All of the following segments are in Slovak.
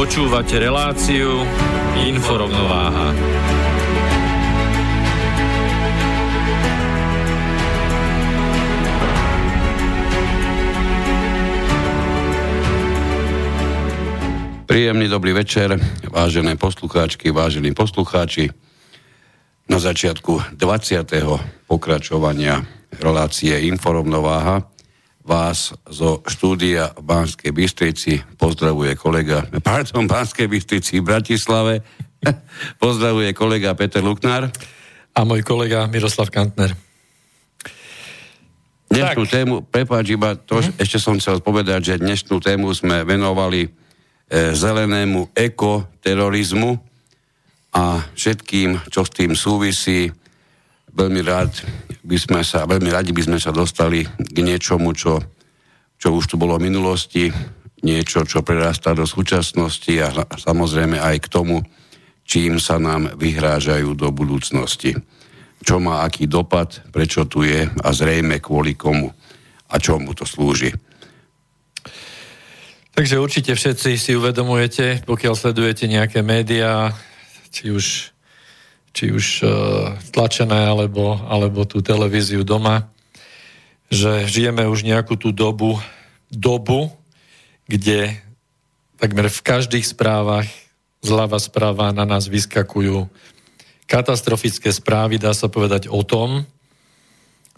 Počúvate reláciu Inforovnováha. Príjemný dobrý večer, vážené poslucháčky, vážení poslucháči. Na začiatku 20. pokračovania relácie Inforovnováha vás zo štúdia v Banskej Bystrici pozdravuje kolega, pardon, Banskej Bystrici v Bratislave, pozdravuje kolega Peter Luknár. A môj kolega Miroslav Kantner. Dnešnú tak. tému, prepáč, iba to, hm? ešte som chcel povedať, že dnešnú tému sme venovali E, zelenému ekoterorizmu a všetkým, čo s tým súvisí. Veľmi rád by sme sa, veľmi radi by sme sa dostali k niečomu, čo, čo už tu bolo v minulosti, niečo, čo prerastá do súčasnosti a samozrejme aj k tomu, čím sa nám vyhrážajú do budúcnosti. Čo má aký dopad, prečo tu je a zrejme kvôli komu a čomu to slúži. Takže určite všetci si uvedomujete, pokiaľ sledujete nejaké médiá, či už, či už uh, tlačené, alebo, alebo tú televíziu doma, že žijeme už nejakú tú dobu, dobu, kde takmer v každých správach zľava správa na nás vyskakujú katastrofické správy, dá sa povedať o tom,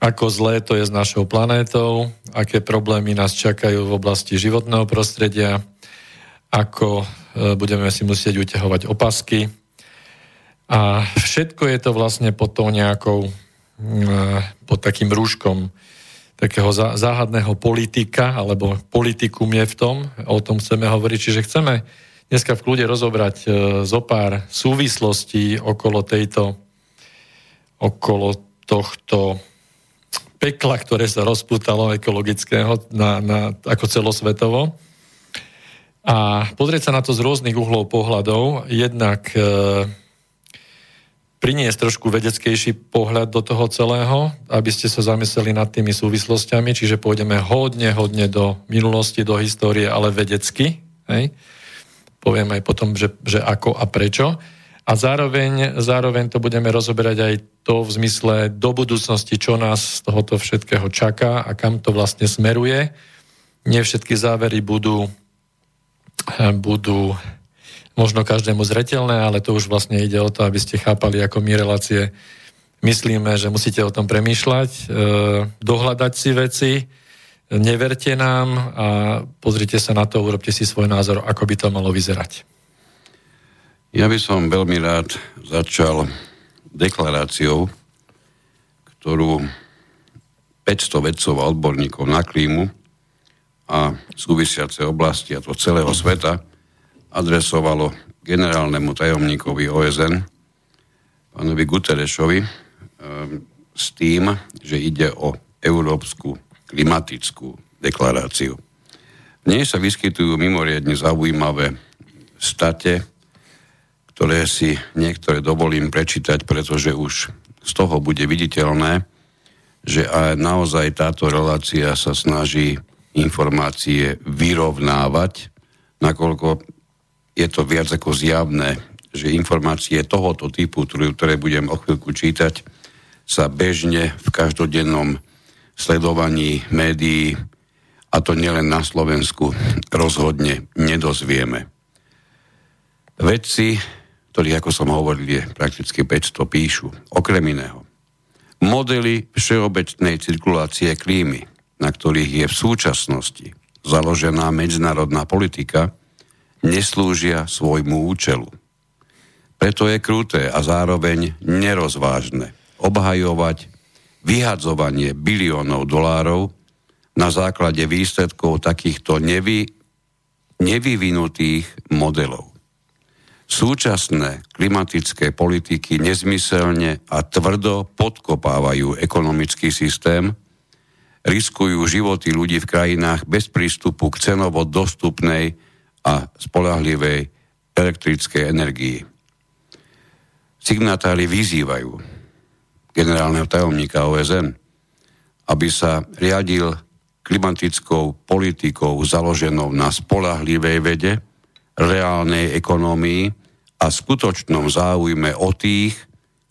ako zlé to je s našou planétou, aké problémy nás čakajú v oblasti životného prostredia, ako e, budeme si musieť uťahovať opasky. A všetko je to vlastne pod tou nejakou, e, pod takým rúškom takého záhadného politika, alebo politikum je v tom, o tom chceme hovoriť. Čiže chceme dneska v kľude rozobrať e, zo pár súvislostí okolo tejto, okolo tohto pekla, ktoré sa rozputalo ekologického na, na, ako celosvetovo. A pozrieť sa na to z rôznych uhlov pohľadov, jednak e, priniesť trošku vedeckejší pohľad do toho celého, aby ste sa zamysleli nad tými súvislostiami, čiže pôjdeme hodne, hodne do minulosti, do histórie, ale vedecky. Hej? Poviem aj potom, že, že ako a prečo. A zároveň, zároveň to budeme rozoberať aj to v zmysle do budúcnosti, čo nás z tohoto všetkého čaká a kam to vlastne smeruje. Nie všetky závery budú, budú možno každému zretelné, ale to už vlastne ide o to, aby ste chápali, ako my relácie myslíme, že musíte o tom premýšľať, e, dohľadať si veci, neverte nám a pozrite sa na to, urobte si svoj názor, ako by to malo vyzerať. Ja by som veľmi rád začal deklaráciou, ktorú 500 vedcov a odborníkov na klímu a súvisiace oblasti, a to celého sveta, adresovalo generálnemu tajomníkovi OSN, pánovi Guterešovi, ehm, s tým, že ide o európsku klimatickú deklaráciu. V nej sa vyskytujú mimoriadne zaujímavé state, ktoré si niektoré dovolím prečítať, pretože už z toho bude viditeľné, že aj naozaj táto relácia sa snaží informácie vyrovnávať, nakoľko je to viac ako zjavné, že informácie tohoto typu, ktoré budem o chvíľku čítať, sa bežne v každodennom sledovaní médií, a to nielen na Slovensku, rozhodne nedozvieme. Vedci, ktorí, ako som hovoril, je prakticky 500, píšu, okrem iného, modely všeobecnej cirkulácie klímy, na ktorých je v súčasnosti založená medzinárodná politika, neslúžia svojmu účelu. Preto je kruté a zároveň nerozvážne obhajovať vyhadzovanie biliónov dolárov na základe výsledkov takýchto nevy, nevyvinutých modelov. Súčasné klimatické politiky nezmyselne a tvrdo podkopávajú ekonomický systém, riskujú životy ľudí v krajinách bez prístupu k cenovo dostupnej a spolahlivej elektrickej energii. Signatári vyzývajú generálneho tajomníka OSN, aby sa riadil klimatickou politikou založenou na spolahlivej vede, reálnej ekonomii a skutočnom záujme o tých,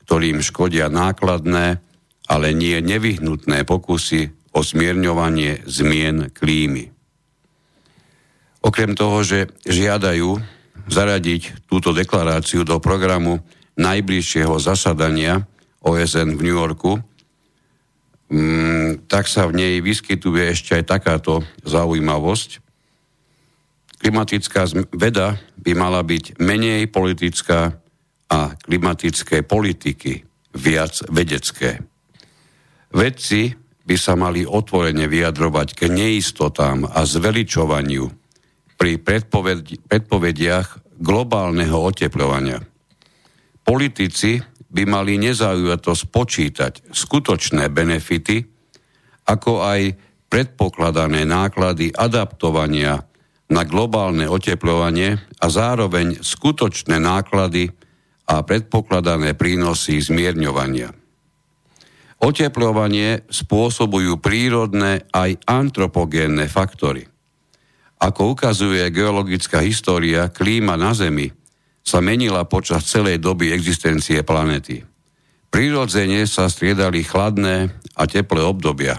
ktorým škodia nákladné, ale nie nevyhnutné pokusy o zmierňovanie zmien klímy. Okrem toho, že žiadajú zaradiť túto deklaráciu do programu najbližšieho zasadania OSN v New Yorku, mm, tak sa v nej vyskytuje ešte aj takáto zaujímavosť. Klimatická veda by mala byť menej politická a klimatické politiky viac vedecké. Vedci by sa mali otvorene vyjadrovať k neistotám a zveličovaniu pri predpovediach globálneho oteplovania. Politici by mali nezaujato spočítať skutočné benefity, ako aj predpokladané náklady adaptovania na globálne oteplovanie a zároveň skutočné náklady a predpokladané prínosy zmierňovania. Oteplovanie spôsobujú prírodné aj antropogénne faktory. Ako ukazuje geologická história, klíma na Zemi sa menila počas celej doby existencie planety. Prirodzene sa striedali chladné a teplé obdobia.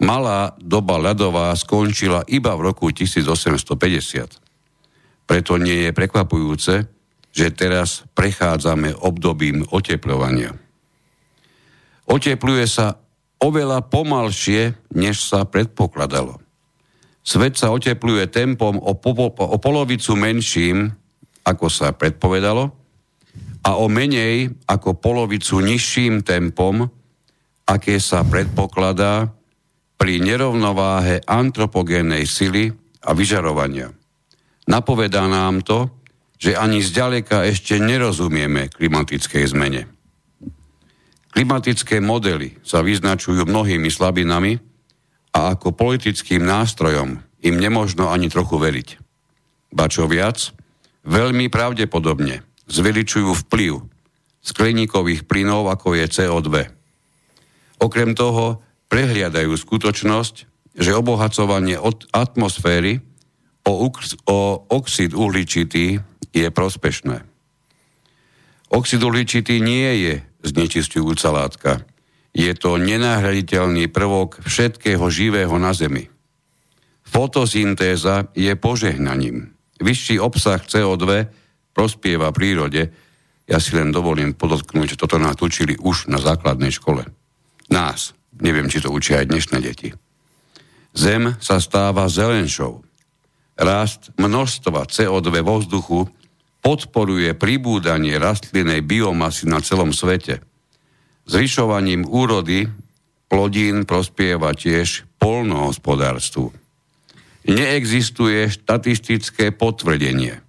Malá doba ľadová skončila iba v roku 1850. Preto nie je prekvapujúce, že teraz prechádzame obdobím oteplovania. Otepluje sa oveľa pomalšie, než sa predpokladalo. Svet sa otepluje tempom o, po, o polovicu menším, ako sa predpovedalo, a o menej ako polovicu nižším tempom, aké sa predpokladá pri nerovnováhe antropogénnej sily a vyžarovania. Napovedá nám to, že ani zďaleka ešte nerozumieme klimatickej zmene. Klimatické modely sa vyznačujú mnohými slabinami, a ako politickým nástrojom im nemožno ani trochu veriť. Ba čo viac, veľmi pravdepodobne zveličujú vplyv skleníkových plynov, ako je CO2. Okrem toho prehliadajú skutočnosť, že obohacovanie od atmosféry o, o oxid uhličitý je prospešné. Oxid uhličitý nie je znečistujúca látka je to nenahraditeľný prvok všetkého živého na Zemi. Fotosyntéza je požehnaním. Vyšší obsah CO2 prospieva prírode. Ja si len dovolím podotknúť, že toto nás učili už na základnej škole. Nás. Neviem, či to učia aj dnešné deti. Zem sa stáva zelenšou. Rast množstva CO2 vo vzduchu podporuje pribúdanie rastlinnej biomasy na celom svete – Zvyšovaním úrody plodín prospieva tiež polnohospodárstvu. Neexistuje štatistické potvrdenie,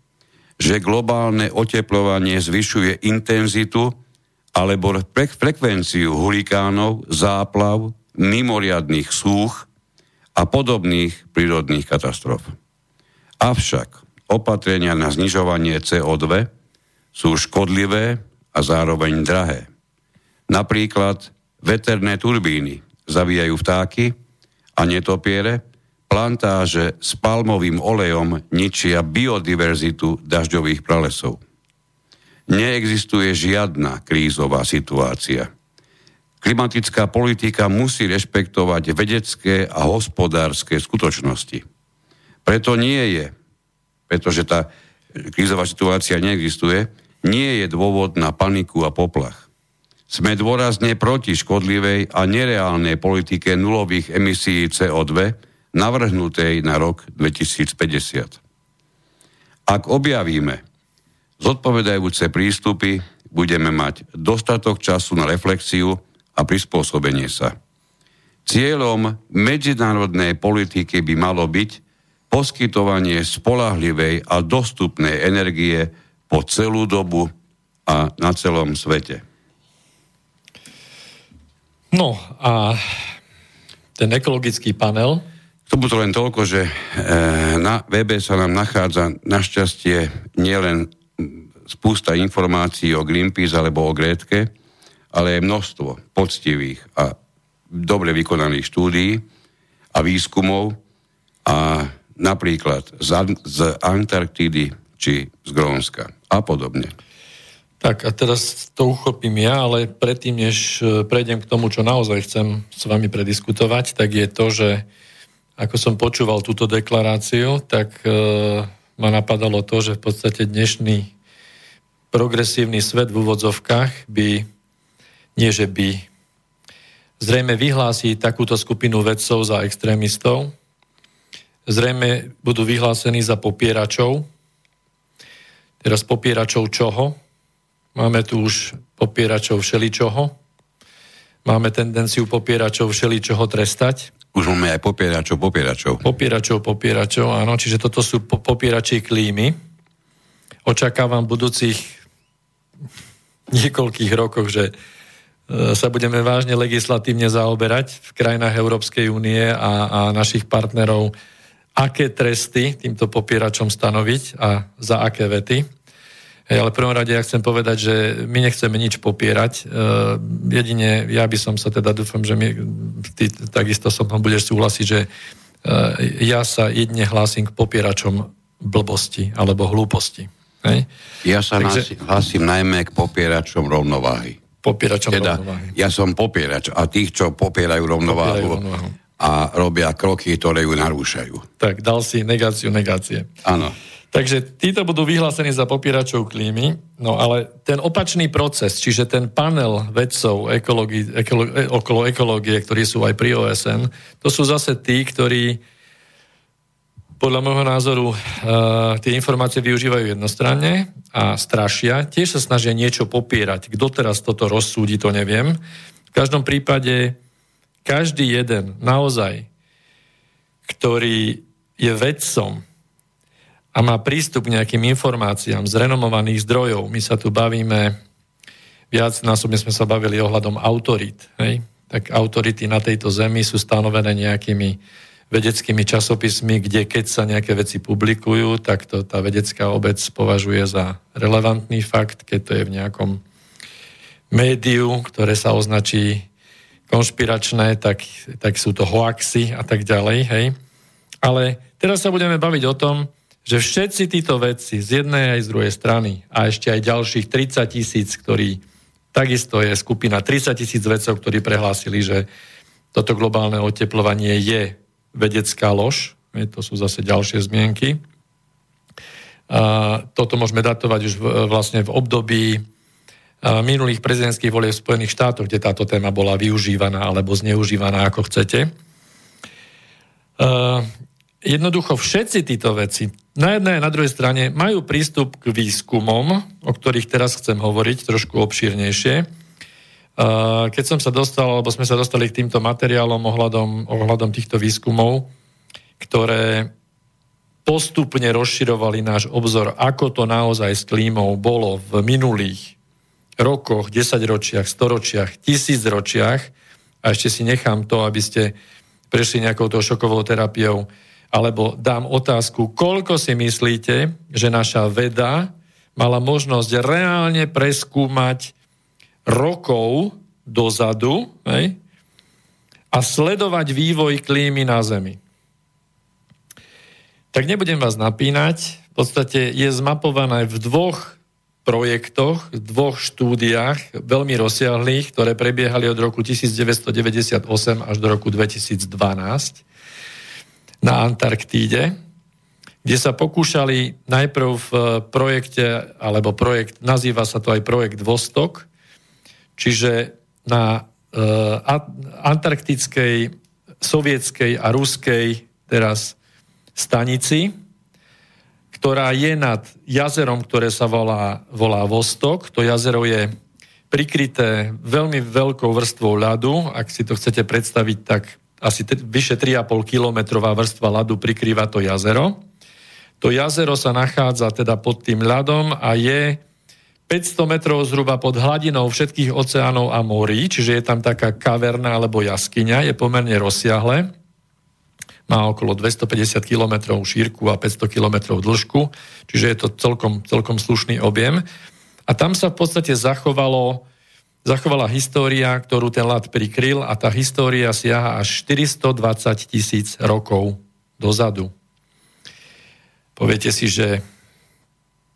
že globálne oteplovanie zvyšuje intenzitu alebo frekvenciu hurikánov, záplav, mimoriadných súch a podobných prírodných katastrof. Avšak opatrenia na znižovanie CO2 sú škodlivé a zároveň drahé. Napríklad veterné turbíny zavíjajú vtáky a netopiere, plantáže s palmovým olejom ničia biodiverzitu dažďových pralesov. Neexistuje žiadna krízová situácia. Klimatická politika musí rešpektovať vedecké a hospodárske skutočnosti. Preto nie je, pretože tá krízová situácia neexistuje, nie je dôvod na paniku a poplach. Sme dôrazne proti škodlivej a nereálnej politike nulových emisí CO2 navrhnutej na rok 2050. Ak objavíme zodpovedajúce prístupy, budeme mať dostatok času na reflexiu a prispôsobenie sa. Cieľom medzinárodnej politiky by malo byť poskytovanie spolahlivej a dostupnej energie po celú dobu a na celom svete. No a ten ekologický panel? K to len toľko, že e, na webe sa nám nachádza našťastie nielen spústa informácií o Greenpeace alebo o Grétke, ale je množstvo poctivých a dobre vykonaných štúdií a výskumov a napríklad z, Antarktidy či z Grónska a podobne. Tak a teraz to uchopím ja, ale predtým, než e, prejdem k tomu, čo naozaj chcem s vami prediskutovať, tak je to, že ako som počúval túto deklaráciu, tak e, ma napadalo to, že v podstate dnešný progresívny svet v úvodzovkách by, nie že by, zrejme vyhlási takúto skupinu vedcov za extrémistov, zrejme budú vyhlásení za popieračov. Teraz popieračov čoho? Máme tu už popieračov všeličoho. Máme tendenciu popieračov všeličoho trestať. Už máme aj popieračov popieračov. Popieračov popieračov, áno. Čiže toto sú po- popierači klímy. Očakávam v budúcich niekoľkých rokoch, že e, sa budeme vážne legislatívne zaoberať v krajinách Európskej únie a, a našich partnerov, aké tresty týmto popieračom stanoviť a za aké vety. Hej, ale v prvom rade ja chcem povedať, že my nechceme nič popierať. Uh, jedine, ja by som sa teda, dúfam, že my, ty takisto som budeš súhlasiť, že uh, ja sa jedine hlásim k popieračom blbosti alebo hlúposti. Hej? Ja sa Takže, hlásim najmä k popieračom rovnováhy. Popieračom teda, rovnováhy. Ja som popierač a tých, čo popierajú rovnováhu, popierajú rovnováhu. a robia kroky, ktoré ju narúšajú. Tak, dal si negáciu negácie. Áno. Takže títo budú vyhlásení za popieračov klímy, no ale ten opačný proces, čiže ten panel vedcov ekológi, ekolo, e, okolo ekológie, ktorí sú aj pri OSN, to sú zase tí, ktorí podľa môjho názoru uh, tie informácie využívajú jednostranne a strašia. Tiež sa snažia niečo popierať. Kto teraz toto rozsúdi, to neviem. V každom prípade každý jeden naozaj, ktorý je vedcom, a má prístup k nejakým informáciám z renomovaných zdrojov. My sa tu bavíme, viac násobne sme sa bavili ohľadom autorít. Hej? Tak autority na tejto zemi sú stanovené nejakými vedeckými časopismi, kde keď sa nejaké veci publikujú, tak to tá vedecká obec považuje za relevantný fakt, keď to je v nejakom médiu, ktoré sa označí konšpiračné, tak, tak sú to hoaxy a tak ďalej. Hej? Ale teraz sa budeme baviť o tom, že všetci títo vedci z jednej aj z druhej strany a ešte aj ďalších 30 tisíc, ktorí takisto je skupina 30 tisíc vedcov, ktorí prehlásili, že toto globálne oteplovanie je vedecká lož, to sú zase ďalšie zmienky. A toto môžeme datovať už vlastne v období minulých prezidentských volieb v Spojených štátoch, kde táto téma bola využívaná alebo zneužívaná, ako chcete. Jednoducho všetci títo veci na jednej a na druhej strane majú prístup k výskumom, o ktorých teraz chcem hovoriť trošku obšírnejšie. Keď som sa dostal, alebo sme sa dostali k týmto materiálom ohľadom, ohľadom týchto výskumov, ktoré postupne rozširovali náš obzor, ako to naozaj s klímou bolo v minulých rokoch, desaťročiach, storočiach, tisícročiach, a ešte si nechám to, aby ste prešli nejakou tou šokovou terapiou, alebo dám otázku, koľko si myslíte, že naša veda mala možnosť reálne preskúmať rokov dozadu hej, a sledovať vývoj klímy na Zemi. Tak nebudem vás napínať, v podstate je zmapované v dvoch projektoch, v dvoch štúdiách, veľmi rozsiahlých, ktoré prebiehali od roku 1998 až do roku 2012 na Antarktíde, kde sa pokúšali najprv v projekte, alebo projekt, nazýva sa to aj projekt Vostok, čiže na uh, antarktickej, sovietskej a ruskej teraz stanici, ktorá je nad jazerom, ktoré sa volá, volá Vostok. To jazero je prikryté veľmi veľkou vrstvou ľadu. Ak si to chcete predstaviť, tak asi t- vyše 3,5 kilometrová vrstva ľadu prikrýva to jazero. To jazero sa nachádza teda pod tým ľadom a je 500 metrov zhruba pod hladinou všetkých oceánov a morí, čiže je tam taká kaverna alebo jaskyňa, je pomerne rozsiahle. Má okolo 250 km šírku a 500 km dĺžku, čiže je to celkom, celkom slušný objem. A tam sa v podstate zachovalo zachovala história, ktorú ten ľad prikryl a tá história siaha až 420 tisíc rokov dozadu. Poviete si, že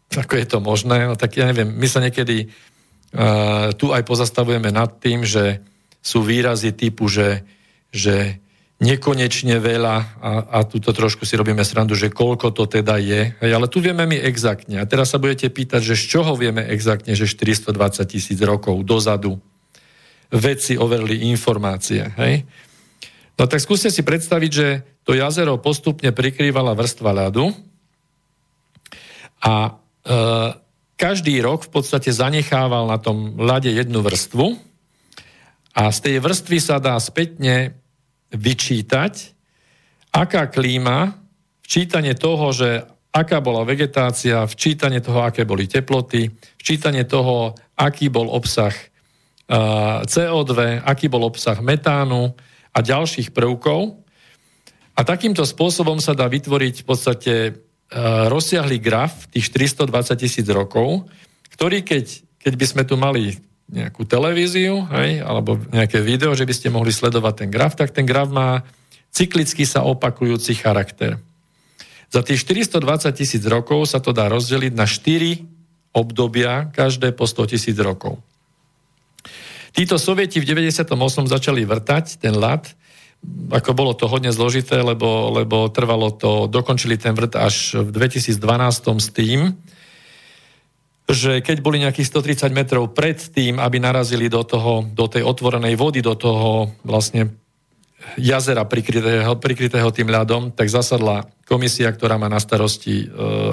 ako je to možné? No tak ja neviem, my sa niekedy uh, tu aj pozastavujeme nad tým, že sú výrazy typu, že, že nekonečne veľa a, a tuto trošku si robíme srandu, že koľko to teda je. Hej, ale tu vieme my exaktne. A teraz sa budete pýtať, že z čoho vieme exaktne, že 420 tisíc rokov dozadu vedci overili informácie. Hej? No tak skúste si predstaviť, že to jazero postupne prikrývala vrstva ľadu a e, každý rok v podstate zanechával na tom ľade jednu vrstvu a z tej vrstvy sa dá spätne vyčítať, aká klíma, včítanie toho, že aká bola vegetácia, včítanie toho, aké boli teploty, včítanie toho, aký bol obsah CO2, aký bol obsah metánu a ďalších prvkov. A takýmto spôsobom sa dá vytvoriť v podstate rozsiahly graf tých 420 tisíc rokov, ktorý keď, keď by sme tu mali nejakú televíziu, hej, alebo nejaké video, že by ste mohli sledovať ten graf, tak ten graf má cyklicky sa opakujúci charakter. Za tých 420 tisíc rokov sa to dá rozdeliť na 4 obdobia, každé po 100 tisíc rokov. Títo sovieti v 98. začali vrtať ten ľad, ako bolo to hodne zložité, lebo, lebo trvalo to, dokončili ten vrt až v 2012 s tým, že keď boli nejakých 130 metrov pred tým, aby narazili do, toho, do tej otvorenej vody, do toho vlastne jazera prikrytého, prikrytého tým ľadom, tak zasadla komisia, ktorá má na starosti e,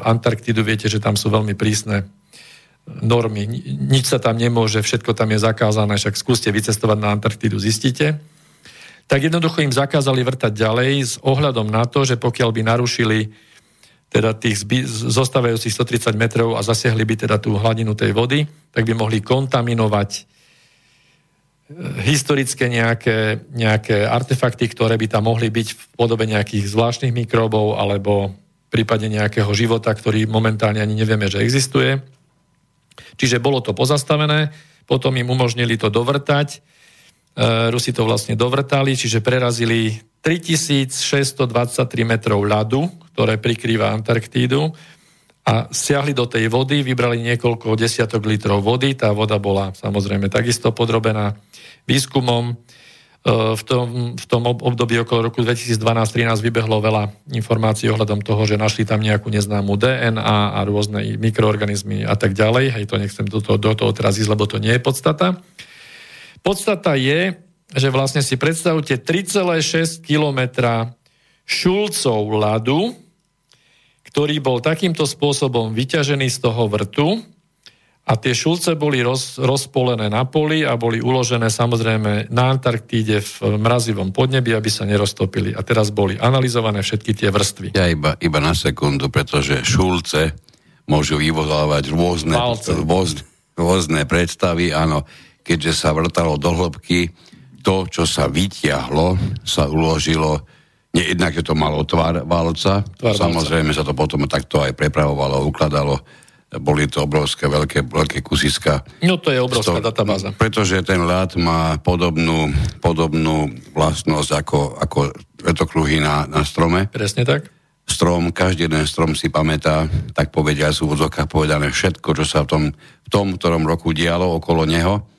Antarktidu. Viete, že tam sú veľmi prísne normy. Nič sa tam nemôže, všetko tam je zakázané, však skúste vycestovať na Antarktidu, zistíte. Tak jednoducho im zakázali vrtať ďalej s ohľadom na to, že pokiaľ by narušili teda tých zostávajúcich 130 metrov a zasiahli by teda tú hladinu tej vody, tak by mohli kontaminovať e, historické nejaké, nejaké artefakty, ktoré by tam mohli byť v podobe nejakých zvláštnych mikróbov alebo prípade nejakého života, ktorý momentálne ani nevieme, že existuje. Čiže bolo to pozastavené, potom im umožnili to dovrtať, e, Rusi to vlastne dovrtali, čiže prerazili 3623 metrov ľadu, ktoré prikrýva Antarktídu a siahli do tej vody, vybrali niekoľko desiatok litrov vody. Tá voda bola samozrejme takisto podrobená výskumom. E, v tom, v tom období okolo roku 2012-2013 vybehlo veľa informácií ohľadom toho, že našli tam nejakú neznámu DNA a rôzne mikroorganizmy a tak ďalej. Hej, to nechcem do toho, do toho teraz ísť, lebo to nie je podstata. Podstata je, že vlastne si predstavte 3,6 kilometra šulcov ľadu, ktorý bol takýmto spôsobom vyťažený z toho vrtu a tie šulce boli roz, rozpolené na poli a boli uložené samozrejme na Antarktíde v mrazivom podnebi, aby sa neroztopili. A teraz boli analyzované všetky tie vrstvy. Ja iba, iba na sekundu, pretože šulce môžu vyvolávať rôzne, rôzne, rôzne predstavy, áno, keďže sa vrtalo do hĺbky, to, čo sa vytiahlo, sa uložilo Jednak, že to malo tvar válca, tvar samozrejme válca. sa to potom takto aj prepravovalo, ukladalo, boli to obrovské veľké, veľké kusiska. No to je obrovská to, databáza. Pretože ten ľad má podobnú, podobnú vlastnosť ako, ako letokruhy na, na strome. Presne tak. Strom, každý jeden strom si pamätá, tak povedia sú v odzokách povedané všetko, čo sa v tom, v tom, ktorom roku dialo okolo neho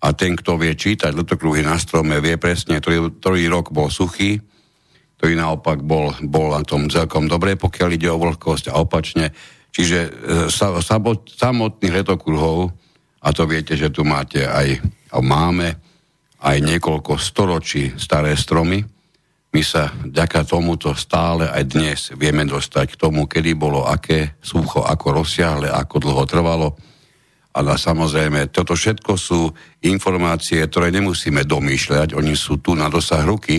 a ten, kto vie čítať letokruhy na strome, vie presne, ktorý, ktorý rok bol suchý, ktorý naopak bol, bol na tom celkom dobre, pokiaľ ide o vlhkosť a opačne. Čiže e, samotných letokruhov, a to viete, že tu máte aj, a máme aj niekoľko storočí staré stromy, my sa vďaka tomuto stále aj dnes vieme dostať k tomu, kedy bolo aké sucho, ako rozsiahle, ako dlho trvalo. Ale samozrejme, toto všetko sú informácie, ktoré nemusíme domýšľať, oni sú tu na dosah ruky.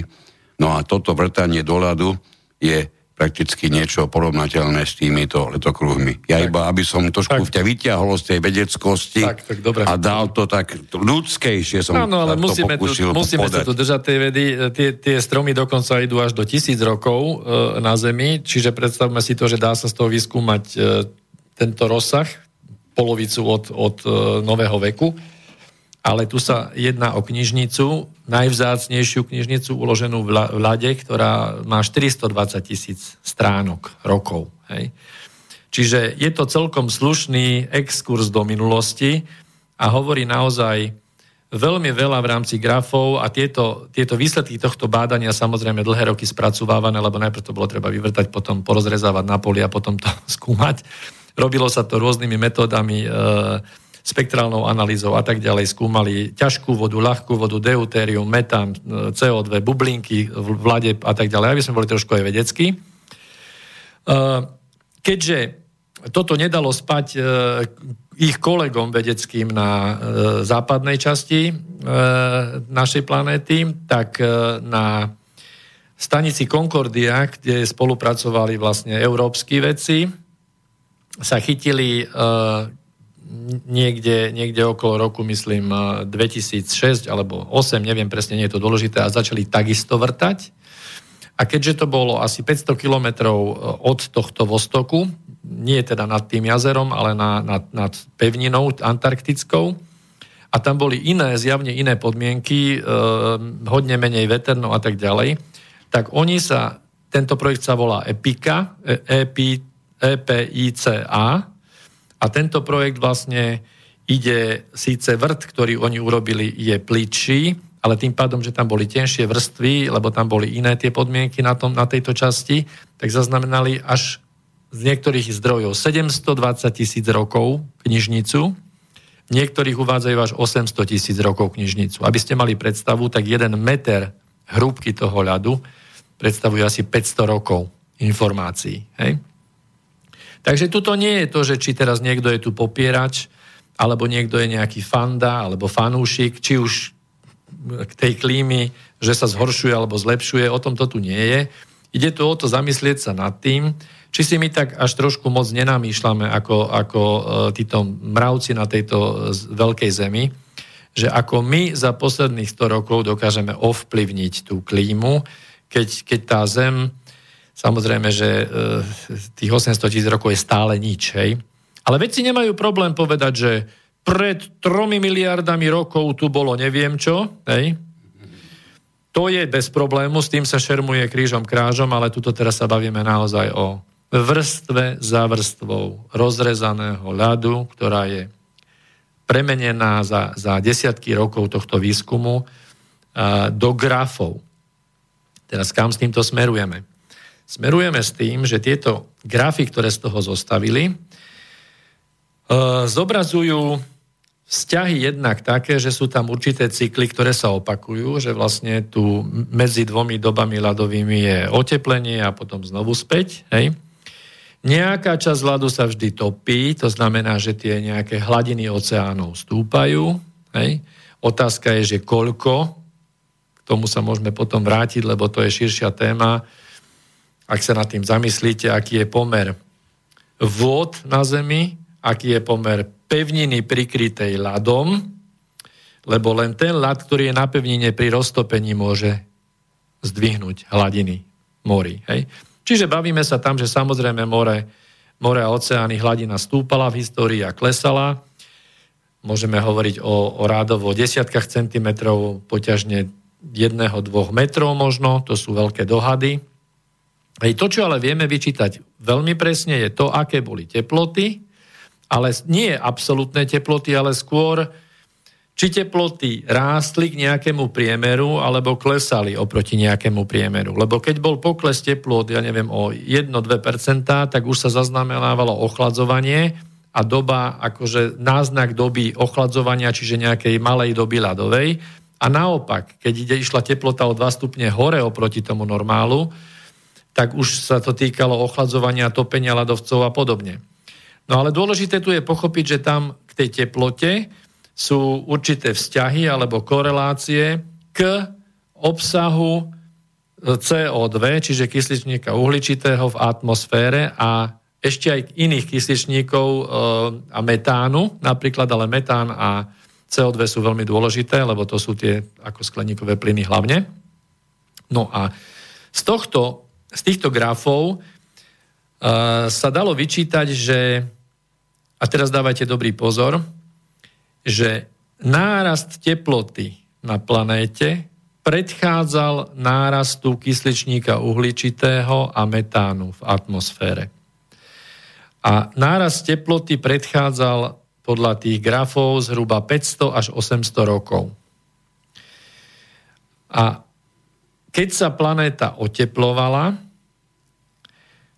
No a toto vrtanie do ľadu je prakticky niečo porovnateľné s týmito letokruhmi. Ja tak. iba, aby som trošku tak. ťa vyťahol z tej vedeckosti tak, tak, dobre. a dal to tak ľudskejšie som no, ale musíme, tu, musíme sa tu držať tej vedy. Tie, tie stromy dokonca idú až do tisíc rokov e, na Zemi, čiže predstavme si to, že dá sa z toho vyskúmať e, tento rozsah, polovicu od, od e, nového veku ale tu sa jedná o knižnicu, najvzácnejšiu knižnicu uloženú v Lade, ktorá má 420 tisíc stránok, rokov. Hej. Čiže je to celkom slušný exkurs do minulosti a hovorí naozaj veľmi veľa v rámci grafov a tieto, tieto výsledky tohto bádania samozrejme dlhé roky spracovávané, lebo najprv to bolo treba vyvrtať, potom porozrezávať na poli a potom to skúmať. Robilo sa to rôznymi metódami e, spektrálnou analýzou a tak ďalej skúmali ťažkú vodu, ľahkú vodu, deutérium, metán, CO2, bublinky v vlade a tak ďalej, aby sme boli trošku aj vedeckí. E, keďže toto nedalo spať e, ich kolegom vedeckým na e, západnej časti našej planéty, tak na stanici Concordia, kde spolupracovali vlastne európsky vedci, sa chytili niekde, niekde okolo roku, myslím, 2006 alebo 8, neviem presne, nie je to dôležité, a začali takisto vrtať. A keďže to bolo asi 500 kilometrov e, od tohto vostoku, nie teda nad tým jazerom, ale na, nad, nad pevninou antarktickou, a tam boli iné, zjavne iné podmienky, e, hodne menej veterno a tak ďalej, tak oni sa, tento projekt sa volá EPICA, EPICA, a tento projekt vlastne ide, síce vrt, ktorý oni urobili, je pličší, ale tým pádom, že tam boli tenšie vrstvy, lebo tam boli iné tie podmienky na, tom, na tejto časti, tak zaznamenali až z niektorých zdrojov 720 tisíc rokov knižnicu, niektorých uvádzajú až 800 tisíc rokov knižnicu. Aby ste mali predstavu, tak jeden meter hrúbky toho ľadu predstavuje asi 500 rokov informácií. Hej? Takže tuto nie je to, že či teraz niekto je tu popierač, alebo niekto je nejaký fanda, alebo fanúšik, či už k tej klímy, že sa zhoršuje alebo zlepšuje, o tom to tu nie je. Ide tu o to zamyslieť sa nad tým, či si my tak až trošku moc nenamýšľame ako, ako e, títo mravci na tejto veľkej zemi, že ako my za posledných 100 rokov dokážeme ovplyvniť tú klímu, keď, keď tá zem Samozrejme, že e, tých 800 tisíc rokov je stále nič, hej. Ale vedci nemajú problém povedať, že pred tromi miliardami rokov tu bolo neviem čo, hej. To je bez problému, s tým sa šermuje krížom krážom, ale tuto teraz sa bavíme naozaj o vrstve za vrstvou rozrezaného ľadu, ktorá je premenená za, za desiatky rokov tohto výskumu do grafov. Teraz kam s týmto smerujeme? Smerujeme s tým, že tieto grafy, ktoré z toho zostavili, e, zobrazujú vzťahy jednak také, že sú tam určité cykly, ktoré sa opakujú, že vlastne tu medzi dvomi dobami ľadovými je oteplenie a potom znovu späť. Hej. Nejaká časť ľadu sa vždy topí, to znamená, že tie nejaké hladiny oceánov stúpajú. Hej. Otázka je, že koľko, k tomu sa môžeme potom vrátiť, lebo to je širšia téma, ak sa nad tým zamyslíte, aký je pomer vôd na Zemi, aký je pomer pevniny prikrytej ľadom, lebo len ten ľad, ktorý je na pevnine pri roztopení, môže zdvihnúť hladiny morí. Hej? Čiže bavíme sa tam, že samozrejme more, more a oceány hladina stúpala v histórii a klesala. Môžeme hovoriť o, o rádovo desiatkách centimetrov, poťažne jedného, dvoch metrov možno, to sú veľké dohady. Hej, to, čo ale vieme vyčítať veľmi presne, je to, aké boli teploty, ale nie absolútne teploty, ale skôr či teploty rástli k nejakému priemeru alebo klesali oproti nejakému priemeru. Lebo keď bol pokles teplot, ja neviem, o 1-2%, tak už sa zaznamenávalo ochladzovanie a doba, akože náznak doby ochladzovania, čiže nejakej malej doby ľadovej. A naopak, keď ide, išla teplota o 2 stupne hore oproti tomu normálu, tak už sa to týkalo ochladzovania, topenia ľadovcov a podobne. No ale dôležité tu je pochopiť, že tam k tej teplote sú určité vzťahy alebo korelácie k obsahu CO2, čiže kysličníka uhličitého v atmosfére a ešte aj iných kysličníkov e, a metánu, napríklad, ale metán a CO2 sú veľmi dôležité, lebo to sú tie ako skleníkové plyny hlavne. No a z, tohto, z týchto grafov uh, sa dalo vyčítať, že, a teraz dávajte dobrý pozor, že nárast teploty na planéte predchádzal nárastu kysličníka uhličitého a metánu v atmosfére. A nárast teploty predchádzal podľa tých grafov zhruba 500 až 800 rokov. A keď sa planéta oteplovala,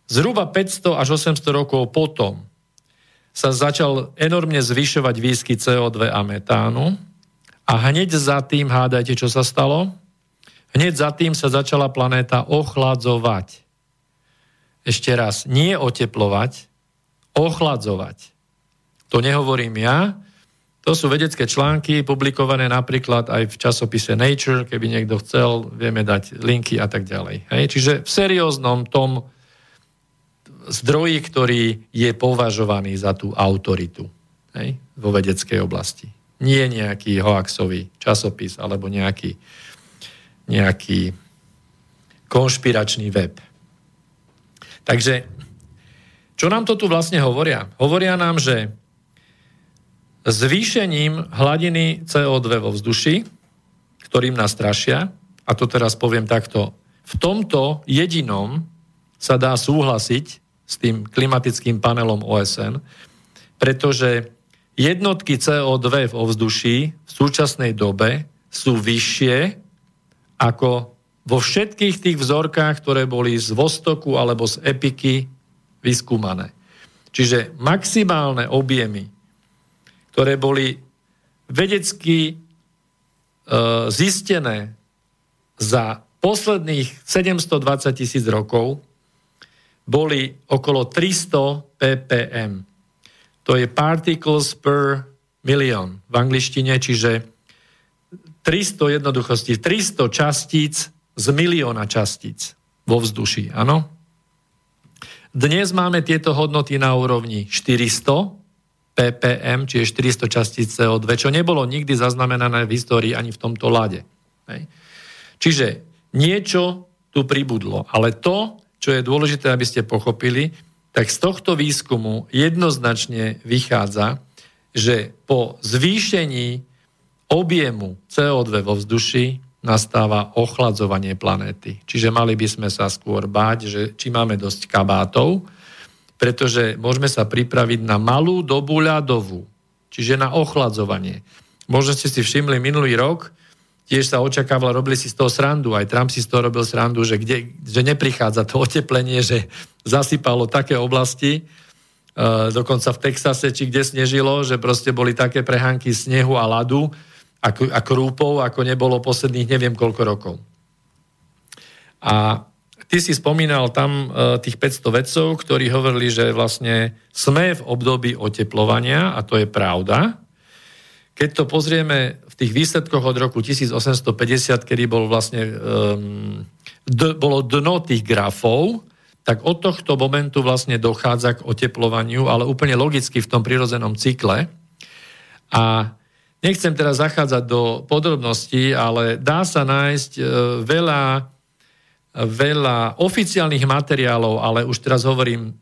zhruba 500 až 800 rokov potom sa začal enormne zvyšovať výskyt CO2 a metánu a hneď za tým, hádajte, čo sa stalo? Hneď za tým sa začala planéta ochladzovať. Ešte raz, nie oteplovať, ochladzovať. To nehovorím ja, to sú vedecké články publikované napríklad aj v časopise Nature, keby niekto chcel, vieme dať linky a tak ďalej. Hej? Čiže v serióznom tom zdroji, ktorý je považovaný za tú autoritu hej, vo vedeckej oblasti. Nie nejaký hoaxový časopis alebo nejaký, nejaký konšpiračný web. Takže, čo nám to tu vlastne hovoria? Hovoria nám, že zvýšením hladiny CO2 vo vzduši, ktorým nás strašia, a to teraz poviem takto, v tomto jedinom sa dá súhlasiť s tým klimatickým panelom OSN, pretože jednotky CO2 v ovzduší v súčasnej dobe sú vyššie ako vo všetkých tých vzorkách, ktoré boli z Vostoku alebo z Epiky vyskúmané. Čiže maximálne objemy, ktoré boli vedecky e, zistené za posledných 720 tisíc rokov, boli okolo 300 ppm. To je particles per million v angličtine, čiže 300 jednoduchosti, 300 častíc z milióna častíc vo vzduši, áno? Dnes máme tieto hodnoty na úrovni 400 ppm, čiže 400 častíc CO2, čo nebolo nikdy zaznamenané v histórii ani v tomto lade. Čiže niečo tu pribudlo, ale to, čo je dôležité, aby ste pochopili, tak z tohto výskumu jednoznačne vychádza, že po zvýšení objemu CO2 vo vzduši nastáva ochladzovanie planéty. Čiže mali by sme sa skôr báť, že či máme dosť kabátov, pretože môžeme sa pripraviť na malú dobu ľadovú, čiže na ochladzovanie. Možno ste si všimli minulý rok, tiež sa očakávalo, robili si z toho srandu, aj Trump si z toho robil srandu, že, kde, že neprichádza to oteplenie, že zasypalo také oblasti, uh, dokonca v Texase, či kde snežilo, že proste boli také prehánky snehu a ľadu a, a krúpov, ako nebolo posledných neviem koľko rokov. A ty si spomínal tam uh, tých 500 vedcov, ktorí hovorili, že vlastne sme v období oteplovania, a to je pravda, keď to pozrieme v tých výsledkoch od roku 1850, kedy bol vlastne, um, d- bolo dno tých grafov, tak od tohto momentu vlastne dochádza k oteplovaniu, ale úplne logicky v tom prirodzenom cykle. A nechcem teraz zachádzať do podrobností, ale dá sa nájsť uh, veľa, veľa oficiálnych materiálov, ale už teraz hovorím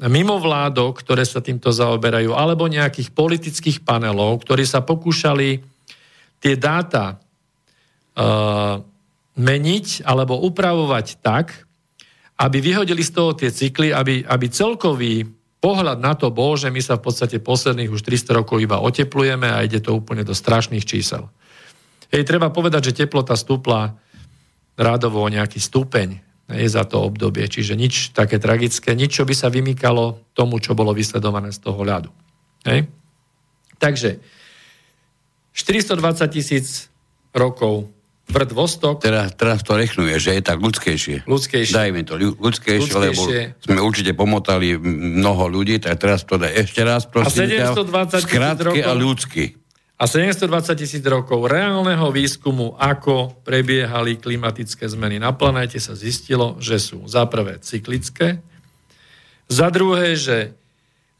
mimovládok, ktoré sa týmto zaoberajú, alebo nejakých politických panelov, ktorí sa pokúšali tie dáta uh, meniť alebo upravovať tak, aby vyhodili z toho tie cykly, aby, aby celkový pohľad na to bol, že my sa v podstate posledných už 300 rokov iba oteplujeme a ide to úplne do strašných čísel. Hej, treba povedať, že teplota stúpla rádovo o nejaký stupeň je za to obdobie, čiže nič také tragické, nič, čo by sa vymýkalo tomu, čo bolo vysledované z toho ľadu. Hej? Takže 420 tisíc rokov Tvrd Vostok. Teraz, teraz to rechnuje, že je tak ľudskejšie. Ľudskejšie. Dajme to ľudskejšie, ľudskejšie, lebo sme určite pomotali mnoho ľudí, tak teraz to daj ešte raz, prosím. A 720 tisíc rokov. a ľudsky. A 720 tisíc rokov reálneho výskumu, ako prebiehali klimatické zmeny na planéte, sa zistilo, že sú za prvé cyklické, za druhé, že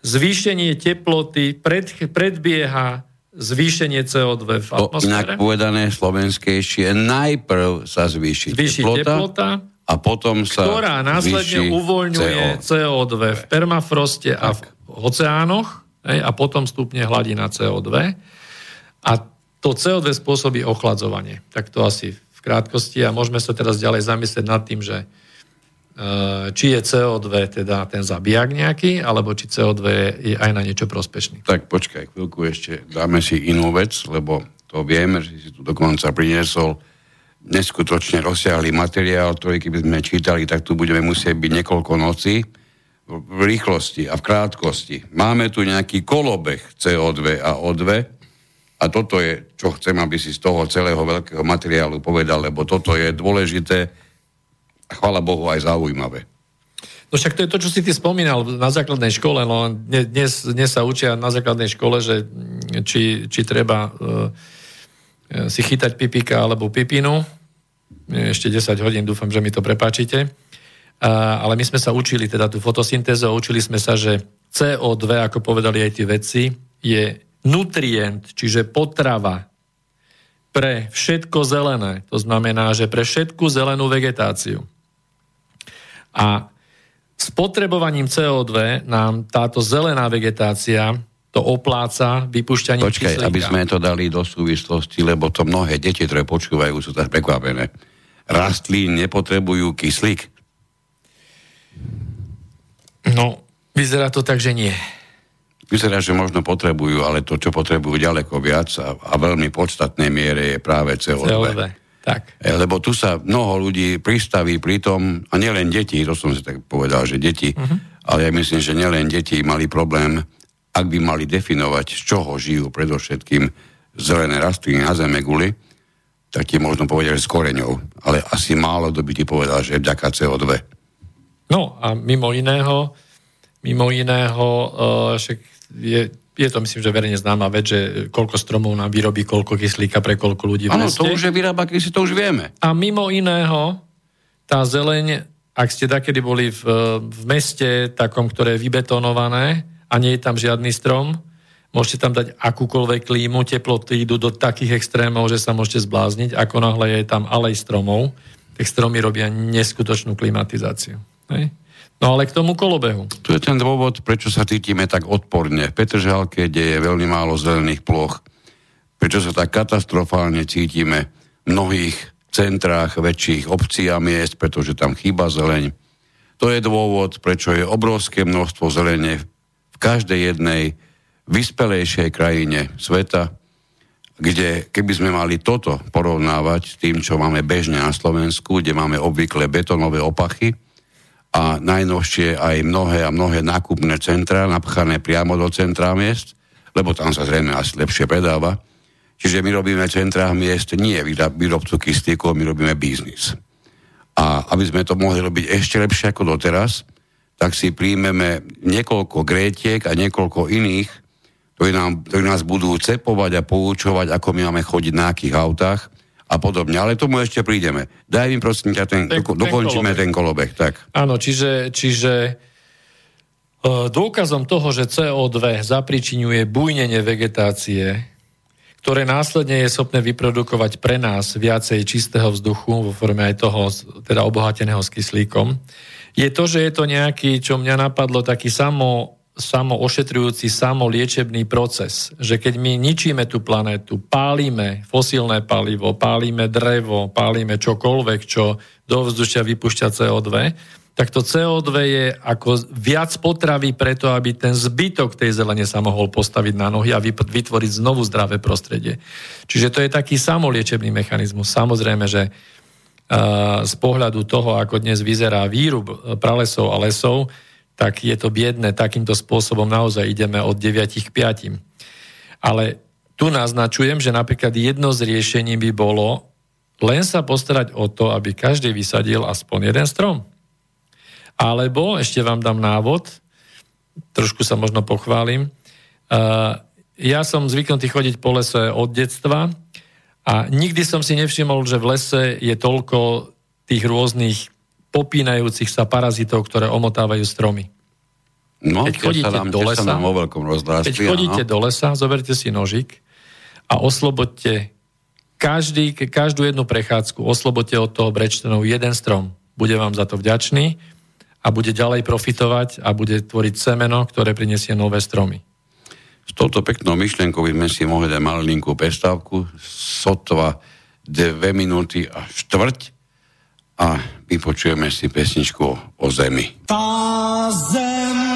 zvýšenie teploty pred, predbieha zvýšenie CO2 v atmosfére. Inak povedané slovenskejšie, najprv sa zvýši, zvýši teplota, teplota a potom sa ktorá následne uvoľňuje CO. CO2 v permafroste tak. a v oceánoch hej, a potom stupne hladina CO2 a to CO2 spôsobí ochladzovanie. Tak to asi v krátkosti a môžeme sa teraz ďalej zamyslieť nad tým, že Eh, či je CO2 teda ten zabijak nejaký, alebo či CO2 je aj na niečo prospešný. Tak počkaj, chvíľku ešte dáme si inú vec, lebo to vieme, že si tu dokonca priniesol neskutočne rozsiahlý materiál, ktorý keby sme čítali, tak tu budeme musieť byť niekoľko nocí v rýchlosti a v krátkosti. Máme tu nejaký kolobeh CO2 a O2 a toto je, čo chcem, aby si z toho celého veľkého materiálu povedal, lebo toto je dôležité chvala Bohu, aj zaujímavé. No však to je to, čo si ty spomínal na základnej škole. No, dnes, dnes sa učia na základnej škole, že či, či treba uh, si chytať pipika alebo pipinu. Ešte 10 hodín, dúfam, že mi to prepáčite. Uh, ale my sme sa učili teda tú fotosyntézu a učili sme sa, že CO2, ako povedali aj tí vedci, je nutrient, čiže potrava pre všetko zelené. To znamená, že pre všetku zelenú vegetáciu. A spotrebovaním CO2 nám táto zelená vegetácia to opláca vypušťanie Počkaj, kyslíka. aby sme to dali do súvislosti, lebo to mnohé deti, ktoré počúvajú, sú tak prekvapené. Rastlín nepotrebujú kyslík? No, vyzerá to tak, že nie. Vyzerá, že možno potrebujú, ale to, čo potrebujú ďaleko viac a, a veľmi podstatnej miere je práve CO2. CO2. Tak. E, lebo tu sa mnoho ľudí pristaví pri tom, a nielen deti, to som si tak povedal, že deti, uh-huh. ale ja myslím, že nielen deti mali problém, ak by mali definovať, z čoho žijú predovšetkým zelené rastliny na zeme guli, tak ti možno povedať, že s koreňou. Ale asi málo kto by ti povedal, že vďaka CO2. No a mimo iného, mimo iného, uh, však je je to myslím, že verejne známa vec, že koľko stromov nám vyrobí, koľko kyslíka pre koľko ľudí v Áno, to už je vyrába, si to už vieme. A mimo iného, tá zeleň, ak ste takedy boli v, v meste, takom, ktoré je vybetonované a nie je tam žiadny strom, môžete tam dať akúkoľvek klímu, teploty idú do takých extrémov, že sa môžete zblázniť, ako náhle je tam alej stromov, tak stromy robia neskutočnú klimatizáciu. Hej? No ale k tomu kolobehu. Tu je ten dôvod, prečo sa cítime tak odporne. V Petržalke, kde je veľmi málo zelených ploch, prečo sa tak katastrofálne cítime v mnohých centrách väčších obcí a miest, pretože tam chýba zeleň. To je dôvod, prečo je obrovské množstvo zelene v každej jednej vyspelejšej krajine sveta, kde keby sme mali toto porovnávať s tým, čo máme bežne na Slovensku, kde máme obvykle betonové opachy, a najnovšie aj mnohé a mnohé nákupné centra napchané priamo do centra miest, lebo tam sa zrejme asi lepšie predáva. Čiže my robíme centrá miest nie výrobcu kyslíkov, my robíme biznis. A aby sme to mohli robiť ešte lepšie ako doteraz, tak si príjmeme niekoľko grétiek a niekoľko iných, ktorí, nám, ktorí nás budú cepovať a poučovať, ako my máme chodiť na akých autách, a podobne. Ale tomu ešte prídeme. Daj mi prosím ťa ten, ten, do, dokončíme ten kolobeh. Tak. Áno, čiže, čiže e, dôkazom toho, že CO2 zapričinuje bujnenie vegetácie, ktoré následne je schopné vyprodukovať pre nás viacej čistého vzduchu vo forme aj toho, teda obohateného s kyslíkom, je to, že je to nejaký, čo mňa napadlo, taký samo samoošetrujúci, samoliečebný proces. Že keď my ničíme tú planétu, pálime fosílne palivo, pálime drevo, pálime čokoľvek, čo do vzdušia vypúšťa CO2, tak to CO2 je ako viac potravy preto, aby ten zbytok tej zelene sa mohol postaviť na nohy a vytvoriť znovu zdravé prostredie. Čiže to je taký samoliečebný mechanizmus. Samozrejme, že z pohľadu toho, ako dnes vyzerá výrub pralesov a lesov, tak je to biedne. Takýmto spôsobom naozaj ideme od 9 k 5. Ale tu naznačujem, že napríklad jedno z riešení by bolo len sa postarať o to, aby každý vysadil aspoň jeden strom. Alebo, ešte vám dám návod, trošku sa možno pochválim, ja som zvyknutý chodiť po lese od detstva a nikdy som si nevšimol, že v lese je toľko tých rôznych popínajúcich sa parazitov, ktoré omotávajú stromy. No, keď chodíte nám, do lesa, vo veľkom keď chodíte do lesa, zoberte si nožik a oslobodte každý, každú jednu prechádzku, oslobodte od toho brečtenov jeden strom. Bude vám za to vďačný a bude ďalej profitovať a bude tvoriť semeno, ktoré prinesie nové stromy. S touto peknou myšlienkou by sme si mohli dať malinkú prestávku, sotva dve minúty a štvrť a vypočujeme si pesničku o zemi. Tá zem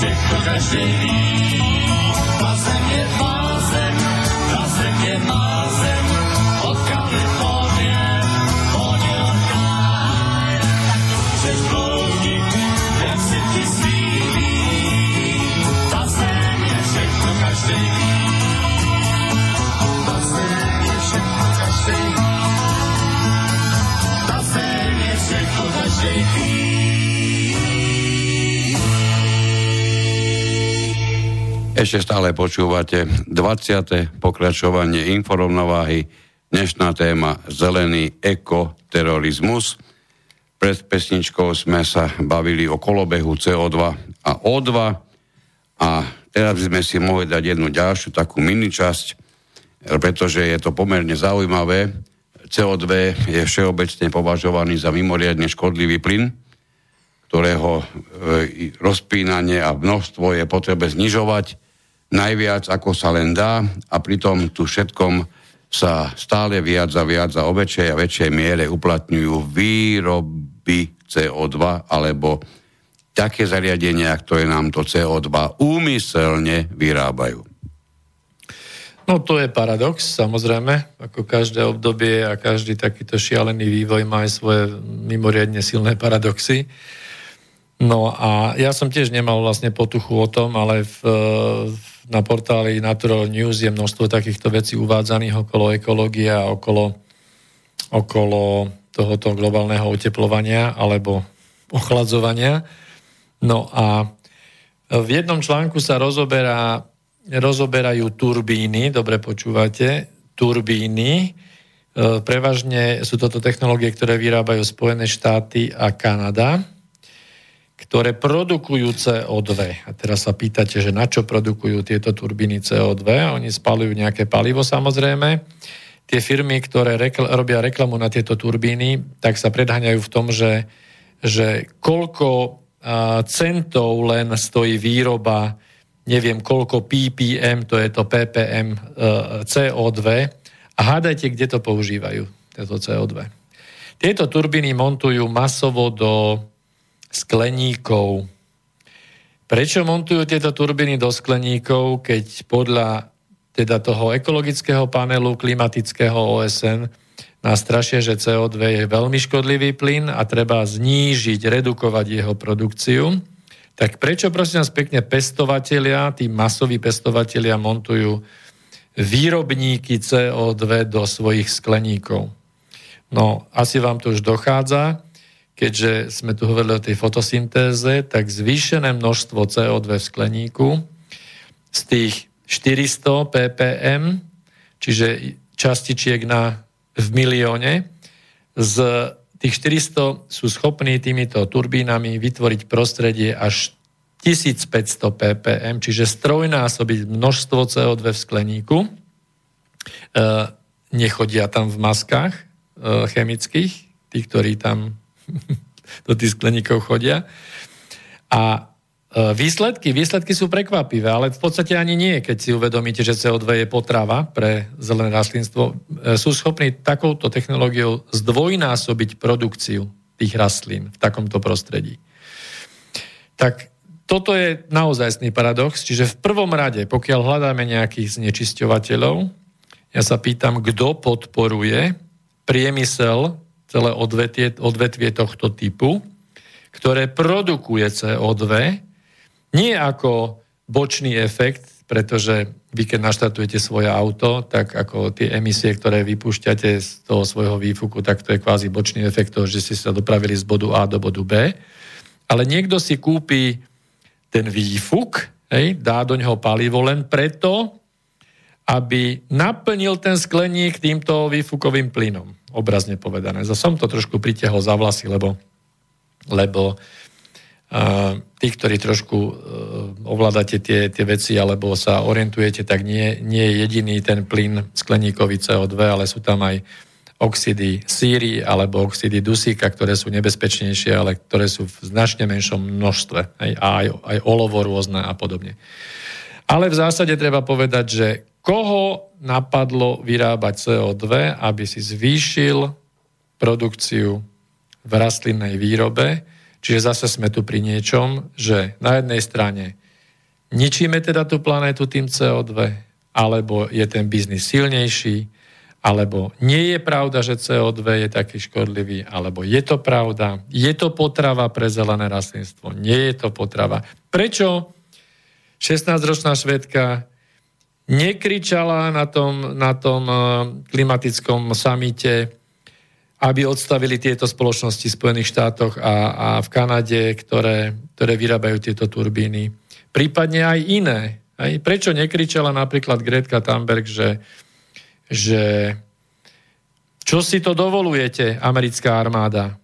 zem je Ešte stále počúvate 20. pokračovanie inforovnováhy. Dnešná téma zelený ekoterorizmus. Pred pesničkou sme sa bavili o kolobehu CO2 a O2 a teraz by sme si mohli dať jednu ďalšiu takú miničasť, pretože je to pomerne zaujímavé. CO2 je všeobecne považovaný za mimoriadne škodlivý plyn, ktorého e, rozpínanie a množstvo je potrebe znižovať najviac, ako sa len dá a pritom tu všetkom sa stále viac a viac a o väčšej a väčšej miere uplatňujú výroby CO2 alebo také zariadenia, ktoré nám to CO2 úmyselne vyrábajú. No to je paradox, samozrejme, ako každé obdobie a každý takýto šialený vývoj má aj svoje mimoriadne silné paradoxy. No a ja som tiež nemal vlastne potuchu o tom, ale v, na portáli Natural News je množstvo takýchto vecí uvádzaných okolo ekológie a okolo, okolo tohoto globálneho oteplovania alebo ochladzovania. No a v jednom článku sa rozoberá, rozoberajú turbíny, dobre počúvate, turbíny, E, Prevažne sú toto technológie, ktoré vyrábajú Spojené štáty a Kanada. Ktoré produkujú CO2. A teraz sa pýtate, že na čo produkujú tieto turbíny CO2? Oni spalujú nejaké palivo samozrejme. Tie firmy, ktoré rekl- robia reklamu na tieto turbíny, tak sa predháňajú v tom, že, že koľko centov len stojí výroba, neviem koľko ppm, to je to ppm e, CO2 a hádajte, kde to používajú, tieto CO2. Tieto turbíny montujú masovo do skleníkov. Prečo montujú tieto turbíny do skleníkov, keď podľa teda toho ekologického panelu klimatického OSN nás strašia, že CO2 je veľmi škodlivý plyn a treba znížiť, redukovať jeho produkciu. Tak prečo prosím nás pekne pestovatelia, tí masoví pestovatelia montujú výrobníky CO2 do svojich skleníkov? No, asi vám to už dochádza keďže sme tu hovorili o tej fotosyntéze, tak zvýšené množstvo CO2 v skleníku z tých 400 ppm, čiže častičiek na, v milióne, z tých 400 sú schopní týmito turbínami vytvoriť prostredie až 1500 ppm, čiže strojnásobiť množstvo CO2 v skleníku. E, nechodia tam v maskách e, chemických, tí, ktorí tam do tých skleníkov chodia. A e, výsledky, výsledky sú prekvapivé, ale v podstate ani nie, keď si uvedomíte, že CO2 je potrava pre zelené rastlinstvo. E, sú schopní takouto technológiou zdvojnásobiť produkciu tých rastlín v takomto prostredí. Tak toto je naozajstný paradox, čiže v prvom rade, pokiaľ hľadáme nejakých znečisťovateľov, ja sa pýtam, kto podporuje priemysel celé odvetvie, odvetvie tohto typu, ktoré produkuje CO2, nie ako bočný efekt, pretože vy keď naštartujete svoje auto, tak ako tie emisie, ktoré vypúšťate z toho svojho výfuku, tak to je kvázi bočný efekt toho, že ste sa dopravili z bodu A do bodu B. Ale niekto si kúpi ten výfuk, hej, dá do neho palivo len preto, aby naplnil ten skleník týmto výfukovým plynom obrazne povedané. Za som to trošku pritiahol za vlasy, lebo, lebo uh, tí, ktorí trošku uh, ovládate tie, tie veci alebo sa orientujete, tak nie, nie je jediný ten plyn skleníkový CO2, ale sú tam aj oxidy síry alebo oxidy dusíka, ktoré sú nebezpečnejšie, ale ktoré sú v značne menšom množstve. Aj, aj, aj olovo rôzne a podobne. Ale v zásade treba povedať, že koho napadlo vyrábať CO2, aby si zvýšil produkciu v rastlinnej výrobe. Čiže zase sme tu pri niečom, že na jednej strane ničíme teda tú planétu tým CO2, alebo je ten biznis silnejší, alebo nie je pravda, že CO2 je taký škodlivý, alebo je to pravda, je to potrava pre zelené rastlinstvo, nie je to potrava. Prečo 16-ročná švedka nekričala na tom, na tom eh, klimatickom samite, aby odstavili tieto spoločnosti v Spojených štátoch a, a v Kanade, ktoré, ktoré vyrábajú tieto turbíny. Prípadne aj iné. Aj prečo nekričala napríklad Gretka Thunberg, že, že čo si to dovolujete, americká armáda,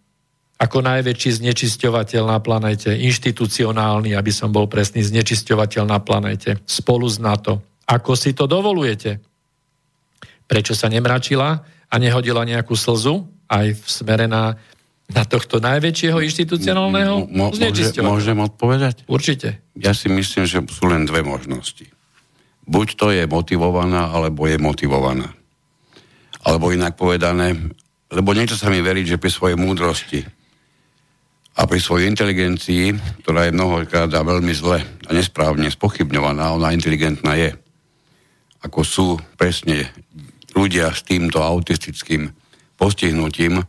ako najväčší znečisťovateľ na planete, inštitucionálny, aby som bol presný, znečisťovateľ na planete, spolu s NATO. Ako si to dovolujete? Prečo sa nemračila a nehodila nejakú slzu aj v smere na, na tohto najväčšieho inštitucionálneho Mo, môže, Môžem odpovedať? Určite. Ja si myslím, že sú len dve možnosti. Buď to je motivovaná, alebo je motivovaná. Alebo inak povedané, lebo niečo sa mi verí, že pri svojej múdrosti a pri svojej inteligencii, ktorá je mnohokrát a veľmi zle a nesprávne spochybňovaná, ona inteligentná je ako sú presne ľudia s týmto autistickým postihnutím,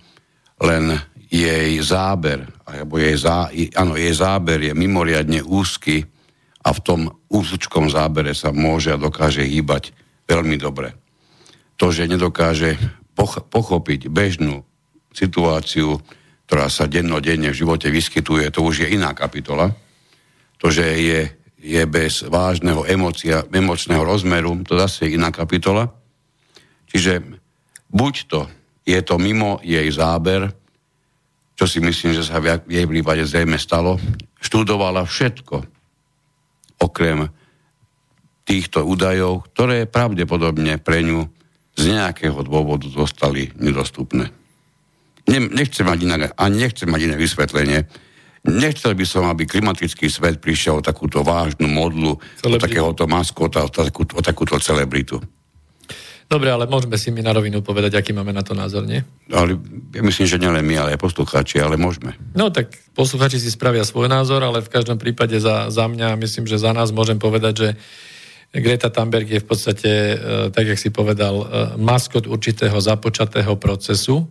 len jej záber, alebo jej, zá, áno, jej záber je mimoriadne úzky a v tom úzčkom zábere sa môže a dokáže hýbať veľmi dobre. To, že nedokáže pochopiť bežnú situáciu, ktorá sa dennodenne v živote vyskytuje, to už je iná kapitola. To, že je je bez vážneho emocia, emočného rozmeru, to zase je iná kapitola. Čiže buď to je to mimo jej záber, čo si myslím, že sa v jej prípade zrejme stalo, študovala všetko, okrem týchto údajov, ktoré pravdepodobne pre ňu z nejakého dôvodu zostali nedostupné. nechcem mať inak, a nechcem mať iné vysvetlenie. Nechcel by som, aby klimatický svet prišiel o takúto vážnu modlu, Celebritu. o takéhoto maskota, o, takú, o takúto celebritu. Dobre, ale môžeme si my na rovinu povedať, aký máme na to názor, nie? Ale ja myslím, že nielen my, ale aj poslucháči, ale môžeme. No tak poslucháči si spravia svoj názor, ale v každom prípade za, za mňa, myslím, že za nás môžem povedať, že Greta Thunberg je v podstate, e, tak jak si povedal, e, maskot určitého započatého procesu,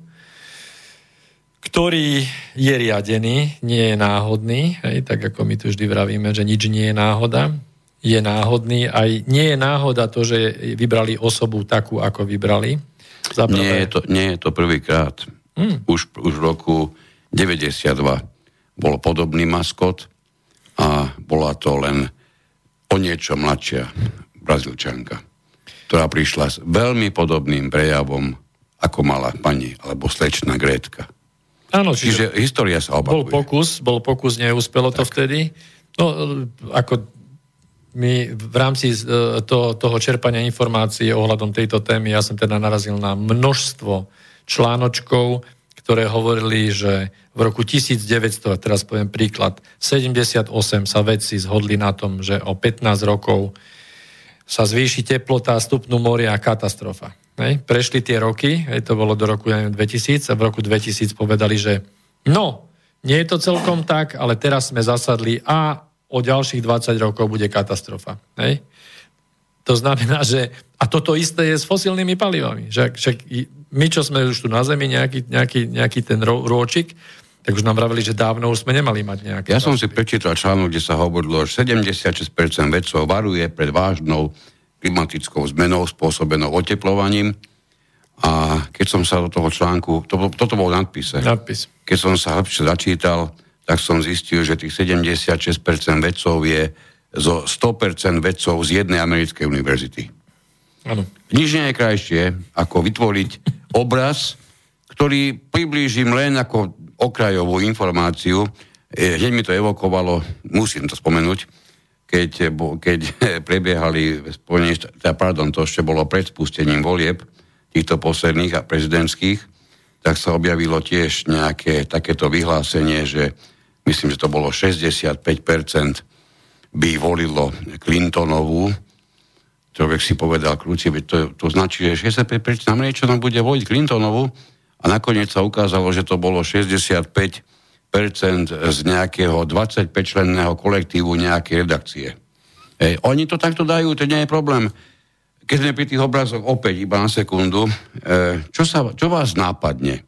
ktorý je riadený, nie je náhodný, hej, tak ako my tu vždy vravíme, že nič nie je náhoda je náhodný. Aj nie je náhoda to, že vybrali osobu takú, ako vybrali. Nie je to, nie je to prvýkrát. Hmm. Už, už v roku 92 bol podobný maskot a bola to len o niečo mladšia brazilčanka, ktorá prišla s veľmi podobným prejavom, ako mala pani alebo slečna Grétka. Áno, čiže, čiže história sa opakuje. Bol pokus, bol pokus, neúspelo tak. to vtedy. No, ako my v rámci e, to, toho čerpania informácií ohľadom tejto témy, ja som teda narazil na množstvo článočkov, ktoré hovorili, že v roku 1900, teraz poviem príklad, 78 sa vedci zhodli na tom, že o 15 rokov sa zvýši teplota, stupnú moria a katastrofa. Hej. Prešli tie roky, hej, to bolo do roku ja neviem, 2000 a v roku 2000 povedali, že no, nie je to celkom tak, ale teraz sme zasadli a o ďalších 20 rokov bude katastrofa. Hej? To znamená, že... A toto isté je s fosílnymi palivami. Že, že my, čo sme už tu na Zemi, nejaký, nejaký, nejaký ten rôčik, tak už nám vravili, že dávno už sme nemali mať nejaké... Ja som si prečítal článok, kde sa hovorilo, že 76% vedcov varuje pred vážnou klimatickou zmenou spôsobenou oteplovaním. A keď som sa do toho článku, to, toto bol nadpise, nadpis. keď som sa lepšie začítal, tak som zistil, že tých 76% vedcov je zo 100% vedcov z jednej americkej univerzity. Ano. Nič nie je krajšie, ako vytvoriť obraz, ktorý priblížim len ako okrajovú informáciu. E, hneď mi to evokovalo, musím to spomenúť, keď, keď prebiehali teda, pardon, to ešte bolo pred spustením volieb, týchto posledných a prezidentských, tak sa objavilo tiež nejaké takéto vyhlásenie, že myslím, že to bolo 65% by volilo Clintonovú, človek si povedal kľúci, to, to značí, že 65% Američanov bude voliť Clintonovú a nakoniec sa ukázalo, že to bolo 65% z nejakého 25-členného kolektívu nejakej redakcie. Hej, oni to takto dajú, to nie je problém. Keď sme pri tých obrazoch opäť iba na sekundu, e, čo, sa, čo vás nápadne,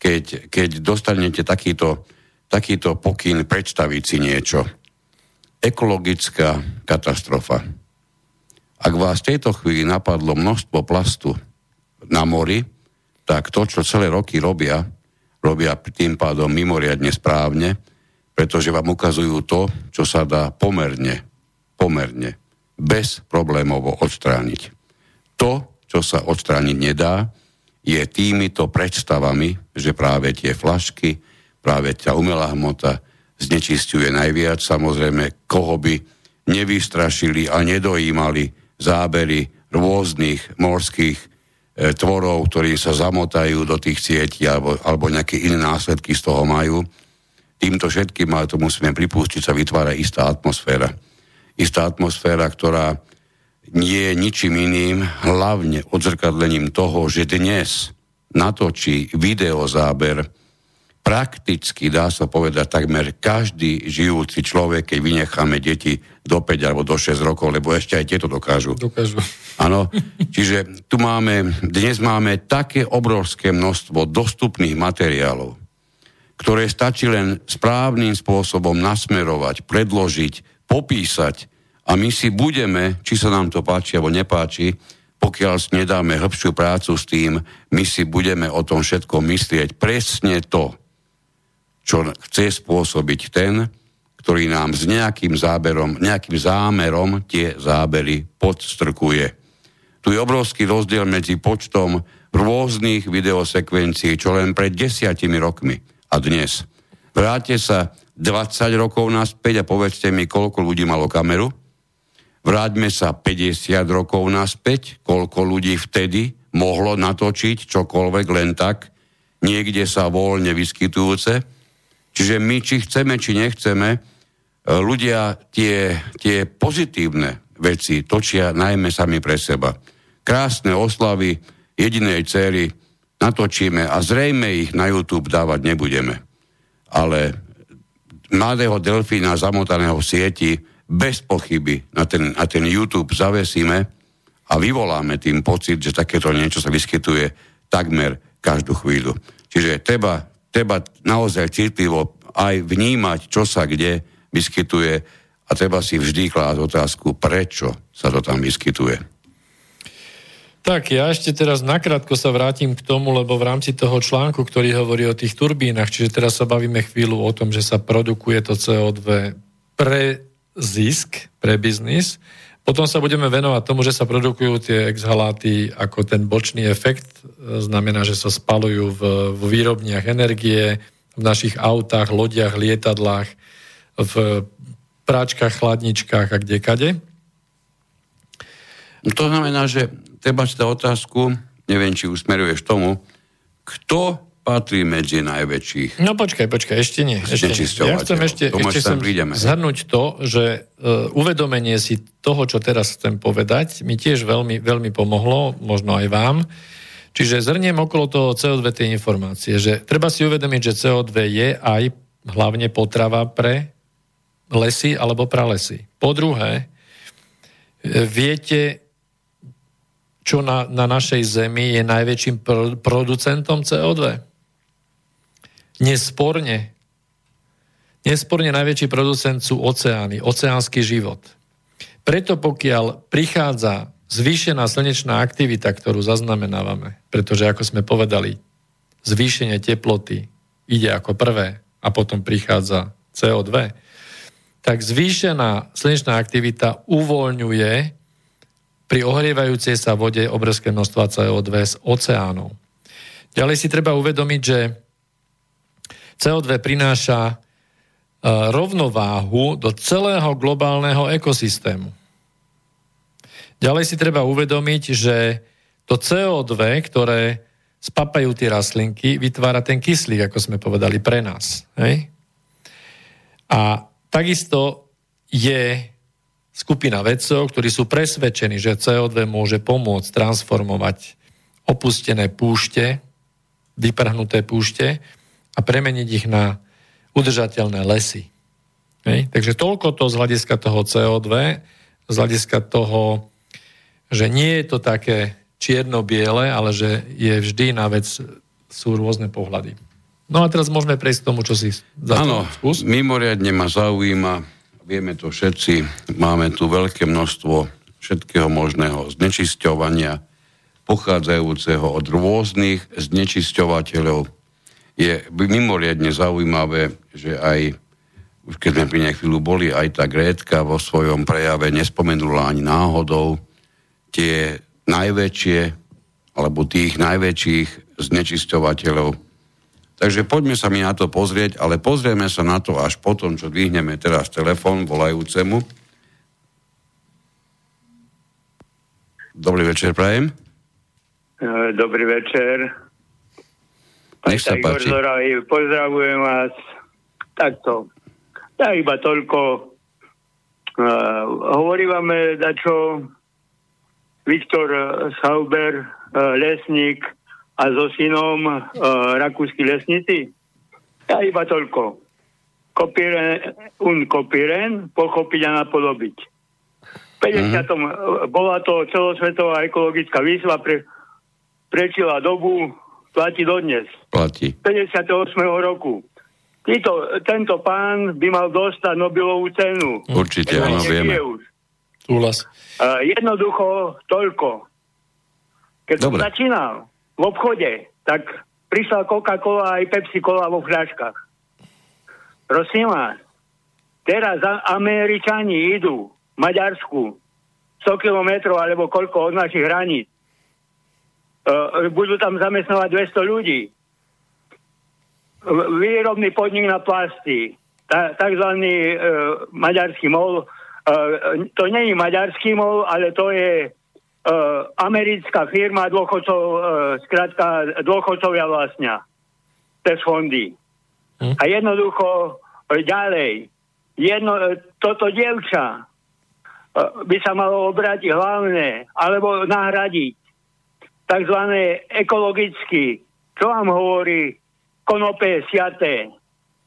keď, keď dostanete takýto takýto pokyn predstaviť si niečo. Ekologická katastrofa. Ak vás v tejto chvíli napadlo množstvo plastu na mori, tak to, čo celé roky robia, robia tým pádom mimoriadne správne, pretože vám ukazujú to, čo sa dá pomerne, pomerne, bez problémovo odstrániť. To, čo sa odstrániť nedá, je týmito predstavami, že práve tie flašky, práve tá umelá hmota znečistuje najviac. Samozrejme, koho by nevystrašili a nedojímali zábery rôznych morských tvorov, ktorí sa zamotajú do tých sietí alebo, alebo nejaké iné následky z toho majú. Týmto všetkým, ale to musíme pripustiť, sa vytvára istá atmosféra. Istá atmosféra, ktorá nie je ničím iným, hlavne odzrkadlením toho, že dnes natočí videozáber prakticky, dá sa povedať, takmer každý žijúci človek, keď vynecháme deti do 5 alebo do 6 rokov, lebo ešte aj tieto dokážu. Dokážu. Áno, čiže tu máme, dnes máme také obrovské množstvo dostupných materiálov, ktoré stačí len správnym spôsobom nasmerovať, predložiť, popísať a my si budeme, či sa nám to páči alebo nepáči, pokiaľ nedáme hĺbšiu prácu s tým, my si budeme o tom všetko myslieť presne to, čo chce spôsobiť ten, ktorý nám s nejakým záberom, nejakým zámerom tie zábery podstrkuje. Tu je obrovský rozdiel medzi počtom rôznych videosekvencií, čo len pred desiatimi rokmi, a dnes. Vráte sa 20 rokov naspäť a povedzte mi, koľko ľudí malo kameru. Vráťme sa 50 rokov naspäť, koľko ľudí vtedy mohlo natočiť čokoľvek len tak, niekde sa voľne vyskytujúce. Čiže my, či chceme, či nechceme, e, ľudia tie, tie pozitívne veci točia najmä sami pre seba. Krásne oslavy jedinej céry natočíme a zrejme ich na YouTube dávať nebudeme. Ale mladého delfína zamotaného v sieti bez pochyby na ten, na ten YouTube zavesíme a vyvoláme tým pocit, že takéto niečo sa vyskytuje takmer každú chvíľu. Čiže treba, treba naozaj citlivo aj vnímať, čo sa kde vyskytuje a treba si vždy klásť otázku, prečo sa to tam vyskytuje. Tak, ja ešte teraz nakrátko sa vrátim k tomu, lebo v rámci toho článku, ktorý hovorí o tých turbínach, čiže teraz sa bavíme chvíľu o tom, že sa produkuje to CO2 pre zisk, pre biznis. Potom sa budeme venovať tomu, že sa produkujú tie exhaláty ako ten bočný efekt, znamená, že sa spalujú v, v výrobniach energie, v našich autách, lodiach, lietadlách, v práčkach, chladničkách a kdekade. To znamená, že treba si otázku, neviem, či usmeruješ tomu, kto patrí medzi najväčších. No počkaj, počkaj, ešte nie. Ešte nie. Ja chcem ešte, ešte sem zhrnúť to, že uh, uvedomenie si toho, čo teraz chcem povedať, mi tiež veľmi, veľmi pomohlo, možno aj vám. Čiže zhrniem okolo toho CO2 tie informácie, že treba si uvedomiť, že CO2 je aj hlavne potrava pre lesy alebo pralesy. Po druhé, e, viete, čo na, na našej Zemi je najväčším pr- producentom CO2? Nesporne. Nesporne najväčší producent sú oceány, oceánsky život. Preto pokiaľ prichádza zvýšená slnečná aktivita, ktorú zaznamenávame, pretože ako sme povedali, zvýšenie teploty ide ako prvé a potom prichádza CO2, tak zvýšená slnečná aktivita uvoľňuje pri ohrievajúcej sa vode obrovské množstva CO2 z oceánov. Ďalej si treba uvedomiť, že CO2 prináša e, rovnováhu do celého globálneho ekosystému. Ďalej si treba uvedomiť, že to CO2, ktoré spapajú tie rastlinky, vytvára ten kyslík, ako sme povedali, pre nás. Hej? A takisto je skupina vedcov, ktorí sú presvedčení, že CO2 môže pomôcť transformovať opustené púšte, vyprhnuté púšte a premeniť ich na udržateľné lesy. Hej? Takže toľko to z hľadiska toho CO2, z hľadiska toho, že nie je to také čierno-biele, ale že je vždy na vec sú rôzne pohľady. No a teraz môžeme prejsť k tomu, čo si Áno, mimoriadne ma zaujíma Vieme to všetci, máme tu veľké množstvo všetkého možného znečisťovania, pochádzajúceho od rôznych znečisťovateľov. Je mimoriadne zaujímavé, že aj, už keď sme pri nej chvíľu boli, aj tá Grétka vo svojom prejave nespomenula ani náhodou tie najväčšie, alebo tých najväčších znečisťovateľov Takže poďme sa mi na to pozrieť, ale pozrieme sa na to až potom, čo dvihneme teraz telefon volajúcemu. Dobrý večer, prajem. E, dobrý večer. Nech sa páči. Pozdravujem vás takto. Ja iba toľko. Uh, hovorí vám dačo Viktor Sauber, uh, lesník, a so synom uh, rakúsky lesníci? Ja iba toľko. Kopiren, un kopiren, pochopiť a napodobiť. V 50. Mm-hmm. bola to celosvetová ekologická výzva, pre, prečila dobu, platí dodnes. Platí. 58. roku. Tito, tento pán by mal dostať Nobelovú cenu. Určite, áno, vieme. Súhlas. Uh, jednoducho toľko. Keď Dobre. som začínal, v obchode, tak prišla Coca-Cola aj Pepsi-Cola vo fľaškách. Prosím vás, teraz Američani idú v Maďarsku 100 kilometrov alebo koľko od našich hraníc. Uh, budú tam zamestnovať 200 ľudí. výrobný podnik na plasty, takzvaný e, maďarský mol. E, to nie je maďarský mol, ale to je e, americká firma dôchodcov, e, skrátka dôchodcovia vlastnia cez fondy. Hm? A jednoducho e, ďalej, jedno, e, toto dievča e, by sa malo obrátiť hlavne, alebo nahradiť takzvané ekologicky, čo vám hovorí konope siaté,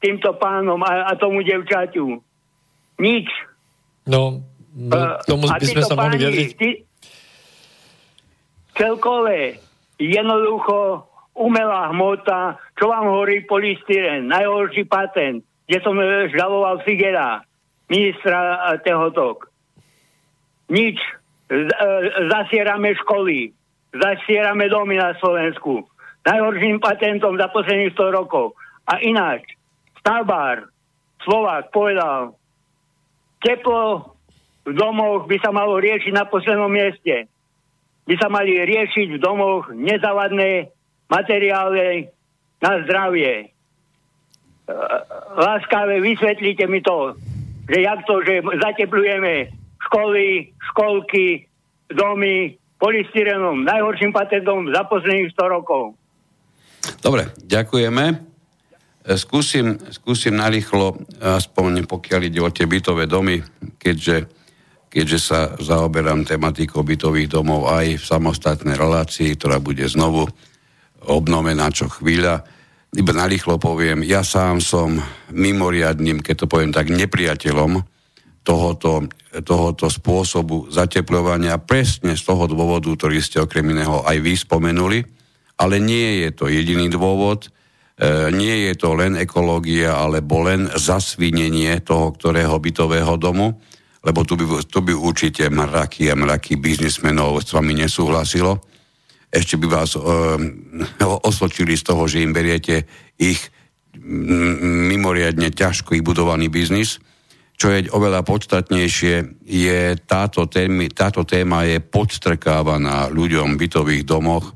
týmto pánom a, a tomu devčaťu. Nič. No, no tomu by sme sa mohli vyjadriť. Ty, celkové, jednoducho umelá hmota, čo vám hovorí polystyren, najhorší patent, kde som žaloval Figera, ministra Tehotok. Nič. Z, e, zasierame školy, zasierame domy na Slovensku. Najhorším patentom za posledných 100 rokov. A ináč, stavbár, Slovák povedal, teplo v domoch by sa malo riešiť na poslednom mieste. By sa mali riešiť v domoch nezavadné materiály na zdravie. Láskavé, vysvetlite mi to, že jak to, že zateplujeme školy, školky, domy polystyrenom, najhorším patentom za posledných 100 rokov. Dobre, ďakujeme. Skúsim, skúsim narýchlo, aspoň pokiaľ ide o tie bytové domy, keďže, keďže sa zaoberám tematikou bytových domov aj v samostatnej relácii, ktorá bude znovu obnovená čo chvíľa. Iba narýchlo poviem, ja sám som mimoriadným, keď to poviem tak, nepriateľom tohoto, tohoto spôsobu zateplovania presne z toho dôvodu, ktorý ste okrem iného aj vy spomenuli, ale nie je to jediný dôvod, E, nie je to len ekológia, alebo len zasvinenie toho, ktorého bytového domu, lebo tu by, tu by určite mraky a mraky biznismenov s vami nesúhlasilo. Ešte by vás e, osočili z toho, že im beriete ich mimoriadne ťažko budovaný biznis. Čo je oveľa podstatnejšie, je táto, témy, táto téma je podstrkávaná ľuďom v bytových domoch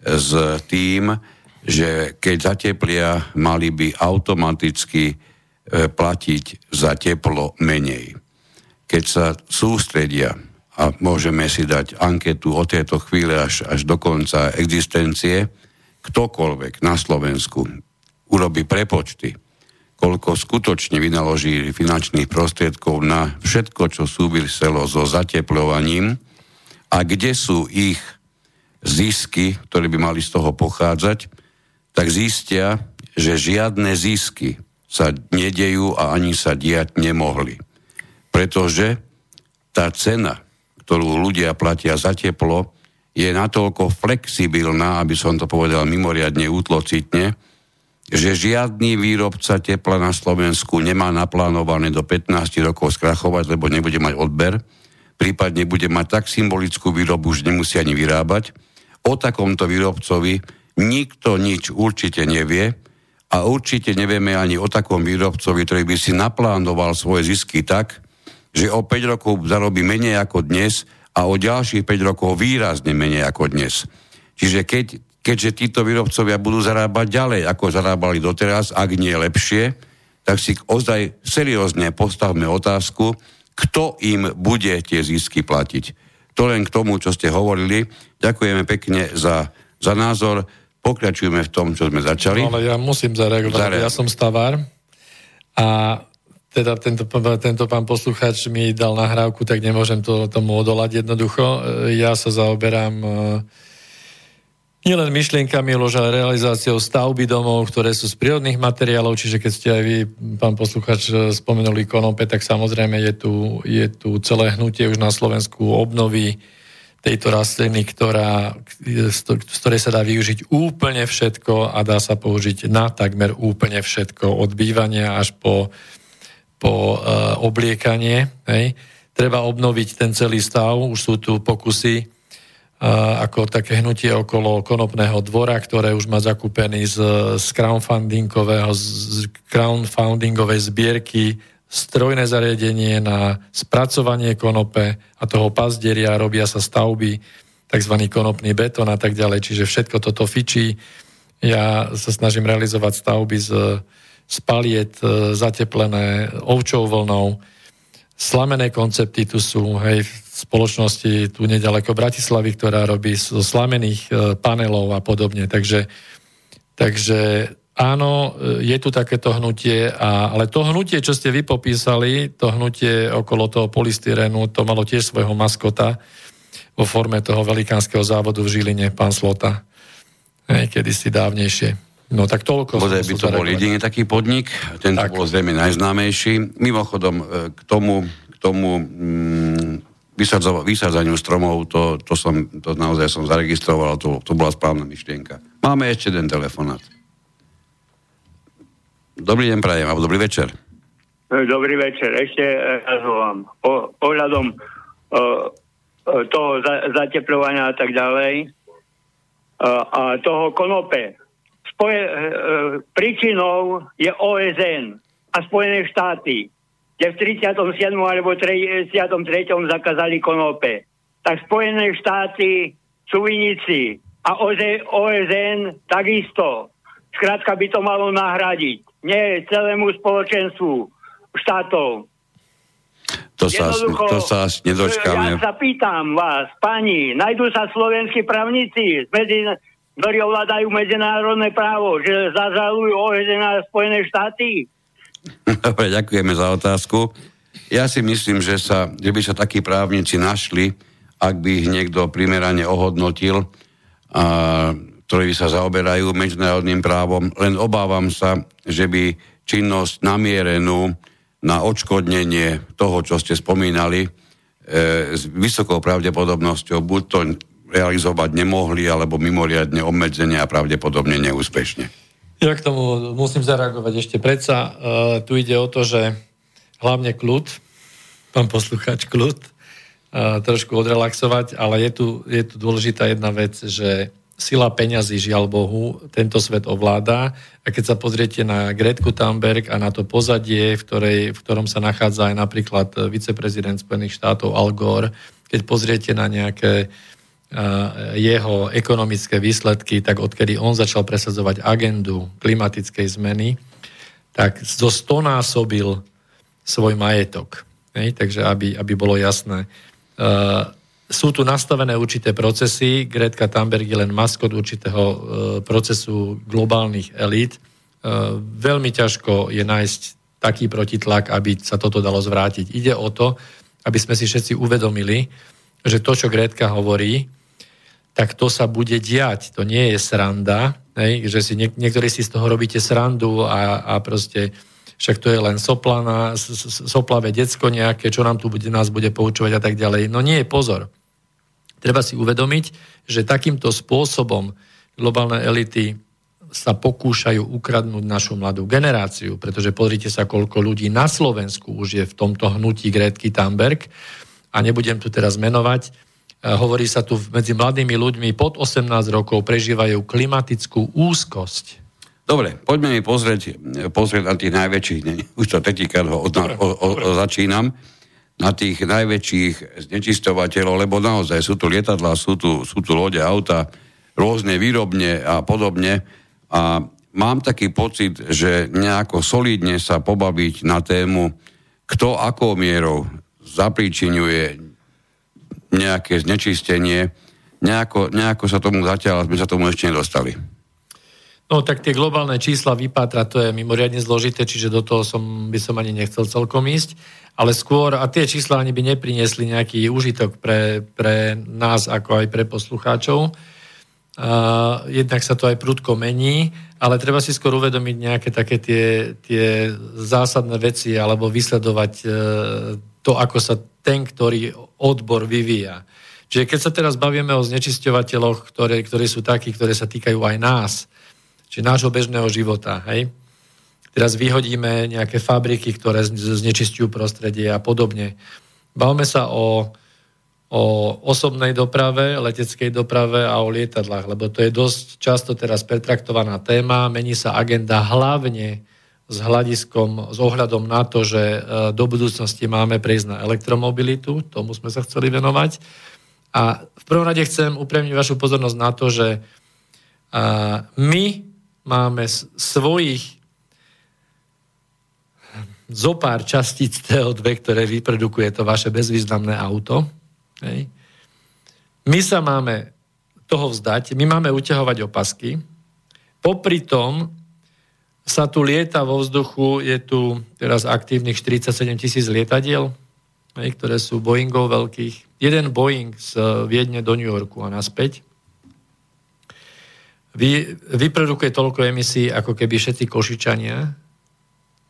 s tým, že keď zateplia, mali by automaticky e, platiť za teplo menej. Keď sa sústredia, a môžeme si dať anketu o tejto chvíle až, až do konca existencie, ktokoľvek na Slovensku urobí prepočty, koľko skutočne vynaloží finančných prostriedkov na všetko, čo súviselo so zateplovaním a kde sú ich zisky, ktoré by mali z toho pochádzať, tak zistia, že žiadne zisky sa nedejú a ani sa diať nemohli. Pretože tá cena, ktorú ľudia platia za teplo, je natoľko flexibilná, aby som to povedal mimoriadne útlocitne, že žiadny výrobca tepla na Slovensku nemá naplánované do 15 rokov skrachovať, lebo nebude mať odber, prípadne bude mať tak symbolickú výrobu, že nemusí ani vyrábať. O takomto výrobcovi Nikto nič určite nevie a určite nevieme ani o takom výrobcovi, ktorý by si naplánoval svoje zisky tak, že o 5 rokov zarobí menej ako dnes a o ďalších 5 rokov výrazne menej ako dnes. Čiže keď, keďže títo výrobcovia budú zarábať ďalej, ako zarábali doteraz, ak nie lepšie, tak si ozaj seriózne postavme otázku, kto im bude tie zisky platiť. To len k tomu, čo ste hovorili. Ďakujeme pekne za, za názor pokračujeme v tom, čo sme začali. No, ale ja musím zareagovať. Zareagovať. Ja som stavár a teda tento, tento pán poslucháč mi dal nahrávku, tak nemôžem to, tomu odolať jednoducho. Ja sa zaoberám e, nielen myšlienkami, ale realizáciou stavby domov, ktoré sú z prírodných materiálov, čiže keď ste aj vy, pán posluchač, spomenuli konope, tak samozrejme je tu, je tu celé hnutie už na Slovensku obnovy tejto rastliny, ktorá, z ktorej sa dá využiť úplne všetko a dá sa použiť na takmer úplne všetko, od bývania až po, po uh, obliekanie. Hej. Treba obnoviť ten celý stav, už sú tu pokusy ako také hnutie okolo konopného dvora, ktoré už má zakúpený z, z crowdfundingového, z crowdfundingovej zbierky strojné zariadenie na spracovanie konope a toho pazdieria, robia sa stavby, tzv. konopný betón a tak ďalej. Čiže všetko toto fičí. Ja sa snažím realizovať stavby z, z paliet e, zateplené ovčou vlnou. Slamené koncepty tu sú, hej, v spoločnosti tu nedaleko Bratislavy, ktorá robí zo slamených e, panelov a podobne. Takže, takže áno, e, je tu takéto hnutie, a, ale to hnutie, čo ste vy popísali, to hnutie okolo toho polystyrenu, to malo tiež svojho maskota vo forme toho velikánskeho závodu v Žiline, pán Slota hej, kedysi dávnejšie. No tak toľko. Bodaj by to bol jediný taký podnik, tento tak. bol zrejme najznámejší. Mimochodom, e, k tomu, k tomu mm, vysádzaniu stromov, to, to, som, to naozaj som zaregistroval, to, to bola správna myšlienka. Máme ešte jeden telefonát. Dobrý deň, prajem, alebo dobrý večer. E, dobrý večer. Ešte e, raz volám. Ohľadom toho zateplovania a tak ďalej a toho konope. Spoje, e, e, príčinou je OSN a Spojené štáty, kde v 37. alebo 33. zakázali konope. Tak Spojené štáty sú vinici a OSN takisto. Skrátka by to malo nahradiť. Nie celému spoločenstvu štátov. To sa, to sa nedočkáme. Ja sa pýtam vás, pani, najdú sa slovenskí právnici, medzi, ktorí ovládajú medzinárodné právo, že zažalujú OSN Spojené štáty? Dobre, ďakujeme za otázku. Ja si myslím, že, sa, že by sa takí právnici našli, ak by ich niekto primerane ohodnotil, a, ktorí sa zaoberajú medzinárodným právom. Len obávam sa, že by činnosť namierenú na odškodnenie toho, čo ste spomínali, e, s vysokou pravdepodobnosťou buď to realizovať nemohli, alebo mimoriadne obmedzenia a pravdepodobne neúspešne. Ja k tomu musím zareagovať ešte predsa. E, tu ide o to, že hlavne kľud, pán poslucháč kľud, e, trošku odrelaxovať, ale je tu, je tu dôležitá jedna vec, že sila peňazí, žiaľ Bohu, tento svet ovláda. A keď sa pozriete na Gretku Thunberg a na to pozadie, v, ktorej, v ktorom sa nachádza aj napríklad viceprezident Spojených štátov Al Gore, keď pozriete na nejaké jeho ekonomické výsledky, tak odkedy on začal presadzovať agendu klimatickej zmeny, tak zo stonásobil svoj majetok. Hej? Takže aby, aby bolo jasné. Uh, sú tu nastavené určité procesy. Gretka Thunberg je len maskot určitého e, procesu globálnych elít. E, veľmi ťažko je nájsť taký protitlak, aby sa toto dalo zvrátiť. Ide o to, aby sme si všetci uvedomili, že to, čo Gretka hovorí, tak to sa bude diať. To nie je sranda, hej? že si niek- niektorí si z toho robíte srandu a, a proste však to je len soplana, soplavé decko nejaké, čo nám tu bude, nás bude poučovať a tak ďalej. No nie, pozor. Treba si uvedomiť, že takýmto spôsobom globálne elity sa pokúšajú ukradnúť našu mladú generáciu, pretože pozrite sa, koľko ľudí na Slovensku už je v tomto hnutí Gretky Thunberg a nebudem tu teraz menovať. Hovorí sa tu medzi mladými ľuďmi pod 18 rokov prežívajú klimatickú úzkosť. Dobre, poďme mi pozrieť, pozrieť na tých najväčších, ne, už to tretíkrát ho odna, o, o, o, začínam, na tých najväčších znečistovateľov, lebo naozaj sú tu lietadlá, sú tu, sú tu lode, auta, rôzne výrobne a podobne. A mám taký pocit, že nejako solidne sa pobaviť na tému, kto akou mierou zapríčinuje nejaké znečistenie, nejako, nejako sa tomu zatiaľ, sme sa tomu ešte nedostali. No tak tie globálne čísla vypátra, to je mimoriadne zložité, čiže do toho som, by som ani nechcel celkom ísť, ale skôr, a tie čísla ani by nepriniesli nejaký užitok pre, pre nás, ako aj pre poslucháčov. Uh, jednak sa to aj prudko mení, ale treba si skôr uvedomiť nejaké také tie, tie zásadné veci alebo vysledovať uh, to, ako sa ten, ktorý odbor vyvíja. Čiže keď sa teraz bavíme o znečisťovateľoch, ktoré, ktoré sú takí, ktoré sa týkajú aj nás, či nášho bežného života. Hej? Teraz vyhodíme nejaké fabriky, ktoré znečistujú prostredie a podobne. Bavme sa o, o osobnej doprave, leteckej doprave a o lietadlách, lebo to je dosť často teraz pretraktovaná téma. Mení sa agenda hlavne s hľadiskom, s ohľadom na to, že e, do budúcnosti máme prejsť na elektromobilitu, tomu sme sa chceli venovať. A v prvom rade chcem upremniť vašu pozornosť na to, že my máme svojich zo pár častíc CO2, ktoré vyprodukuje to vaše bezvýznamné auto. My sa máme toho vzdať, my máme uťahovať opasky. Popri tom sa tu lieta vo vzduchu, je tu teraz aktívnych 47 tisíc lietadiel, ktoré sú Boeingov veľkých. Jeden Boeing z Viedne do New Yorku a naspäť vy, vyprodukuje toľko emisí, ako keby všetci Košičania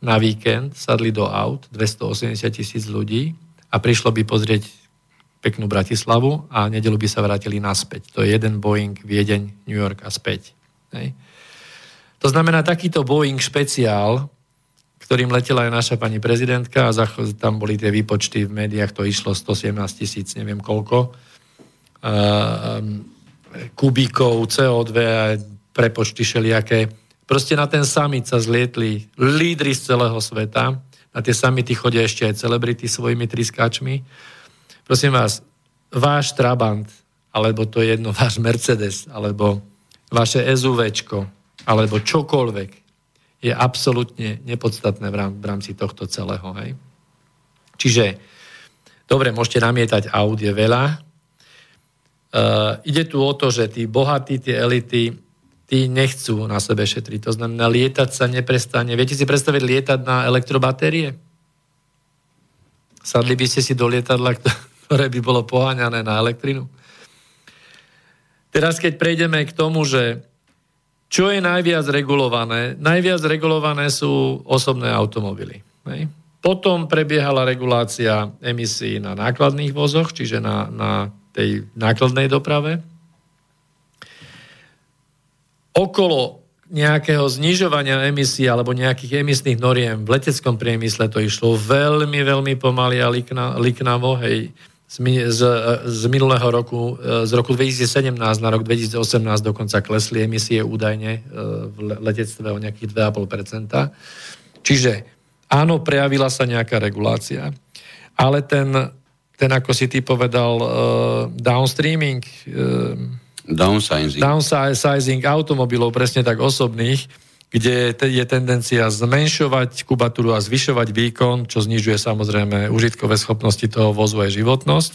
na víkend sadli do aut, 280 tisíc ľudí a prišlo by pozrieť peknú Bratislavu a nedelu by sa vrátili naspäť. To je jeden Boeing, Viedeň, New York a späť. Hej. To znamená, takýto Boeing špeciál, ktorým letela aj naša pani prezidentka a tam boli tie výpočty v médiách, to išlo 117 tisíc, neviem koľko. Uh, kubíkov CO2 a prepočty šeliaké. Proste na ten summit sa zlietli lídry z celého sveta. Na tie summity chodia ešte aj celebrity svojimi triskáčmi. Prosím vás, váš Trabant, alebo to je jedno, váš Mercedes, alebo vaše SUVčko, alebo čokoľvek, je absolútne nepodstatné v rámci tohto celého. Hej? Čiže, dobre, môžete namietať aut, je veľa, Uh, ide tu o to, že tí bohatí, tie elity, tí nechcú na sebe šetriť. To znamená, lietať sa neprestane. Viete si predstaviť lietať na elektrobatérie? Sadli by ste si do lietadla, ktoré by bolo poháňané na elektrinu? Teraz, keď prejdeme k tomu, že čo je najviac regulované? Najviac regulované sú osobné automobily. Hej? Potom prebiehala regulácia emisí na nákladných vozoch, čiže na, na tej nákladnej doprave. Okolo nejakého znižovania emisí alebo nejakých emisných noriem v leteckom priemysle to išlo veľmi, veľmi pomaly a likna, liknavo. Hej. Z, z, z minulého roku, z roku 2017 na rok 2018 dokonca klesli emisie údajne e, v letectve o nejakých 2,5%. Čiže áno, prejavila sa nejaká regulácia, ale ten ten, ako si ty povedal, downstreaming, downsizing. downsizing automobilov, presne tak osobných, kde je tendencia zmenšovať kubatúru a zvyšovať výkon, čo znižuje samozrejme užitkové schopnosti toho vozu aj životnosť,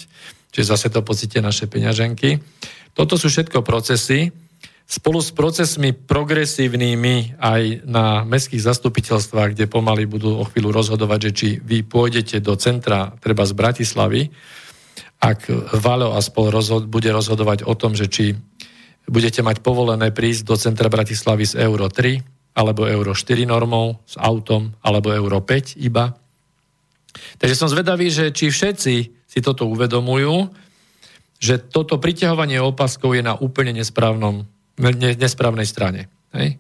čiže zase to pocíte naše peňaženky. Toto sú všetko procesy, spolu s procesmi progresívnymi aj na mestských zastupiteľstvách, kde pomaly budú o chvíľu rozhodovať, že či vy pôjdete do centra, treba z Bratislavy, ak Valo a spol rozhod- bude rozhodovať o tom, že či budete mať povolené prísť do centra Bratislavy z Euro 3 alebo Euro 4 normou, s autom, alebo Euro 5 iba. Takže som zvedavý, že či všetci si toto uvedomujú, že toto priťahovanie opaskov je na úplne nesprávnom nesprávnej strane. Hej?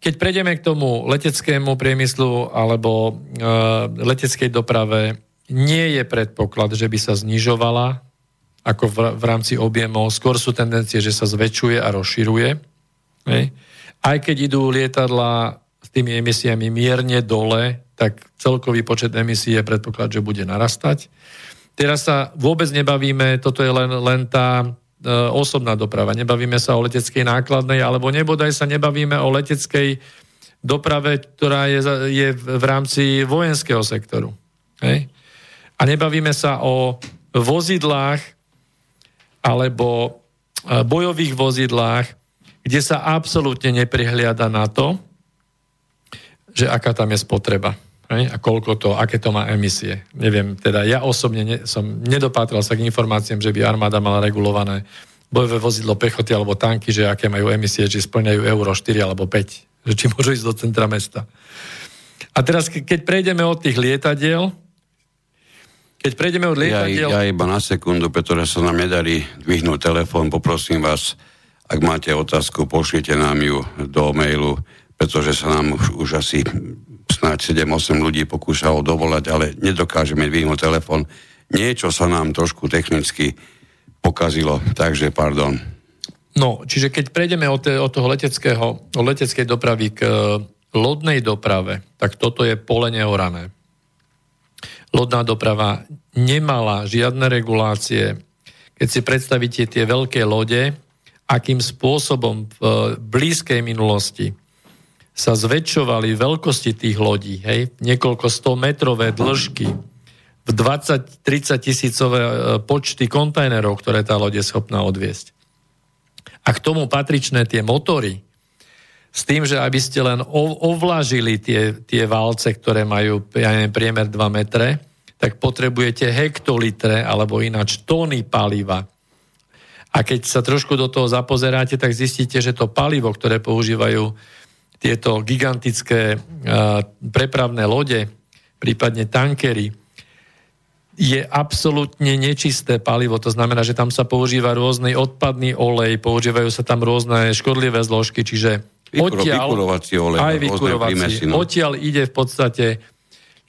Keď prejdeme k tomu leteckému priemyslu alebo leteckej doprave, nie je predpoklad, že by sa znižovala ako v, v rámci objemov. Skôr sú tendencie, že sa zväčšuje a rozširuje. Hej? Aj keď idú lietadla s tými emisiami mierne dole, tak celkový počet emisí je predpoklad, že bude narastať. Teraz sa vôbec nebavíme, toto je len, len tá E, osobná doprava. Nebavíme sa o leteckej nákladnej, alebo nebodaj sa nebavíme o leteckej doprave, ktorá je, je v rámci vojenského sektoru. Hej? A nebavíme sa o vozidlách alebo e, bojových vozidlách, kde sa absolútne neprihliada na to, že aká tam je spotreba. A koľko to, aké to má emisie. Neviem, teda ja osobne ne, som nedopátral sa k informáciám, že by armáda mala regulované bojové vozidlo pechoty alebo tanky, že aké majú emisie, či splňajú euro 4 alebo 5, že či môžu ísť do centra mesta. A teraz, keď prejdeme od tých lietadiel, keď prejdeme od lietadiel... Ja, ja iba na sekundu, pretože sa nám nedarí dvihnúť telefón, poprosím vás, ak máte otázku, pošlite nám ju do mailu, pretože sa nám už, už asi snáď 7-8 ľudí pokúšalo dovolať, ale nedokážeme vyhnúť telefon. Niečo sa nám trošku technicky pokazilo, takže pardon. No, čiže keď prejdeme od, od toho leteckého, od leteckej dopravy k uh, lodnej doprave, tak toto je pole neorané. Lodná doprava nemala žiadne regulácie. Keď si predstavíte tie veľké lode, akým spôsobom v blízkej minulosti sa zväčšovali veľkosti tých lodí, hej, niekoľko 100 metrové dĺžky, v 20-30 tisícové e, počty kontajnerov, ktoré tá loď je schopná odviesť. A k tomu patričné tie motory, s tým, že aby ste len ovlažili tie, tie válce, ktoré majú ja neviem, priemer 2 metre, tak potrebujete hektolitre alebo ináč tóny paliva. A keď sa trošku do toho zapozeráte, tak zistíte, že to palivo, ktoré používajú tieto gigantické uh, prepravné lode, prípadne tankery, je absolútne nečisté palivo. To znamená, že tam sa používa rôzny odpadný olej, používajú sa tam rôzne škodlivé zložky, čiže Vykuro, odtiaľ, vykurovací olej, aj vykurovací, no. odtiaľ ide v podstate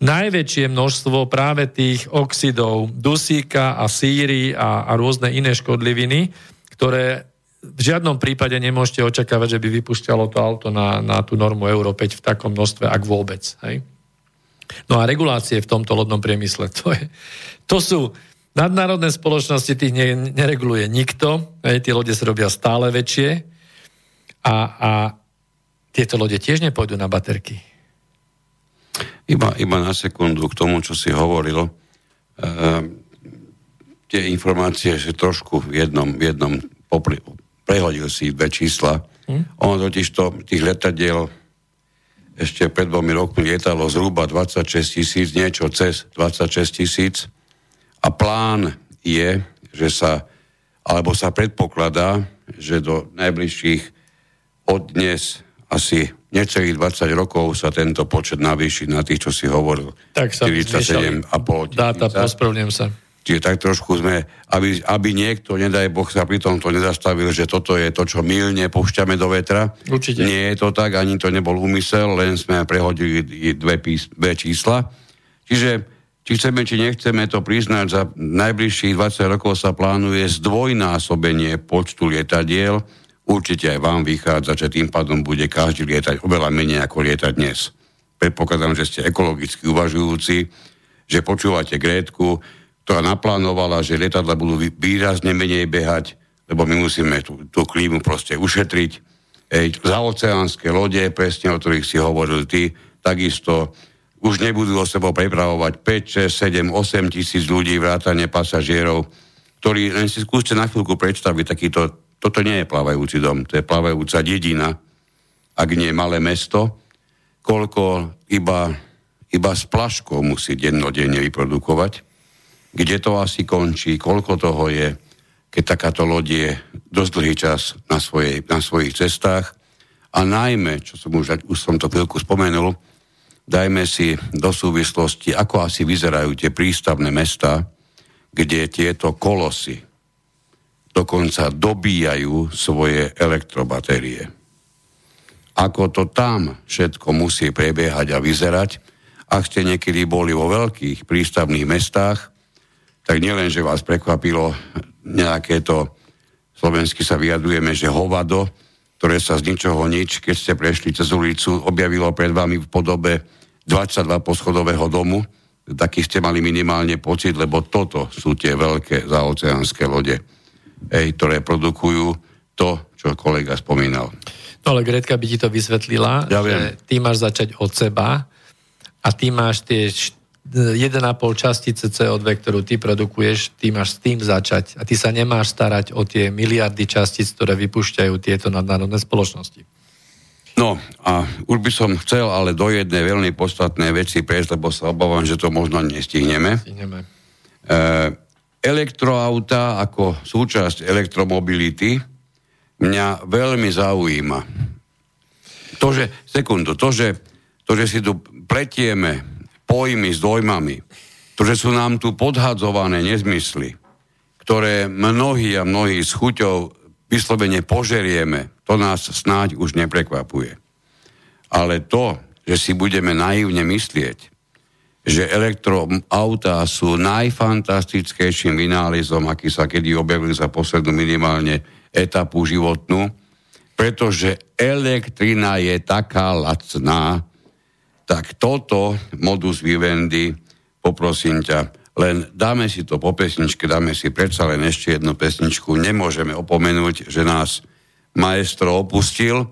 najväčšie množstvo práve tých oxidov dusíka a síry a, a rôzne iné škodliviny, ktoré v žiadnom prípade nemôžete očakávať, že by vypušťalo to auto na, na tú normu Euro 5 v takom množstve, ak vôbec. Hej? No a regulácie v tomto lodnom priemysle, to, je, to sú nadnárodné spoločnosti, tých ne, nereguluje nikto, hej, tie lode sa robia stále väčšie a, a tieto lode tiež nepôjdu na baterky. Iba, iba na sekundu k tomu, čo si hovoril. E, tie informácie, že trošku v jednom, v jednom popri, prehodil si dve čísla. Hm? Ono totiž to, tých letadiel ešte pred dvomi rokmi lietalo zhruba 26 tisíc, niečo cez 26 tisíc. A plán je, že sa, alebo sa predpokladá, že do najbližších od dnes asi necelých 20 rokov sa tento počet navýši na tých, čo si hovoril. Tak sa 47,5 tisíca. Dáta, pospravňujem sa. Čiže tak trošku sme, aby, aby niekto, nedaj Boh, sa pri tomto nezastavil, že toto je to, čo milne púšťame do vetra. Určite. Nie je to tak, ani to nebol úmysel, len sme prehodili dve, pís, dve čísla. Čiže či chceme, či nechceme to priznať, za najbližších 20 rokov sa plánuje zdvojnásobenie počtu lietadiel. Určite aj vám vychádza, že tým pádom bude každý lietať oveľa menej ako lietať dnes. Predpokladám, že ste ekologicky uvažujúci, že počúvate Grétku, ktorá naplánovala, že lietadla budú výrazne menej behať, lebo my musíme tú, tú klímu proste ušetriť. Ej, za oceánske lode, presne o ktorých si hovoril ty, takisto už nebudú o sebou prepravovať 5, 6, 7, 8 tisíc ľudí, vrátane pasažierov, ktorí, len si skúste na chvíľku predstaviť takýto, toto nie je plávajúci dom, to je plávajúca dedina, ak nie malé mesto, koľko iba, iba s plaškou musí dennodenne vyprodukovať kde to asi končí, koľko toho je, keď takáto loď je dosť dlhý čas na, svojej, na svojich cestách. A najmä, čo som už, už som to chvíľku spomenul, dajme si do súvislosti, ako asi vyzerajú tie prístavné mesta, kde tieto kolosy dokonca dobíjajú svoje elektrobatérie. Ako to tam všetko musí prebiehať a vyzerať, ak ste niekedy boli vo veľkých prístavných mestách, tak nielen, že vás prekvapilo nejaké to, slovensky sa vyjadujeme, že hovado, ktoré sa z ničoho nič, keď ste prešli cez ulicu, objavilo pred vami v podobe 22 poschodového domu, taký ste mali minimálne pocit, lebo toto sú tie veľké zaoceánske lode, ej, ktoré produkujú to, čo kolega spomínal. No ale Gretka by ti to vysvetlila, ja že ty máš začať od seba a ty máš tie 1,5 častice CO2, ktorú ty produkuješ, ty máš s tým začať a ty sa nemáš starať o tie miliardy častíc, ktoré vypúšťajú tieto nadnárodné spoločnosti. No a už by som chcel ale do jednej veľmi podstatnej veci prejsť, lebo sa obávam, že to možno nestihneme. Stihneme. E, elektroauta ako súčasť elektromobility mňa veľmi zaujíma. To, že, sekundu, to, že, to, že si tu pletieme pojmy s dojmami, ktoré sú nám tu podhadzované nezmysly, ktoré mnohí a mnohí s chuťou vyslovene požerieme, to nás snáď už neprekvapuje. Ale to, že si budeme naivne myslieť, že elektroautá sú najfantastickejším vynálezom, aký sa kedy objavili za poslednú minimálne etapu životnú, pretože elektrina je taká lacná, tak toto modus vivendi, poprosím ťa, len dáme si to po pesničke, dáme si predsa len ešte jednu pesničku. Nemôžeme opomenúť, že nás maestro opustil e,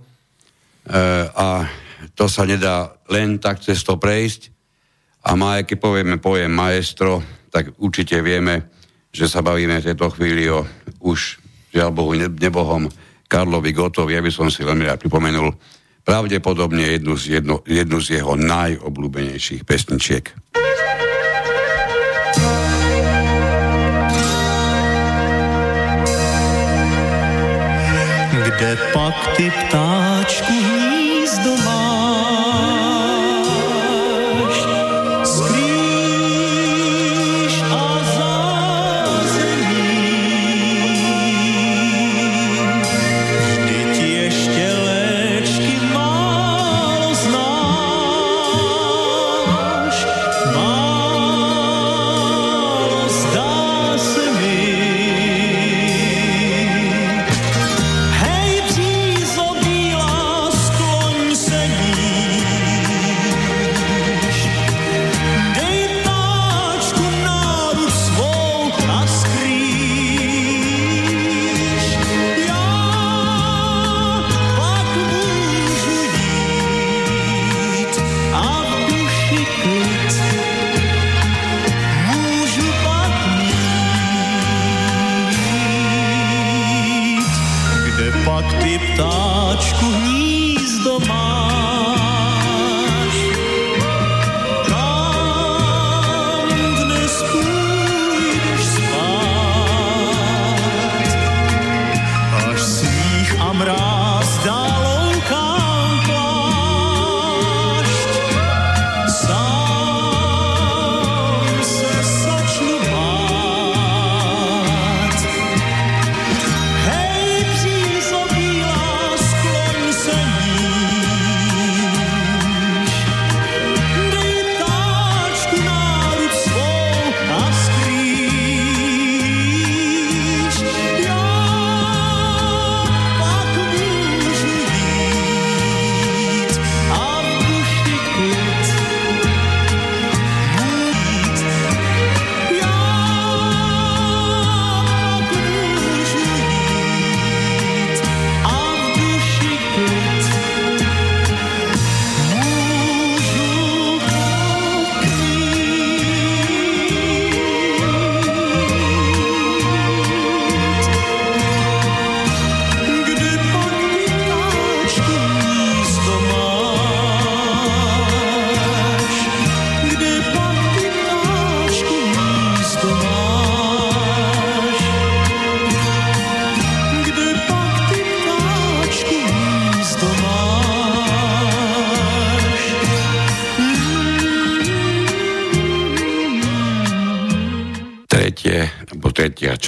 a to sa nedá len tak cez to prejsť. A má, keď povieme pojem maestro, tak určite vieme, že sa bavíme v tejto chvíli o už, žiaľ Bohu, nebohom Karlovi Gotovi. Ja by som si veľmi rád pripomenul pravdepodobne jednu z, jedno, jednu z jeho najobľúbenejších pesničiek. Kde pak ty ptáčku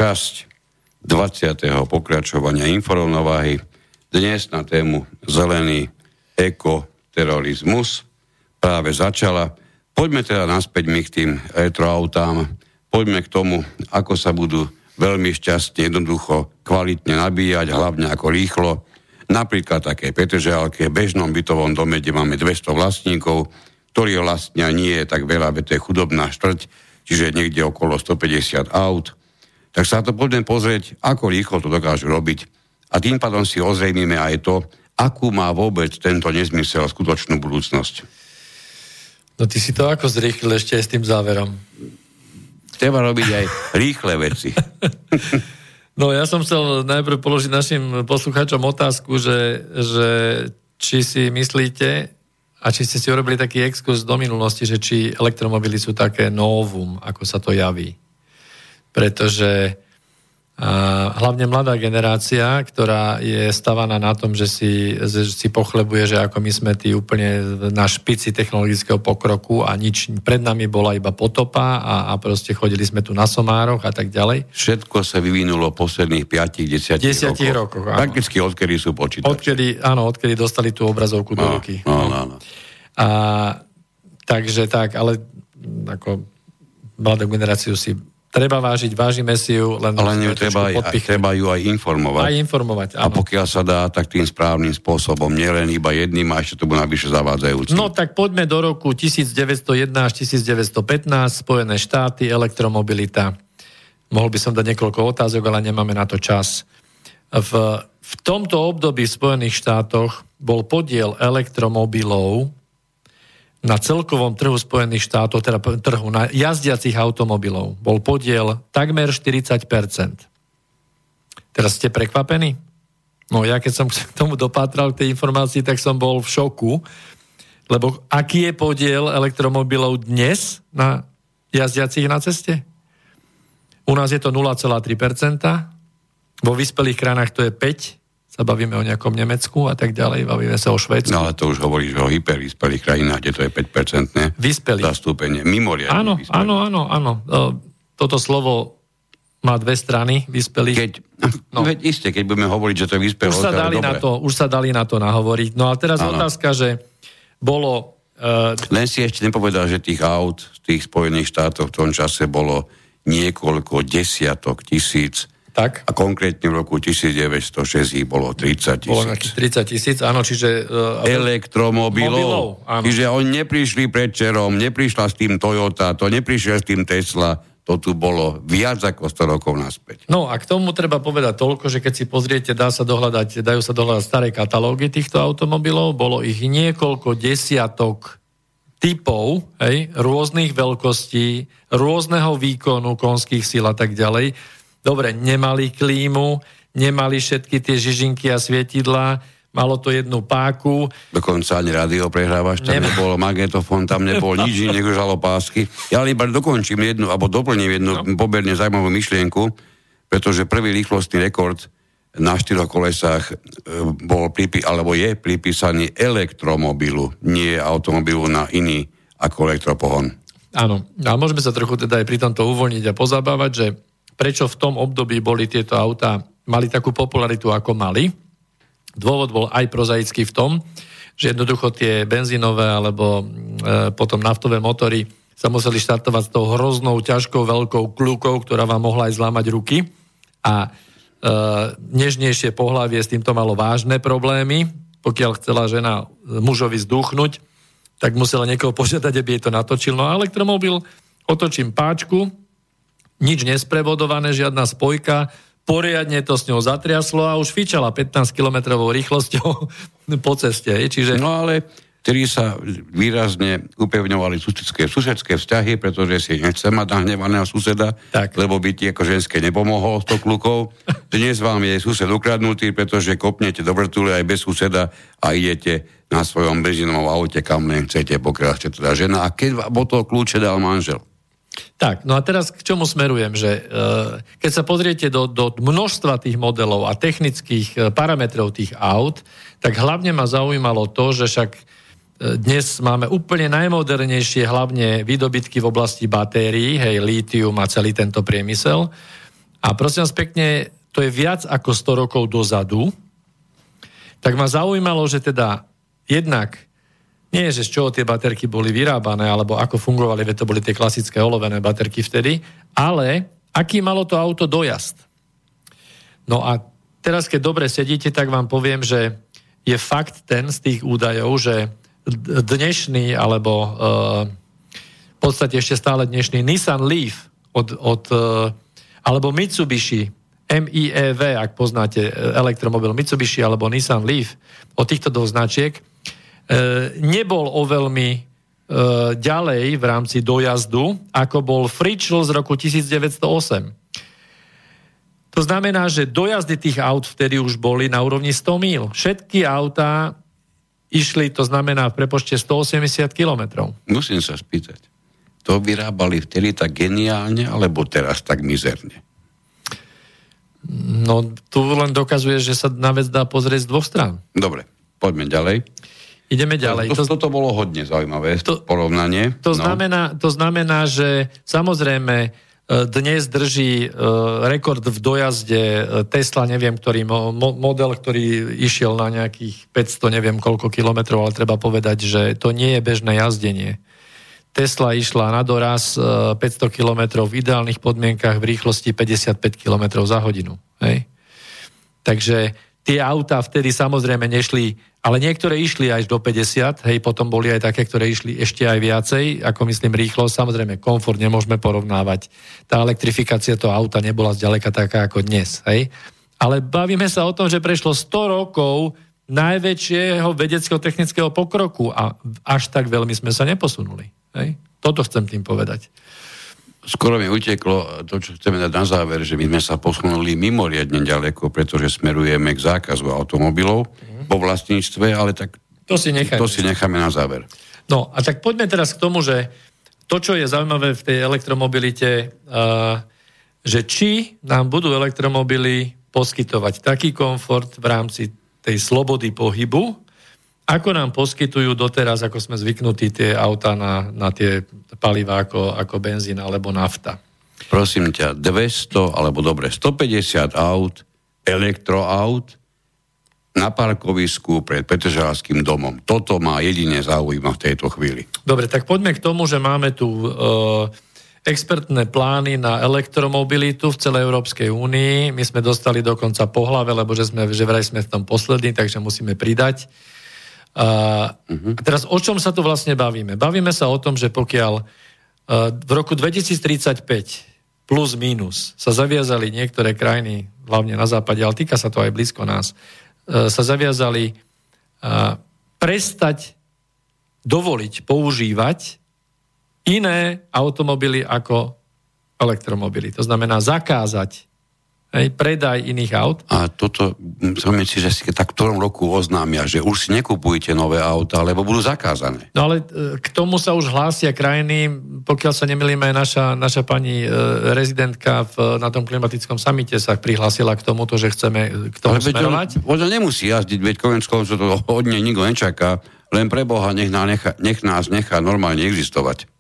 časť 20. pokračovania informovnováhy dnes na tému zelený ekoterorizmus práve začala. Poďme teda naspäť my k tým retroautám, poďme k tomu, ako sa budú veľmi šťastne, jednoducho, kvalitne nabíjať, hlavne ako rýchlo. Napríklad také Petržalke, bežnom bytovom dome, kde máme 200 vlastníkov, ktorí vlastnia nie je tak veľa, veď to je chudobná štvrť, čiže niekde okolo 150 aut tak sa to poďme pozrieť, ako rýchlo to dokážu robiť. A tým pádom si ozrejmime aj to, akú má vôbec tento nezmysel skutočnú budúcnosť. No ty si to ako zrýchlil ešte aj s tým záverom? Treba robiť aj rýchle veci. no ja som chcel najprv položiť našim poslucháčom otázku, že, že či si myslíte, a či ste si urobili taký exkurs do minulosti, že či elektromobily sú také novum, ako sa to javí pretože hlavne mladá generácia, ktorá je stavaná na tom, že si, že si pochlebuje, že ako my sme tí úplne na špici technologického pokroku a nič pred nami bola iba potopa a, a proste chodili sme tu na somároch a tak ďalej. Všetko sa vyvinulo v posledných 5-10 rokoch. rokoch áno. Prakticky odkedy sú počítače. Odkedy, áno, odkedy dostali tú obrazovku no, do ruky. No, no, no. A, takže tak, ale ako mladú generáciu si treba vážiť, vážime si ju, len... Ale ju treba, aj, treba ju aj informovať. Aj informovať, áno. A pokiaľ sa dá, tak tým správnym spôsobom, nielen iba jedným, a ešte to bude navyše zavádzajúci. No tak poďme do roku 1901 až 1915, Spojené štáty, elektromobilita. Mohol by som dať niekoľko otázok, ale nemáme na to čas. V v tomto období v Spojených štátoch bol podiel elektromobilov na celkovom trhu Spojených štátov, teda trhu na jazdiacich automobilov, bol podiel takmer 40%. Teraz ste prekvapení? No ja keď som k tomu dopátral k tej informácii, tak som bol v šoku, lebo aký je podiel elektromobilov dnes na jazdiacich na ceste? U nás je to 0,3%, vo vyspelých krajinách to je 5%, sa bavíme o nejakom Nemecku a tak ďalej, bavíme sa o Švedsku. No ale to už hovoríš o hypervyspelých krajinách, kde to je 5-percentné Vyspelých. zastúpenie. Mimoriadne Áno, vyspelých. áno, áno, áno. Toto slovo má dve strany vyspelých. Keď, no. Veď isté, keď budeme hovoriť, že to je vyspelé, už sa, dali na to, už sa dali na to nahovoriť. No a teraz áno. otázka, že bolo... Uh, Len si ešte nepovedal, že tých aut v tých Spojených štátoch v tom čase bolo niekoľko desiatok tisíc tak. A konkrétne v roku 1906 ich bolo 30 tisíc. Bolo 30 tisíc, áno, čiže... Uh, Elektromobilov. Mobilov, Čiže oni neprišli pred čerom, neprišla s tým Toyota, to neprišiel s tým Tesla, to tu bolo viac ako 100 rokov naspäť. No a k tomu treba povedať toľko, že keď si pozriete, dá sa dohľadať, dajú sa dohľadať staré katalógy týchto automobilov, bolo ich niekoľko desiatok typov, hej, rôznych veľkostí, rôzneho výkonu konských síl a tak ďalej Dobre, nemali klímu, nemali všetky tie žižinky a svietidlá, malo to jednu páku. Dokonca ani rádio prehrávaš, tam Nemá. nebolo magnetofón, tam nebol nič, žalo pásky. Ja iba dokončím jednu, alebo doplním jednu no. poberne zaujímavú myšlienku, pretože prvý rýchlostný rekord na štyroch kolesách e, bol pripí, alebo je pripísaný elektromobilu, nie automobilu na iný ako elektropohon. Áno, ale môžeme sa trochu teda aj pri tomto uvoľniť a pozabávať, že prečo v tom období boli tieto autá, mali takú popularitu, ako mali. Dôvod bol aj prozaický v tom, že jednoducho tie benzínové alebo e, potom naftové motory sa museli štartovať s tou hroznou, ťažkou, veľkou kľúkou, ktorá vám mohla aj zlámať ruky. A e, nežnejšie pohlavie s týmto malo vážne problémy. Pokiaľ chcela žena mužovi zduchnúť, tak musela niekoho požiadať, aby jej to natočil. No a elektromobil, otočím páčku, nič nesprevodované, žiadna spojka, poriadne to s ňou zatriaslo a už fičala 15 km rýchlosťou po ceste. Čiže... No ale ktorí sa výrazne upevňovali susedské, susedské vzťahy, pretože si nechce mať nahnevaného suseda, tak. lebo by ti ako ženské nepomohol s to klukou. Dnes vám je sused ukradnutý, pretože kopnete do vrtule aj bez suseda a idete na svojom benzínovom aute, kam len chcete, pokiaľ ste teda žena. A keď vám to kľúče dal manžel. Tak, no a teraz k čomu smerujem, že e, keď sa pozriete do, do množstva tých modelov a technických e, parametrov tých aut, tak hlavne ma zaujímalo to, že však e, dnes máme úplne najmodernejšie hlavne výdobytky v oblasti batérií, hej, lítium a celý tento priemysel. A prosím vás pekne, to je viac ako 100 rokov dozadu. Tak ma zaujímalo, že teda jednak nie, že z čoho tie baterky boli vyrábané, alebo ako fungovali, veď to boli tie klasické olovené baterky vtedy, ale aký malo to auto dojazd. No a teraz, keď dobre sedíte, tak vám poviem, že je fakt ten z tých údajov, že dnešný, alebo uh, v podstate ešte stále dnešný Nissan Leaf od, od uh, alebo Mitsubishi MIEV, ak poznáte elektromobil Mitsubishi alebo Nissan Leaf, od týchto dvoch značiek, E, nebol o veľmi e, ďalej v rámci dojazdu, ako bol Fritschl z roku 1908. To znamená, že dojazdy tých aut vtedy už boli na úrovni 100 míl. Všetky autá išli, to znamená v prepočte 180 kilometrov. Musím sa spýtať. To vyrábali vtedy tak geniálne, alebo teraz tak mizerne? No, tu len dokazuje, že sa na vec dá pozrieť z dvoch strán. Dobre, poďme ďalej. Ideme ďalej. To, to, toto bolo hodne zaujímavé to, porovnanie. To, no. znamená, to znamená, že samozrejme e, dnes drží e, rekord v dojazde e, Tesla, neviem ktorý model, ktorý išiel na nejakých 500, neviem koľko kilometrov, ale treba povedať, že to nie je bežné jazdenie. Tesla išla na doraz 500 kilometrov v ideálnych podmienkach v rýchlosti 55 kilometrov za hodinu. Hej? Takže tie autá vtedy samozrejme nešli ale niektoré išli až do 50, hej, potom boli aj také, ktoré išli ešte aj viacej, ako myslím rýchlo. Samozrejme, komfort nemôžeme porovnávať. Tá elektrifikácia toho auta nebola zďaleka taká ako dnes, hej. ale bavíme sa o tom, že prešlo 100 rokov najväčšieho vedeckého-technického pokroku a až tak veľmi sme sa neposunuli. Hej? Toto chcem tým povedať. Skoro mi uteklo to, čo chceme dať na záver, že my sme sa posunuli mimoriadne ďaleko, pretože smerujeme k zákazu automobilov mm. po vlastníctve, ale tak to si, necháme. to si necháme na záver. No a tak poďme teraz k tomu, že to, čo je zaujímavé v tej elektromobilite, uh, že či nám budú elektromobily poskytovať taký komfort v rámci tej slobody pohybu, ako nám poskytujú doteraz, ako sme zvyknutí tie auta na, na tie paliva ako, ako benzín alebo nafta. Prosím ťa, 200 alebo dobre 150 aut, elektroaut na parkovisku pred Petržalským domom. Toto má jedine zaujíma v tejto chvíli. Dobre, tak poďme k tomu, že máme tu uh, expertné plány na elektromobilitu v celej Európskej únii. My sme dostali dokonca po hlave, lebo že, sme, že vraj sme v tom poslední, takže musíme pridať. A, uh-huh. a teraz o čom sa tu vlastne bavíme? Bavíme sa o tom, že pokiaľ uh, v roku 2035 plus minus sa zaviazali niektoré krajiny, hlavne na západe, ale týka sa to aj blízko nás, uh, sa zaviazali uh, prestať dovoliť používať iné automobily ako elektromobily. To znamená zakázať hej, predaj iných aut. A toto, som si, že si tak v ktorom roku oznámia, že už si nekupujete nové auta, lebo budú zakázané. No ale e, k tomu sa už hlásia krajiny, pokiaľ sa nemilíme, naša, naša pani e, rezidentka v, na tom klimatickom samite sa prihlásila k tomuto, že chceme k tomu ale smerovať. Veď on, nemusí jazdiť, veď konec to od nej nikto nečaká, len pre Boha nech, nech nás nechá normálne existovať.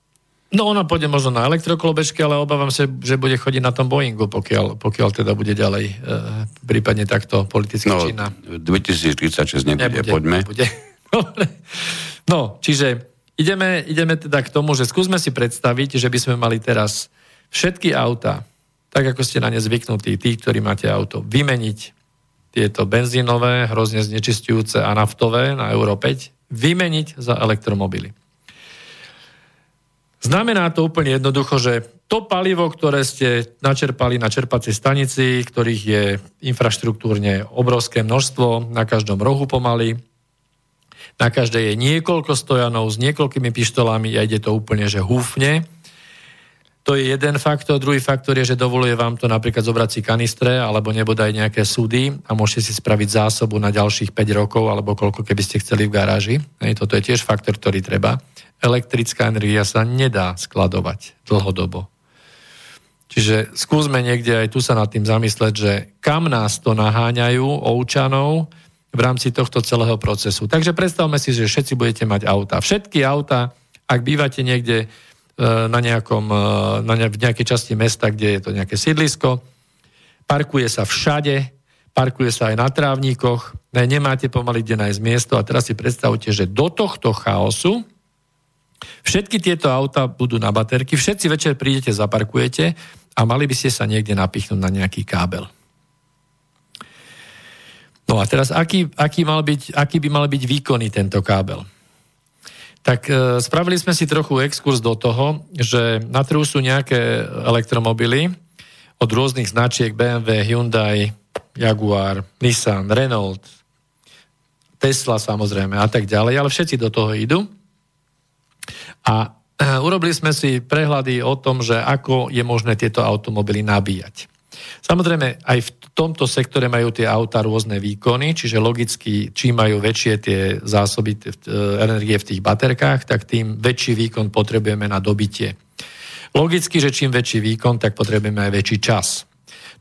No ona pôjde možno na elektrokolobežke, ale obávam sa, že bude chodiť na tom Boeingu, pokiaľ, pokiaľ teda bude ďalej e, prípadne takto politicky no, činná. 2036 nebude, nebude poďme. Nebude. no, čiže ideme, ideme teda k tomu, že skúsme si predstaviť, že by sme mali teraz všetky auta, tak ako ste na ne zvyknutí, tí, ktorí máte auto, vymeniť tieto benzínové, hrozne znečistujúce a naftové na Euro 5, vymeniť za elektromobily. Znamená to úplne jednoducho, že to palivo, ktoré ste načerpali na čerpacej stanici, ktorých je infraštruktúrne obrovské množstvo, na každom rohu pomaly, na každej je niekoľko stojanov s niekoľkými pištolami a ide to úplne, že húfne. To je jeden faktor. Druhý faktor je, že dovoluje vám to napríklad zobrať si kanistre alebo nebodaj nejaké súdy a môžete si spraviť zásobu na ďalších 5 rokov alebo koľko keby ste chceli v garáži. Toto je tiež faktor, ktorý treba elektrická energia sa nedá skladovať dlhodobo. Čiže skúsme niekde aj tu sa nad tým zamysleť, že kam nás to naháňajú občanov v rámci tohto celého procesu. Takže predstavme si, že všetci budete mať auta. Všetky auta, ak bývate niekde e, na nejakom, e, na ne, v nejakej časti mesta, kde je to nejaké sídlisko, parkuje sa všade, parkuje sa aj na trávnikoch, ne, nemáte pomaly kde nájsť miesto a teraz si predstavte, že do tohto chaosu Všetky tieto auta budú na baterky, všetci večer prídete, zaparkujete a mali by ste sa niekde napichnúť na nejaký kábel. No a teraz, aký, aký, mal byť, aký by mal byť výkonný tento kábel? Tak e, spravili sme si trochu exkurs do toho, že na trhu sú nejaké elektromobily od rôznych značiek BMW, Hyundai, Jaguar, Nissan, Renault, Tesla samozrejme a tak ďalej, ale všetci do toho idú. A eh, urobili sme si prehľady o tom, že ako je možné tieto automobily nabíjať. Samozrejme, aj v tomto sektore majú tie auta rôzne výkony, čiže logicky, čím majú väčšie tie zásoby eh, energie v tých baterkách, tak tým väčší výkon potrebujeme na dobitie. Logicky, že čím väčší výkon, tak potrebujeme aj väčší čas.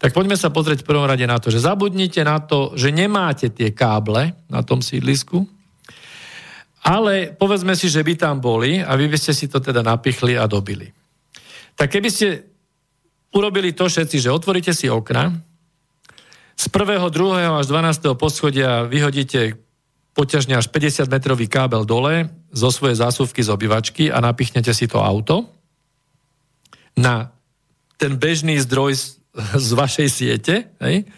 Tak poďme sa pozrieť v prvom rade na to, že zabudnite na to, že nemáte tie káble na tom sídlisku, ale povedzme si, že by tam boli a vy by ste si to teda napichli a dobili. Tak keby ste urobili to všetci, že otvoríte si okna, z prvého, druhého až 12. poschodia vyhodíte poťažne až 50 metrový kábel dole zo svojej zásuvky z obývačky a napichnete si to auto na ten bežný zdroj z, z vašej siete, hej,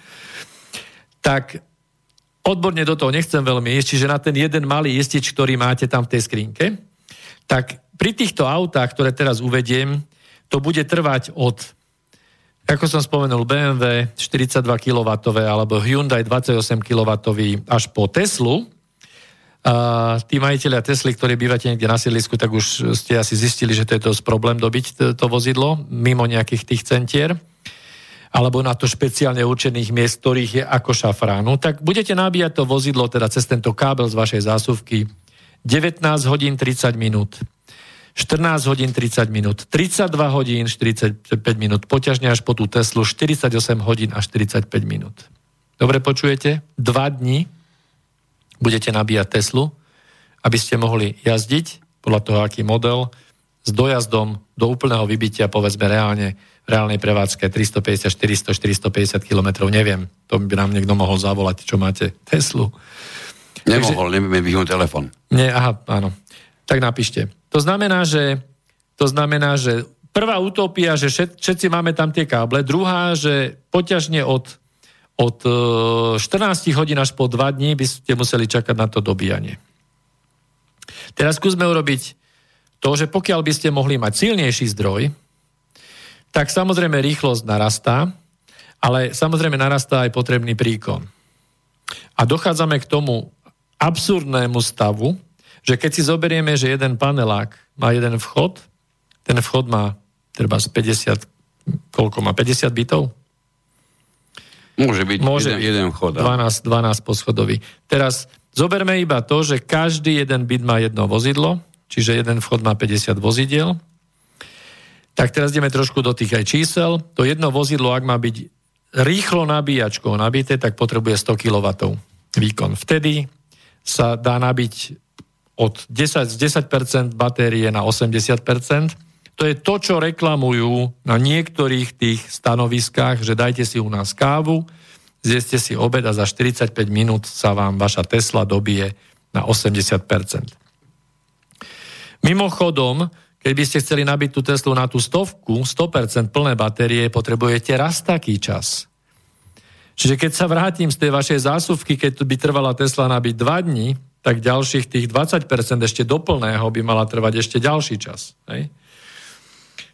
tak odborne do toho nechcem veľmi ísť, čiže na ten jeden malý istič, ktorý máte tam v tej skrinke, tak pri týchto autách, ktoré teraz uvediem, to bude trvať od ako som spomenul, BMW 42 kW alebo Hyundai 28 kW až po Teslu. A tí majiteľia Tesly, ktorí bývate niekde na sídlisku, tak už ste asi zistili, že to je dosť problém dobiť to, to vozidlo mimo nejakých tých centier alebo na to špeciálne určených miest, ktorých je ako šafránu, tak budete nabíjať to vozidlo teda cez tento kábel z vašej zásuvky 19 hodín 30 minút. 14 hodín 30 minút, 32 hodín 45 minút, poťažne až po tú Teslu 48 hodín a 45 minút. Dobre počujete? Dva dní budete nabíjať Teslu, aby ste mohli jazdiť podľa toho, aký model, s dojazdom do úplného vybitia, povedzme reálne, v reálnej prevádzke 350, 400, 450 km, neviem. To by nám niekto mohol zavolať, čo máte Teslu. Nemohol, Takže, nevieme vyhnúť telefon. Nie, aha, áno. Tak napíšte. To znamená, že, to znamená, že prvá utopia, že všet, všetci máme tam tie káble, druhá, že poťažne od, od 14 e, hodín až po 2 dní by ste museli čakať na to dobíjanie. Teraz skúsme urobiť to, že pokiaľ by ste mohli mať silnejší zdroj, tak samozrejme rýchlosť narastá, ale samozrejme narastá aj potrebný príkon. A dochádzame k tomu absurdnému stavu, že keď si zoberieme, že jeden panelák má jeden vchod, ten vchod má treba z 50, koľko má, 50 bytov? Môže byť Môže jeden, jeden vchod. 12, 12 poschodový. Teraz zoberme iba to, že každý jeden byt má jedno vozidlo, čiže jeden vchod má 50 vozidiel. Tak teraz ideme trošku do tých aj čísel. To jedno vozidlo, ak má byť rýchlo nabíjačkou nabité, tak potrebuje 100 kW výkon. Vtedy sa dá nabiť od 10, z 10% batérie na 80%. To je to, čo reklamujú na niektorých tých stanoviskách, že dajte si u nás kávu, zjeste si obed a za 45 minút sa vám vaša Tesla dobije na 80%. Mimochodom, keď by ste chceli nabiť tú Teslu na tú stovku, 100% plné batérie, potrebujete raz taký čas. Čiže keď sa vrátim z tej vašej zásuvky, keď by trvala Tesla nabiť 2 dní, tak ďalších tých 20% ešte doplného by mala trvať ešte ďalší čas. Hej?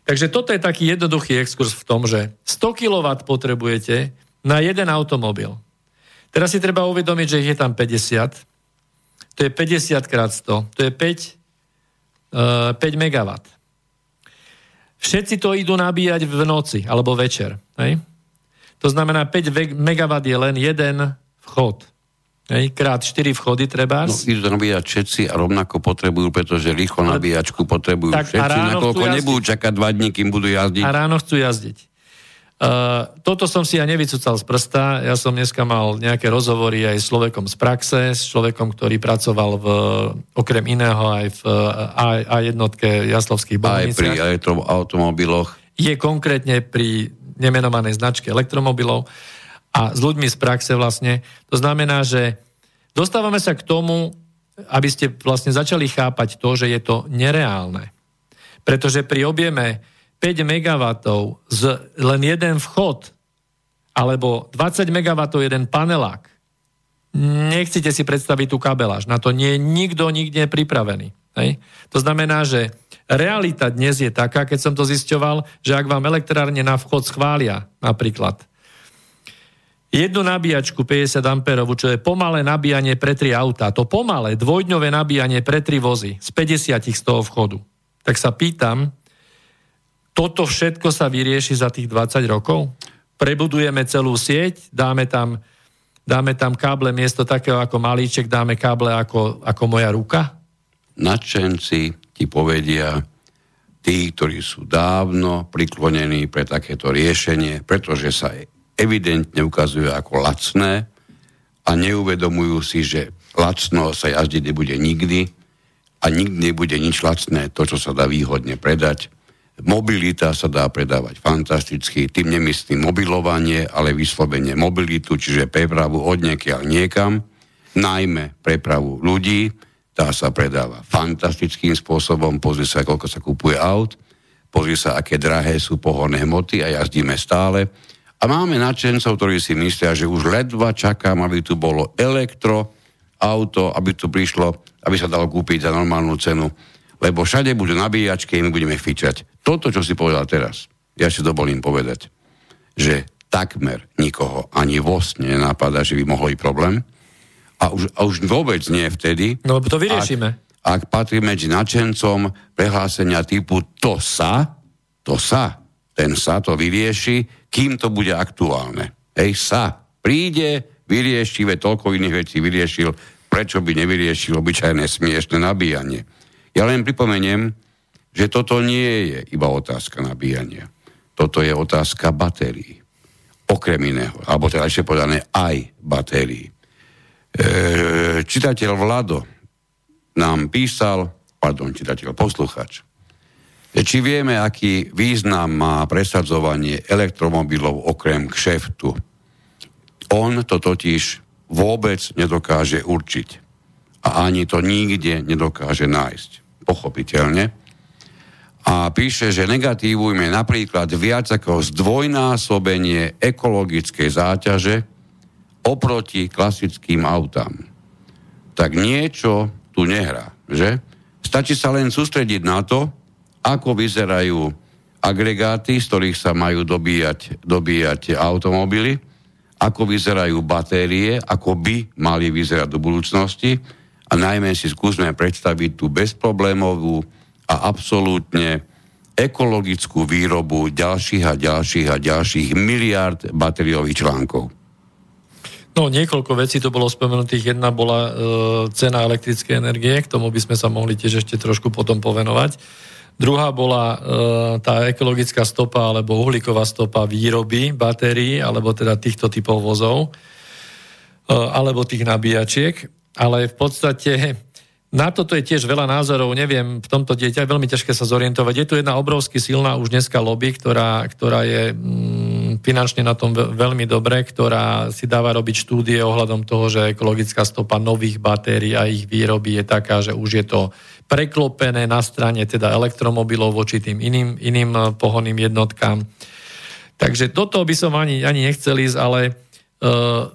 Takže toto je taký jednoduchý exkurs v tom, že 100 kW potrebujete na jeden automobil. Teraz si treba uvedomiť, že ich je tam 50. To je 50 krát 100. To je 5, uh, 5 MW. Všetci to idú nabíjať v noci alebo večer. Hej? To znamená, 5 MW je len jeden vchod. Hej, krát 4 vchody treba. No, idú to nabíjať všetci a rovnako potrebujú, pretože rýchlo nabíjačku potrebujú tak všetci, nakoľko nebudú čakať dva dní, kým budú jazdiť. A ráno chcú jazdiť. Uh, toto som si ja nevycúcal z prsta. Ja som dneska mal nejaké rozhovory aj s človekom z praxe, s človekom, ktorý pracoval v, okrem iného aj v a, a jednotke jaslovských bolniciach. Aj pri automobiloch. Je konkrétne pri nemenovanej značke elektromobilov a s ľuďmi z praxe vlastne. To znamená, že dostávame sa k tomu, aby ste vlastne začali chápať to, že je to nereálne. Pretože pri objeme 5 MW z len jeden vchod alebo 20 MW jeden panelák, nechcete si predstaviť tú kabeláž. Na to nie je nikto nikde pripravený. Hej? To znamená, že realita dnes je taká, keď som to zisťoval, že ak vám elektrárne na vchod schvália napríklad jednu nabíjačku 50 A, čo je pomalé nabíjanie pre tri auta, to pomalé dvojdňové nabíjanie pre tri vozy z 50 z toho vchodu, tak sa pýtam, toto všetko sa vyrieši za tých 20 rokov? Prebudujeme celú sieť, dáme tam, dáme tam káble miesto takého ako malíček, dáme káble ako, ako moja ruka? Nadšenci ti povedia, tí, ktorí sú dávno priklonení pre takéto riešenie, pretože sa evidentne ukazujú ako lacné a neuvedomujú si, že lacno sa jazdiť nebude nikdy a nikdy nebude nič lacné, to, čo sa dá výhodne predať. Mobilita sa dá predávať fantasticky, tým nemyslím mobilovanie, ale vyslovene mobilitu, čiže prepravu od niekiaľ niekam, najmä prepravu ľudí, tá sa predáva fantastickým spôsobom, pozri sa, koľko sa kupuje aut, pozri sa, aké drahé sú pohonné hmoty a jazdíme stále a máme nadšencov, ktorí si myslia, že už ledva čakám, aby tu bolo elektro, auto, aby tu prišlo, aby sa dalo kúpiť za normálnu cenu. Lebo všade budú nabíjačky my budeme fičať. Toto, čo si povedal teraz, ja si dovolím povedať. že takmer nikoho ani vo sne nenapadá, že by mohol byť problém. A už, a už vôbec nie vtedy. No to vyriešime. Ak, ak patrí medzi načencom prehlásenia typu to sa, to sa, ten sa to vyrieši, kým to bude aktuálne. Hej, sa príde, vyrieši, ve toľko iných vecí vyriešil, prečo by nevyriešil obyčajné smiešne nabíjanie. Ja len pripomeniem, že toto nie je iba otázka nabíjania. Toto je otázka batérií. Okrem iného, alebo teda ešte povedané aj batérií. E, čitateľ Vlado nám písal, pardon, čitateľ, posluchač, či vieme, aký význam má presadzovanie elektromobilov okrem kšeftu. On to totiž vôbec nedokáže určiť. A ani to nikde nedokáže nájsť. Pochopiteľne. A píše, že negatívum je napríklad viac ako zdvojnásobenie ekologickej záťaže oproti klasickým autám. Tak niečo tu nehrá, že? Stačí sa len sústrediť na to, ako vyzerajú agregáty, z ktorých sa majú dobíjať, dobíjať automobily, ako vyzerajú batérie, ako by mali vyzerať do budúcnosti a najmä si skúsme predstaviť tú bezproblémovú a absolútne ekologickú výrobu ďalších a ďalších a ďalších miliard batériových článkov. No, niekoľko vecí to bolo spomenutých. Jedna bola e, cena elektrickej energie, k tomu by sme sa mohli tiež ešte trošku potom povenovať. Druhá bola e, tá ekologická stopa alebo uhlíková stopa výroby batérií, alebo teda týchto typov vozov, e, alebo tých nabíjačiek. Ale v podstate na toto je tiež veľa názorov, neviem, v tomto dieťa je veľmi ťažké sa zorientovať. Je tu jedna obrovsky silná už dneska lobby, ktorá, ktorá je mm, finančne na tom veľmi dobre, ktorá si dáva robiť štúdie ohľadom toho, že ekologická stopa nových batérií a ich výroby je taká, že už je to preklopené na strane teda elektromobilov voči tým iným, iným eh, pohonným jednotkám. Takže toto by som ani, ani nechcel ísť, ale uh,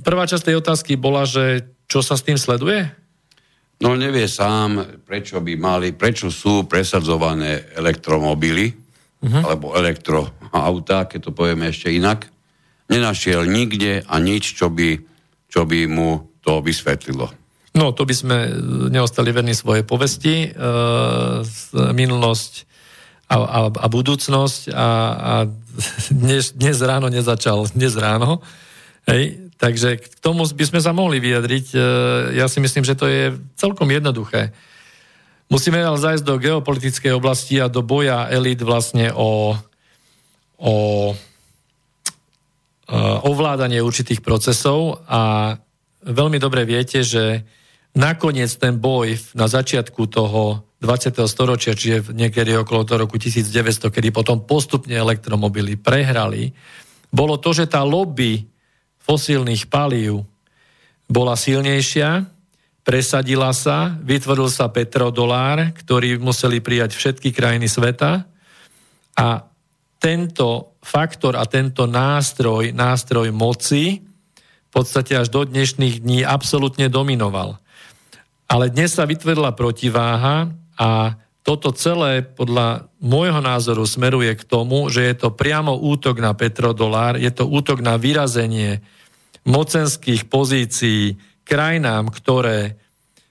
prvá časť tej otázky bola, že čo sa s tým sleduje? No nevie sám, prečo by mali, prečo sú presadzované elektromobily, uh-huh. alebo elektroautá, keď to povieme ešte inak. Nenašiel nikde a nič, čo by, čo by mu to vysvetlilo. No, to by sme e, neostali verní svojej povesti, e, minulosť a, a, a budúcnosť a, a dnes, dnes ráno nezačal, dnes ráno. Hej, takže k tomu by sme sa mohli vyjadriť. E, ja si myslím, že to je celkom jednoduché. Musíme ale zájsť do geopolitickej oblasti a do boja elit vlastne o, o e, ovládanie určitých procesov a veľmi dobre viete, že nakoniec ten boj na začiatku toho 20. storočia, čiže niekedy okolo toho roku 1900, kedy potom postupne elektromobily prehrali, bolo to, že tá lobby fosílnych palív bola silnejšia, presadila sa, vytvoril sa petrodolár, ktorý museli prijať všetky krajiny sveta a tento faktor a tento nástroj, nástroj moci v podstate až do dnešných dní absolútne dominoval. Ale dnes sa vytvorila protiváha a toto celé podľa môjho názoru smeruje k tomu, že je to priamo útok na petrodolár, je to útok na vyrazenie mocenských pozícií krajinám, ktoré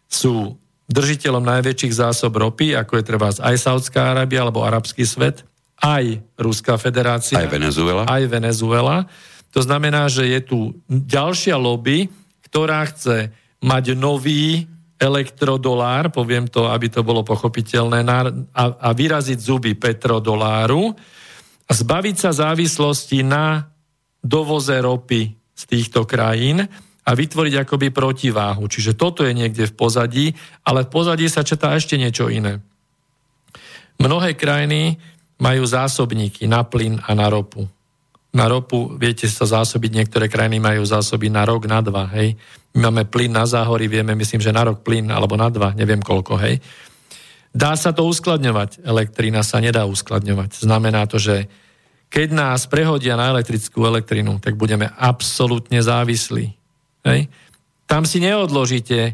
sú držiteľom najväčších zásob ropy, ako je treba aj Saudská Arábia alebo arabský svet, aj Ruská federácia. Aj Venezuela. Aj Venezuela. To znamená, že je tu ďalšia lobby, ktorá chce mať nový elektrodolár, poviem to, aby to bolo pochopiteľné, a, a vyraziť zuby petrodoláru a zbaviť sa závislosti na dovoze ropy z týchto krajín a vytvoriť akoby protiváhu. Čiže toto je niekde v pozadí, ale v pozadí sa četá ešte niečo iné. Mnohé krajiny majú zásobníky na plyn a na ropu. Na ropu, viete sa zásobiť, niektoré krajiny majú zásoby na rok, na dva, hej. My máme plyn na záhory, vieme, myslím, že na rok plyn, alebo na dva, neviem koľko, hej. Dá sa to uskladňovať, elektrina sa nedá uskladňovať. Znamená to, že keď nás prehodia na elektrickú elektrinu, tak budeme absolútne závislí. Hej. Tam si neodložíte e,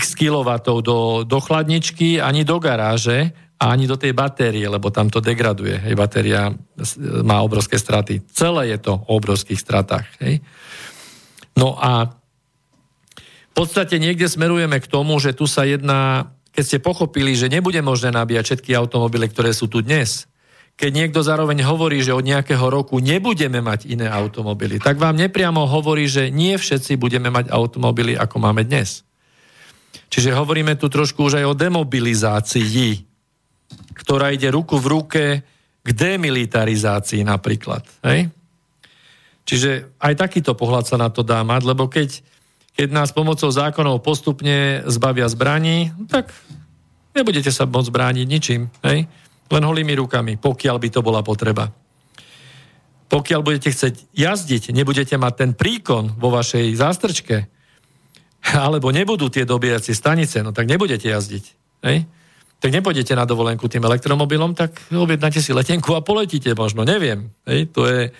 x kilovatov do, do chladničky ani do garáže, a ani do tej batérie, lebo tam to degraduje. Hej, batéria má obrovské straty. Celé je to o obrovských stratách. Hej. No a v podstate niekde smerujeme k tomu, že tu sa jedná, keď ste pochopili, že nebude možné nabíjať všetky automobily, ktoré sú tu dnes, keď niekto zároveň hovorí, že od nejakého roku nebudeme mať iné automobily, tak vám nepriamo hovorí, že nie všetci budeme mať automobily, ako máme dnes. Čiže hovoríme tu trošku už aj o demobilizácii, ktorá ide ruku v ruke k demilitarizácii napríklad. Hej? Čiže aj takýto pohľad sa na to dá mať, lebo keď, keď nás pomocou zákonov postupne zbavia zbraní, tak nebudete sa môcť brániť ničím. Hej? Len holými rukami, pokiaľ by to bola potreba. Pokiaľ budete chcieť jazdiť, nebudete mať ten príkon vo vašej zástrčke, alebo nebudú tie dobíjacie stanice, no tak nebudete jazdiť. Hej? Tak nepôjdete na dovolenku tým elektromobilom, tak objednáte si letenku a poletíte možno, neviem. Hej? To je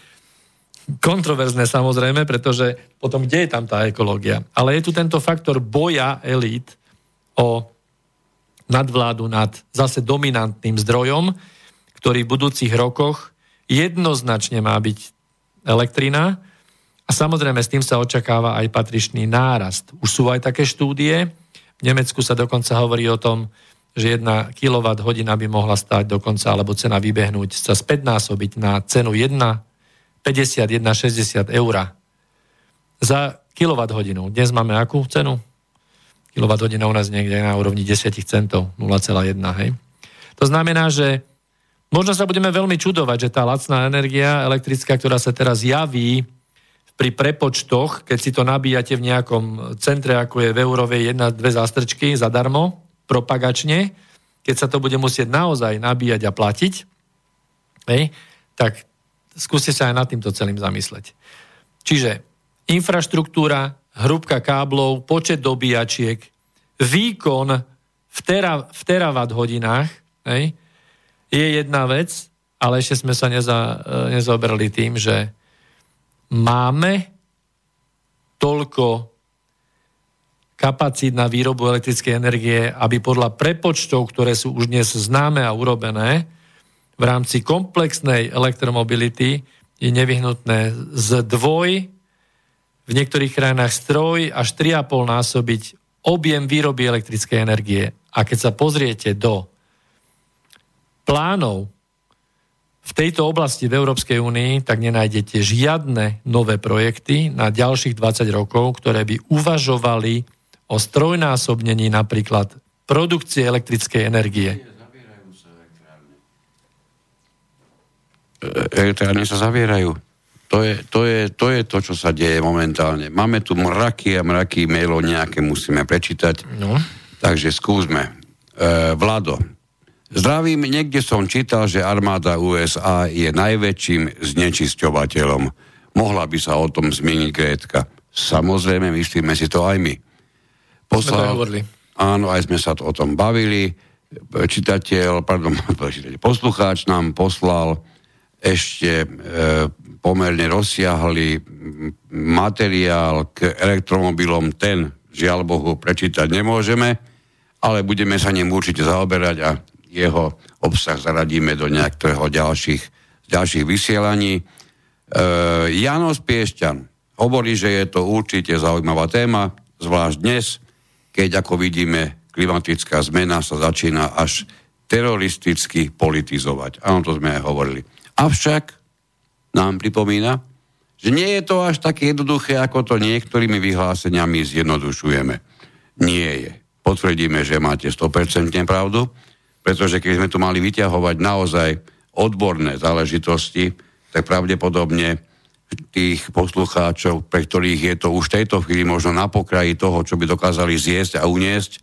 kontroverzné samozrejme, pretože potom kde je tam tá ekológia? Ale je tu tento faktor boja elít o nadvládu nad zase dominantným zdrojom, ktorý v budúcich rokoch jednoznačne má byť elektrina a samozrejme s tým sa očakáva aj patričný nárast. Už sú aj také štúdie, v Nemecku sa dokonca hovorí o tom, že jedna kWh by mohla stať dokonca, alebo cena vybehnúť sa späť násobiť na cenu 1, 50, 1,60 eur za kWh. Dnes máme akú cenu? kWh u nás niekde na úrovni 10 centov, 0,1, hej. To znamená, že možno sa budeme veľmi čudovať, že tá lacná energia elektrická, ktorá sa teraz javí pri prepočtoch, keď si to nabíjate v nejakom centre, ako je v Eurovej jedna, dve zástrčky zadarmo, propagačne, keď sa to bude musieť naozaj nabíjať a platiť, hej, tak skúste sa aj nad týmto celým zamysleť. Čiže infraštruktúra, hrúbka káblov, počet dobíjačiek, výkon v, tera, v terawatt hodinách hej, je jedna vec, ale ešte sme sa neza, nezaoberali tým, že máme toľko kapacít na výrobu elektrickej energie, aby podľa prepočtov, ktoré sú už dnes známe a urobené, v rámci komplexnej elektromobility je nevyhnutné z dvoj v niektorých krajinách stroj až 3,5 násobiť objem výroby elektrickej energie. A keď sa pozriete do plánov v tejto oblasti v Európskej únii, tak nenájdete žiadne nové projekty na ďalších 20 rokov, ktoré by uvažovali o strojnásobnení napríklad produkcie elektrickej energie. Elektrárne sa zavierajú. To je, to, je, to je to, čo sa deje momentálne. Máme tu mraky a mraky mailov, nejaké musíme prečítať. No. Takže skúsme. E, Vlado, zdravím, niekde som čítal, že armáda USA je najväčším znečisťovateľom. Mohla by sa o tom zmieniť Grétka. Samozrejme, myslíme si to aj my. Poslal, áno, aj sme sa o tom bavili. Čitateľ, pardon, čitateľ, poslucháč nám poslal ešte e, pomerne rozsiahly materiál k elektromobilom, ten žiaľ Bohu prečítať nemôžeme, ale budeme sa ním určite zaoberať a jeho obsah zaradíme do nejakého ďalších, ďalších vysielaní. E, Janos Piešťan hovorí, že je to určite zaujímavá téma, zvlášť dnes, keď ako vidíme, klimatická zmena sa začína až teroristicky politizovať. Áno, to sme aj hovorili. Avšak nám pripomína, že nie je to až také jednoduché, ako to niektorými vyhláseniami zjednodušujeme. Nie je. Potvrdíme, že máte 100% pravdu, pretože keď sme tu mali vyťahovať naozaj odborné záležitosti, tak pravdepodobne tých poslucháčov, pre ktorých je to už v tejto chvíli možno na pokraji toho, čo by dokázali zjesť a uniesť,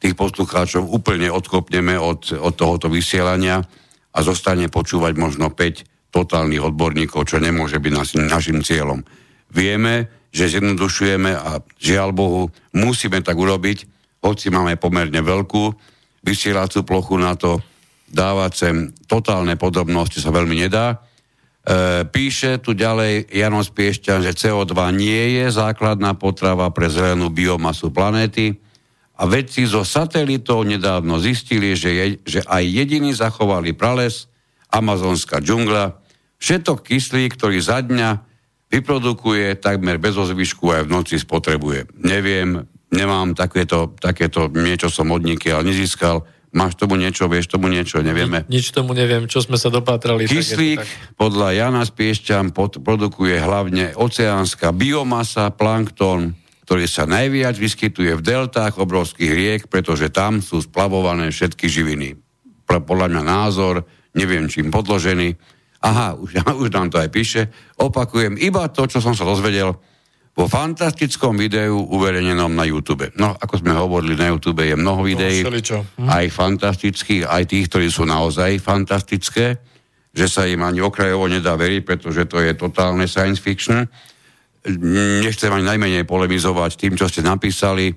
tých poslucháčov úplne odkopneme od, od tohoto vysielania a zostane počúvať možno 5 totálnych odborníkov, čo nemôže byť našim, našim cieľom. Vieme, že zjednodušujeme a žiaľ Bohu, musíme tak urobiť, hoci máme pomerne veľkú vysielacú plochu na to, dávať sem totálne podobnosti sa veľmi nedá. E, píše tu ďalej Janos Piešťan, že CO2 nie je základná potrava pre zelenú biomasu planéty a vedci zo satelitov nedávno zistili, že, je, že aj jediný zachovali prales, amazonská džungla, všetok kyslík, ktorý za dňa vyprodukuje takmer bez ozvyšku aj v noci spotrebuje. Neviem, nemám takéto, takéto niečo som od ale nezískal. Máš tomu niečo, vieš tomu niečo, nevieme. Ni, nič tomu neviem, čo sme sa dopatrali. Kyslík tak tak. podľa Jana Spiešťan pod, produkuje hlavne oceánska biomasa, plankton, ktorý sa najviac vyskytuje v deltách obrovských riek, pretože tam sú splavované všetky živiny. Podľa mňa názor, neviem čím podložený. Aha, už, už nám to aj píše. Opakujem iba to, čo som sa dozvedel vo fantastickom videu uverejnenom na YouTube. No, ako sme hovorili, na YouTube je mnoho videí, no, aj fantastických, aj tých, ktorí sú naozaj fantastické, že sa im ani okrajovo nedá veriť, pretože to je totálne science fiction nechcem ani najmenej polemizovať tým, čo ste napísali. E,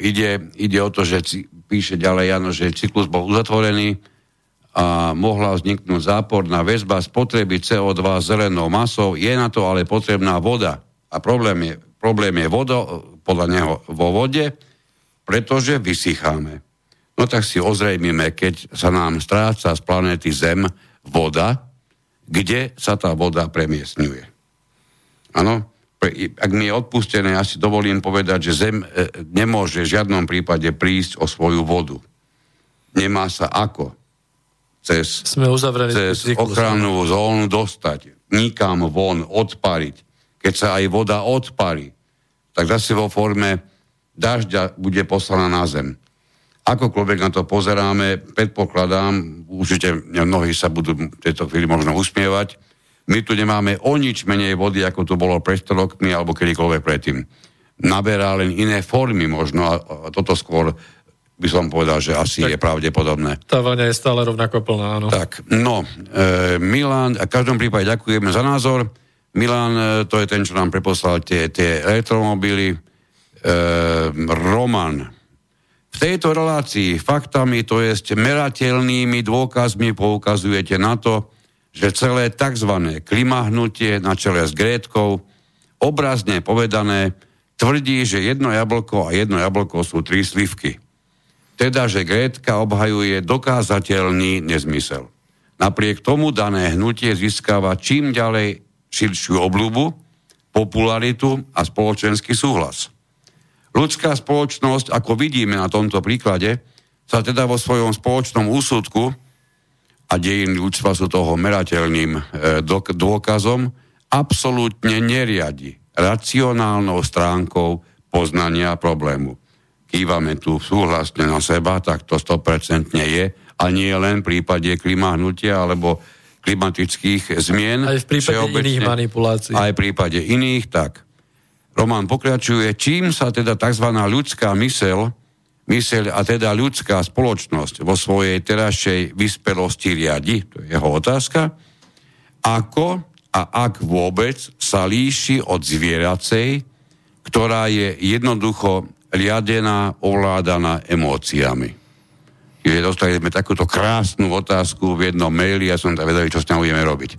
ide, ide o to, že píše ďalej Jano, že cyklus bol uzatvorený a mohla vzniknúť záporná väzba spotreby CO2 zelenou masou. Je na to ale potrebná voda. A problém je, problém je vodo, podľa neho vo vode, pretože vysycháme. No tak si ozrejmime, keď sa nám stráca z planéty Zem voda, kde sa tá voda premiesňuje. Áno? ak mi je odpustené, ja si dovolím povedať, že Zem e, nemôže v žiadnom prípade prísť o svoju vodu. Nemá sa ako cez, Sme cez ochrannú zónu dostať. Nikam von odpariť. Keď sa aj voda odparí, tak zase vo forme dažďa bude poslaná na zem. Akokoľvek na to pozeráme, predpokladám, určite mnohí sa budú v tejto chvíli možno usmievať, my tu nemáme o nič menej vody, ako tu bolo pred 100 rokmi alebo kedykoľvek predtým. Naberá len iné formy možno a, a toto skôr by som povedal, že asi tak je pravdepodobné. Tá vaňa je stále rovnako plná, áno. Tak, no, e, Milan, a v každom prípade ďakujeme za názor. Milan, e, to je ten, čo nám preposlal tie, tie elektromobily. E, Roman, v tejto relácii faktami, to je merateľnými dôkazmi poukazujete na to, že celé tzv. klimahnutie na čele s Grétkou, obrazne povedané, tvrdí, že jedno jablko a jedno jablko sú tri slivky. Teda, že Grétka obhajuje dokázateľný nezmysel. Napriek tomu dané hnutie získava čím ďalej širšiu obľubu, popularitu a spoločenský súhlas. Ľudská spoločnosť, ako vidíme na tomto príklade, sa teda vo svojom spoločnom úsudku a dejiny ľudstva sú toho merateľným e, dôkazom, absolútne neriadi racionálnou stránkou poznania problému. Kývame tu súhlasne na seba, tak to 100% je a nie len v prípade klimahnutia alebo klimatických zmien. Aj v prípade iných manipulácií. Aj v prípade iných, tak. Roman pokračuje, čím sa teda tzv. ľudská mysel myseľ a teda ľudská spoločnosť vo svojej terajšej vyspelosti riadi, to je jeho otázka, ako a ak vôbec sa líši od zvieracej, ktorá je jednoducho riadená, ovládaná emóciami. Čiže dostali sme takúto krásnu otázku v jednom maili a som tak vedel, čo s ňou budeme robiť.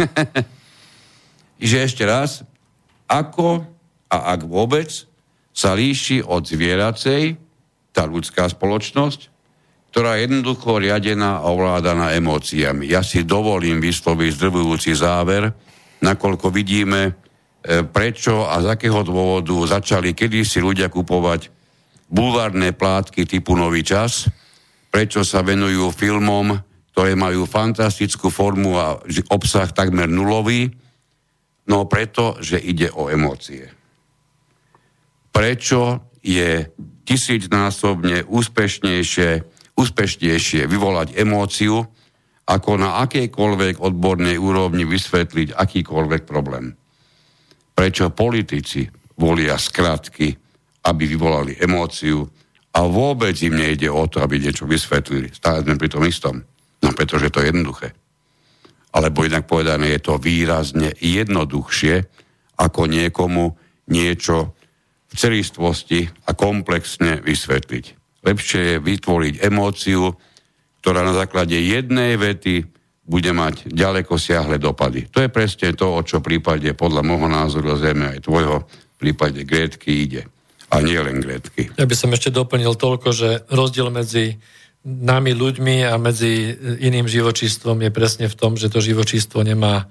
Čiže ešte raz, ako a ak vôbec sa líši od zvieracej, tá ľudská spoločnosť, ktorá je jednoducho riadená a ovládaná emóciami. Ja si dovolím vysloviť zdrvujúci záver, nakoľko vidíme, e, prečo a z akého dôvodu začali kedysi ľudia kupovať bulvárne plátky typu Nový čas, prečo sa venujú filmom, ktoré majú fantastickú formu a obsah takmer nulový, no preto, že ide o emócie. Prečo je tisícnásobne úspešnejšie, úspešnejšie vyvolať emóciu, ako na akejkoľvek odbornej úrovni vysvetliť akýkoľvek problém. Prečo politici volia skratky, aby vyvolali emóciu a vôbec im nejde o to, aby niečo vysvetlili. Stále sme pri tom istom. No pretože to je jednoduché. Alebo inak povedané, je to výrazne jednoduchšie, ako niekomu niečo v celistvosti a komplexne vysvetliť. Lepšie je vytvoriť emóciu, ktorá na základe jednej vety bude mať ďaleko siahle dopady. To je presne to, o čo v prípade podľa môjho názoru Zeme aj tvojho v prípade Grétky ide. A nie len grédky. Ja by som ešte doplnil toľko, že rozdiel medzi nami ľuďmi a medzi iným živočístvom je presne v tom, že to živočístvo nemá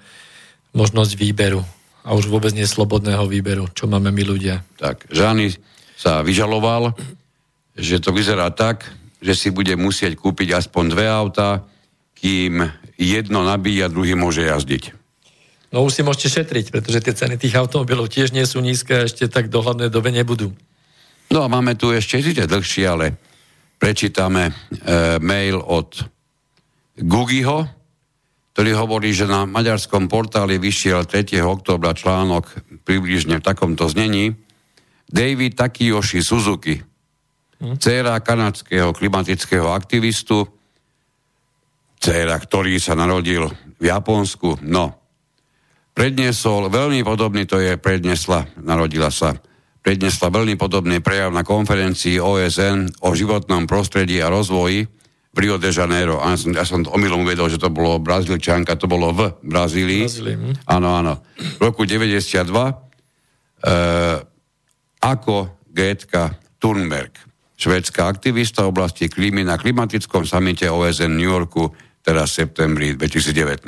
možnosť výberu. A už vôbec nie slobodného výberu, čo máme my ľudia. Tak, Žány sa vyžaloval, že to vyzerá tak, že si bude musieť kúpiť aspoň dve auta, kým jedno nabíja, druhý môže jazdiť. No už si môžete šetriť, pretože tie ceny tých automobilov tiež nie sú nízke a ešte tak v dohľadnej dobe nebudú. No a máme tu ešte, síce dlhšie, ale prečítame e, mail od Gugiho, ktorý hovorí, že na maďarskom portáli vyšiel 3. oktobra článok približne v takomto znení. David Takiyoshi Suzuki, hm? dcera kanadského klimatického aktivistu, dcera, ktorý sa narodil v Japonsku, no, predniesol veľmi podobný, to je prednesla, narodila sa, prednesla veľmi podobný prejav na konferencii OSN o životnom prostredí a rozvoji v Rio de Janeiro. A ja som, ja som omylom uvedol, že to bolo Brazílčanka, to bolo v Brazílii. Hm. Áno, áno. V roku 92 e, ako Getka Thunberg, švedská aktivista v oblasti klímy na klimatickom samite OSN v New Yorku, teraz v septembri 2019.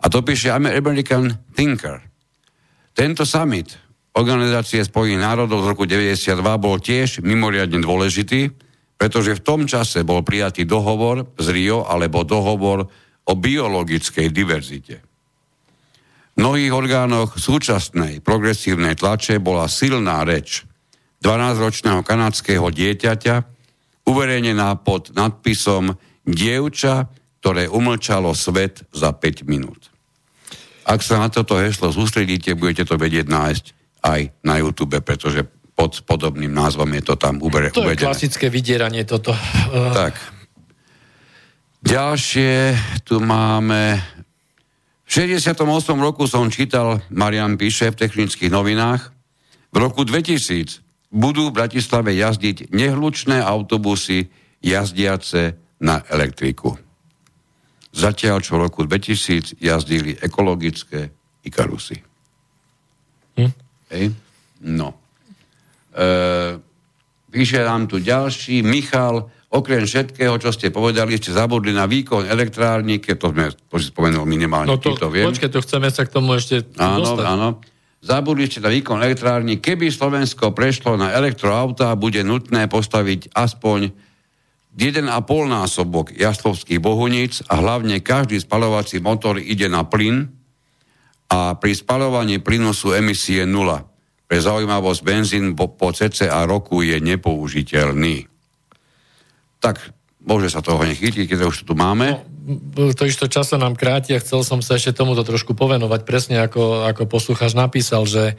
A to píše American Thinker. Tento summit Organizácie Spojených národov z roku 92 bol tiež mimoriadne dôležitý, pretože v tom čase bol prijatý dohovor z Rio alebo dohovor o biologickej diverzite. V mnohých orgánoch súčasnej progresívnej tlače bola silná reč 12-ročného kanadského dieťaťa, uverejnená pod nadpisom Dievča, ktoré umlčalo svet za 5 minút. Ak sa na toto heslo sústredíte, budete to vedieť nájsť aj na YouTube, pretože pod podobným názvom je to tam uvedené. To je klasické vydieranie toto. Tak. Ďalšie tu máme... V 68. roku som čítal, Marian píše v technických novinách, v roku 2000 budú v Bratislave jazdiť nehlučné autobusy jazdiace na elektriku. Zatiaľ, čo v roku 2000 jazdili ekologické Ikarusy. Hm? Hej? No. E, píše nám tu ďalší, Michal, okrem všetkého, čo ste povedali, ste zabudli na výkon elektrárny, keď to sme spomenul minimálne, no to, to viem. Počkej, to chceme sa k tomu ešte Áno, dostať. áno. Zabudli ste na výkon elektrárny. Keby Slovensko prešlo na elektroauta, bude nutné postaviť aspoň 1,5 násobok jaslovských bohuníc a hlavne každý spalovací motor ide na plyn a pri spalovaní plynu sú emisie nula. Pre zaujímavosť benzín po, po cca roku je nepoužiteľný. Tak môže sa toho nechytiť, keď už tu máme. No, to isto časa nám kráti a chcel som sa ešte tomuto trošku povenovať, presne ako, ako poslucháč napísal, že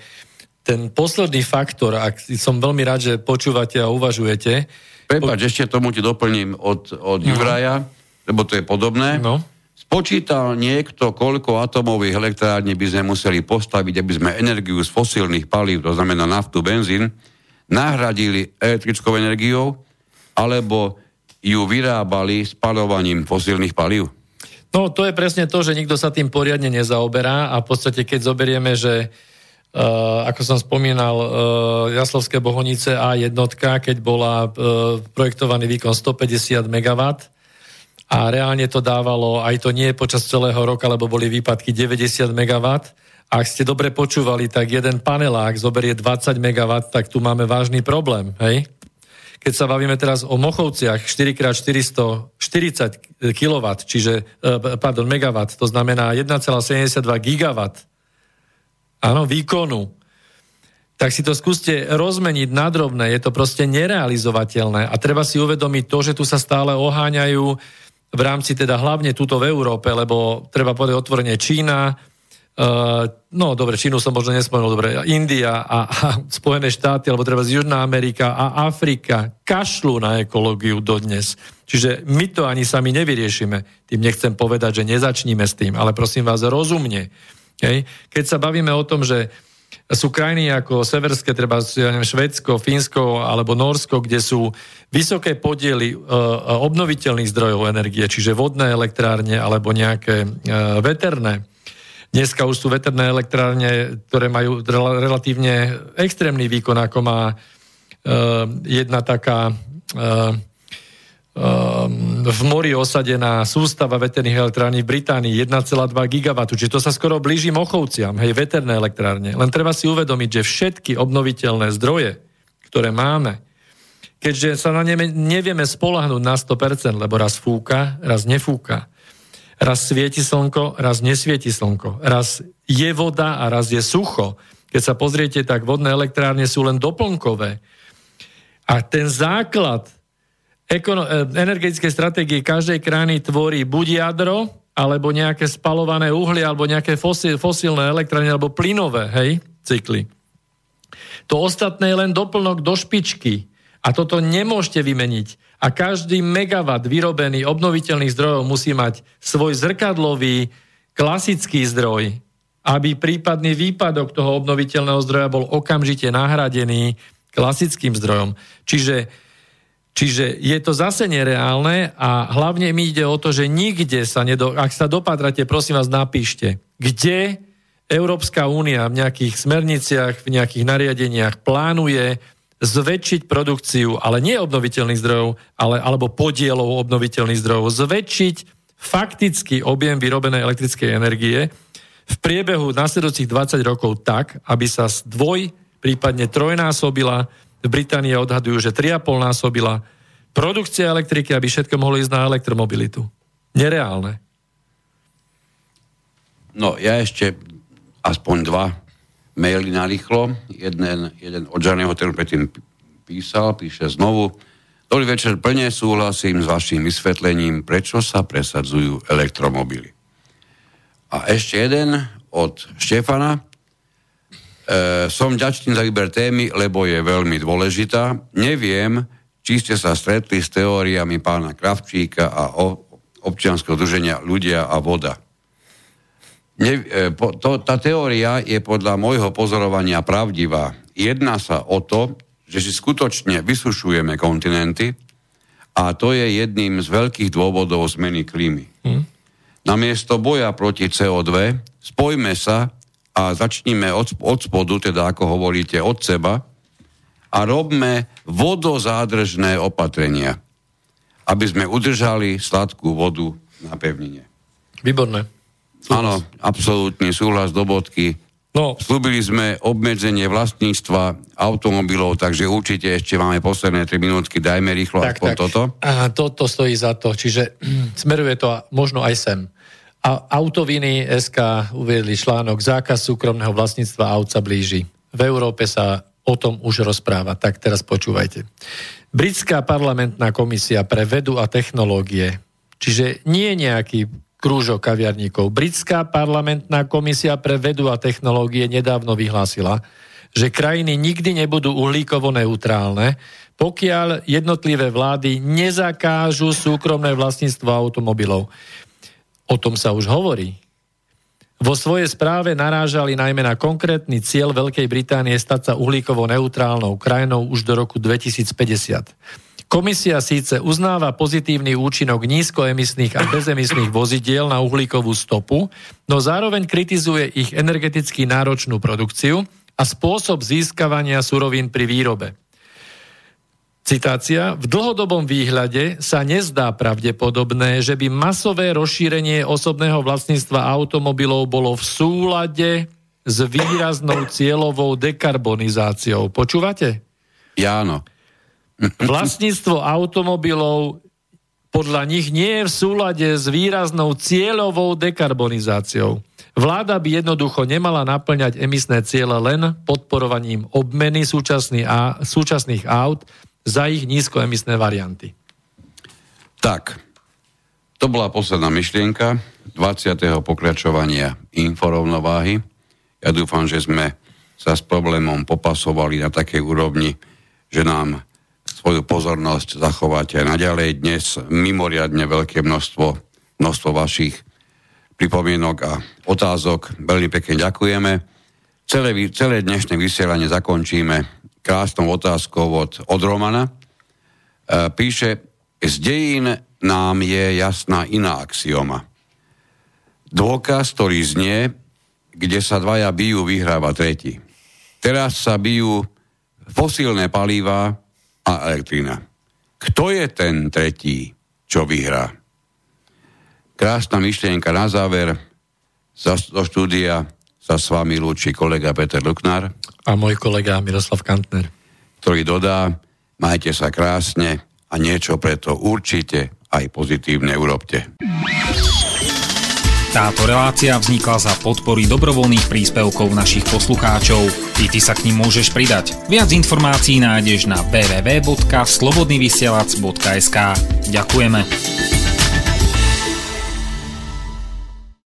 ten posledný faktor, ak som veľmi rád, že počúvate a uvažujete, Prepač, po... ešte tomu ti doplním od, od no. Juraja, lebo to je podobné. No. Spočítal niekto, koľko atomových elektrární by sme museli postaviť, aby sme energiu z fosílnych palív, to znamená naftu, benzín, nahradili elektrickou energiou, alebo ju vyrábali spalovaním fosílnych palív? No, to je presne to, že nikto sa tým poriadne nezaoberá a v podstate, keď zoberieme, že Uh, ako som spomínal, uh, Jaslovské Bohonice A1, keď bola uh, projektovaný výkon 150 MW a reálne to dávalo, aj to nie počas celého roka, lebo boli výpadky 90 MW. Ak ste dobre počúvali, tak jeden panelák zoberie 20 MW, tak tu máme vážny problém, hej? Keď sa bavíme teraz o Mochovciach 4x440 kW, čiže, pardon, megawatt, to znamená 1,72 gigawatt, áno, výkonu, tak si to skúste rozmeniť na drobné. Je to proste nerealizovateľné. A treba si uvedomiť to, že tu sa stále oháňajú v rámci teda hlavne túto v Európe, lebo treba povedať otvorene Čína, Uh, no dobre, Čínu som možno nespomenul, dobre, India a, a Spojené štáty, alebo treba z Južná Amerika a Afrika kašľú na ekológiu dodnes. Čiže my to ani sami nevyriešime. Tým nechcem povedať, že nezačníme s tým, ale prosím vás rozumne. Hej. Keď sa bavíme o tom, že sú krajiny ako severské, treba ja neviem, Švedsko, Fínsko alebo Norsko, kde sú vysoké podiely e, obnoviteľných zdrojov energie, čiže vodné elektrárne alebo nejaké e, veterné. Dneska už sú veterné elektrárne, ktoré majú rel- relatívne extrémny výkon, ako má jedna taká uh, v mori osadená sústava veterných elektrární v Británii 1,2 GW, čiže to sa skoro blíži Mochovciam, hej, veterné elektrárne. Len treba si uvedomiť, že všetky obnoviteľné zdroje, ktoré máme, keďže sa na ne nevieme spolahnúť na 100%, lebo raz fúka, raz nefúka, raz svieti slnko, raz nesvieti slnko, raz je voda a raz je sucho. Keď sa pozriete, tak vodné elektrárne sú len doplnkové. A ten základ ekono- e, energetické stratégie každej krajiny tvorí buď jadro, alebo nejaké spalované uhlie, alebo nejaké fosíl, fosílne elektrárne, alebo plynové, hej, cykly. To ostatné je len doplnok do špičky. A toto nemôžete vymeniť. A každý megawatt vyrobený obnoviteľných zdrojov musí mať svoj zrkadlový klasický zdroj, aby prípadný výpadok toho obnoviteľného zdroja bol okamžite nahradený klasickým zdrojom. Čiže Čiže je to zase nereálne a hlavne mi ide o to, že nikde sa nedo... Ak sa dopadrate, prosím vás, napíšte, kde Európska únia v nejakých smerniciach, v nejakých nariadeniach plánuje zväčšiť produkciu, ale nie obnoviteľných zdrojov, ale, alebo podielov obnoviteľných zdrojov, zväčšiť faktický objem vyrobenej elektrickej energie v priebehu nasledujúcich 20 rokov tak, aby sa z dvoj, prípadne trojnásobila Británii odhadujú, že 3,5 násobila produkcia elektriky, aby všetko mohlo ísť na elektromobilitu. Nereálne. No, ja ešte aspoň dva maily na rýchlo. Jeden, jeden od Žaného, ktorý predtým písal, píše znovu. Dobrý večer, plne súhlasím s vašim vysvetlením, prečo sa presadzujú elektromobily. A ešte jeden od Štefana. E, som ďačný za výber témy, lebo je veľmi dôležitá. Neviem, či ste sa stretli s teóriami pána Kravčíka a o, občianského druženia Ľudia a voda. Ne, e, po, to, tá teória je podľa môjho pozorovania pravdivá. Jedná sa o to, že si skutočne vysušujeme kontinenty a to je jedným z veľkých dôvodov zmeny klímy. Hmm. Namiesto boja proti CO2 spojme sa a začníme od, od spodu, teda ako hovoríte, od seba a robme vodozádržné opatrenia, aby sme udržali sladkú vodu na pevnine. Výborné. Áno, absolútny súhlas do bodky. No. Slúbili sme obmedzenie vlastníctva automobilov, takže určite ešte máme posledné 3 minútky, dajme rýchlo tak, tak. toto. A toto stojí za to, čiže smeruje to možno aj sem. A Autoviny SK uviedli článok Zákaz súkromného vlastníctva aut sa blíži. V Európe sa o tom už rozpráva. Tak teraz počúvajte. Britská parlamentná komisia pre vedu a technológie, čiže nie nejaký krúžok kaviarníkov. Britská parlamentná komisia pre vedu a technológie nedávno vyhlásila, že krajiny nikdy nebudú uhlíkovo neutrálne, pokiaľ jednotlivé vlády nezakážu súkromné vlastníctvo automobilov. O tom sa už hovorí. Vo svojej správe narážali najmä na konkrétny cieľ Veľkej Británie stať sa uhlíkovo neutrálnou krajinou už do roku 2050. Komisia síce uznáva pozitívny účinok nízkoemisných a bezemisných vozidiel na uhlíkovú stopu, no zároveň kritizuje ich energeticky náročnú produkciu a spôsob získavania surovín pri výrobe. Citácia. V dlhodobom výhľade sa nezdá pravdepodobné, že by masové rozšírenie osobného vlastníctva automobilov bolo v súlade s výraznou cieľovou dekarbonizáciou. Počúvate? Ja áno. Vlastníctvo automobilov podľa nich nie je v súlade s výraznou cieľovou dekarbonizáciou. Vláda by jednoducho nemala naplňať emisné ciele len podporovaním obmeny súčasných aut za ich nízkoemisné varianty. Tak, to bola posledná myšlienka 20. pokračovania inforovnováhy. Ja dúfam, že sme sa s problémom popasovali na takej úrovni, že nám svoju pozornosť zachováte naďalej. Dnes mimoriadne veľké množstvo, množstvo vašich pripomienok a otázok. Veľmi pekne ďakujeme. Celé, celé dnešné vysielanie zakončíme krásnou otázkou od, od Romana. E, píše, z dejín nám je jasná iná axioma. Dôkaz, ktorý znie, kde sa dvaja bijú, vyhráva tretí. Teraz sa bijú fosílne palíva a elektrina. Kto je ten tretí, čo vyhrá? Krásna myšlienka na záver. Za, do štúdia sa s vami lúči kolega Peter Luknár. A môj kolega Miroslav Kantner. Ktorý dodá, majte sa krásne a niečo preto určite aj pozitívne urobte. Táto relácia vznikla za podpory dobrovoľných príspevkov našich poslucháčov. I ty sa k ním môžeš pridať. Viac informácií nájdeš na www.slobodnyvysielac.sk Ďakujeme.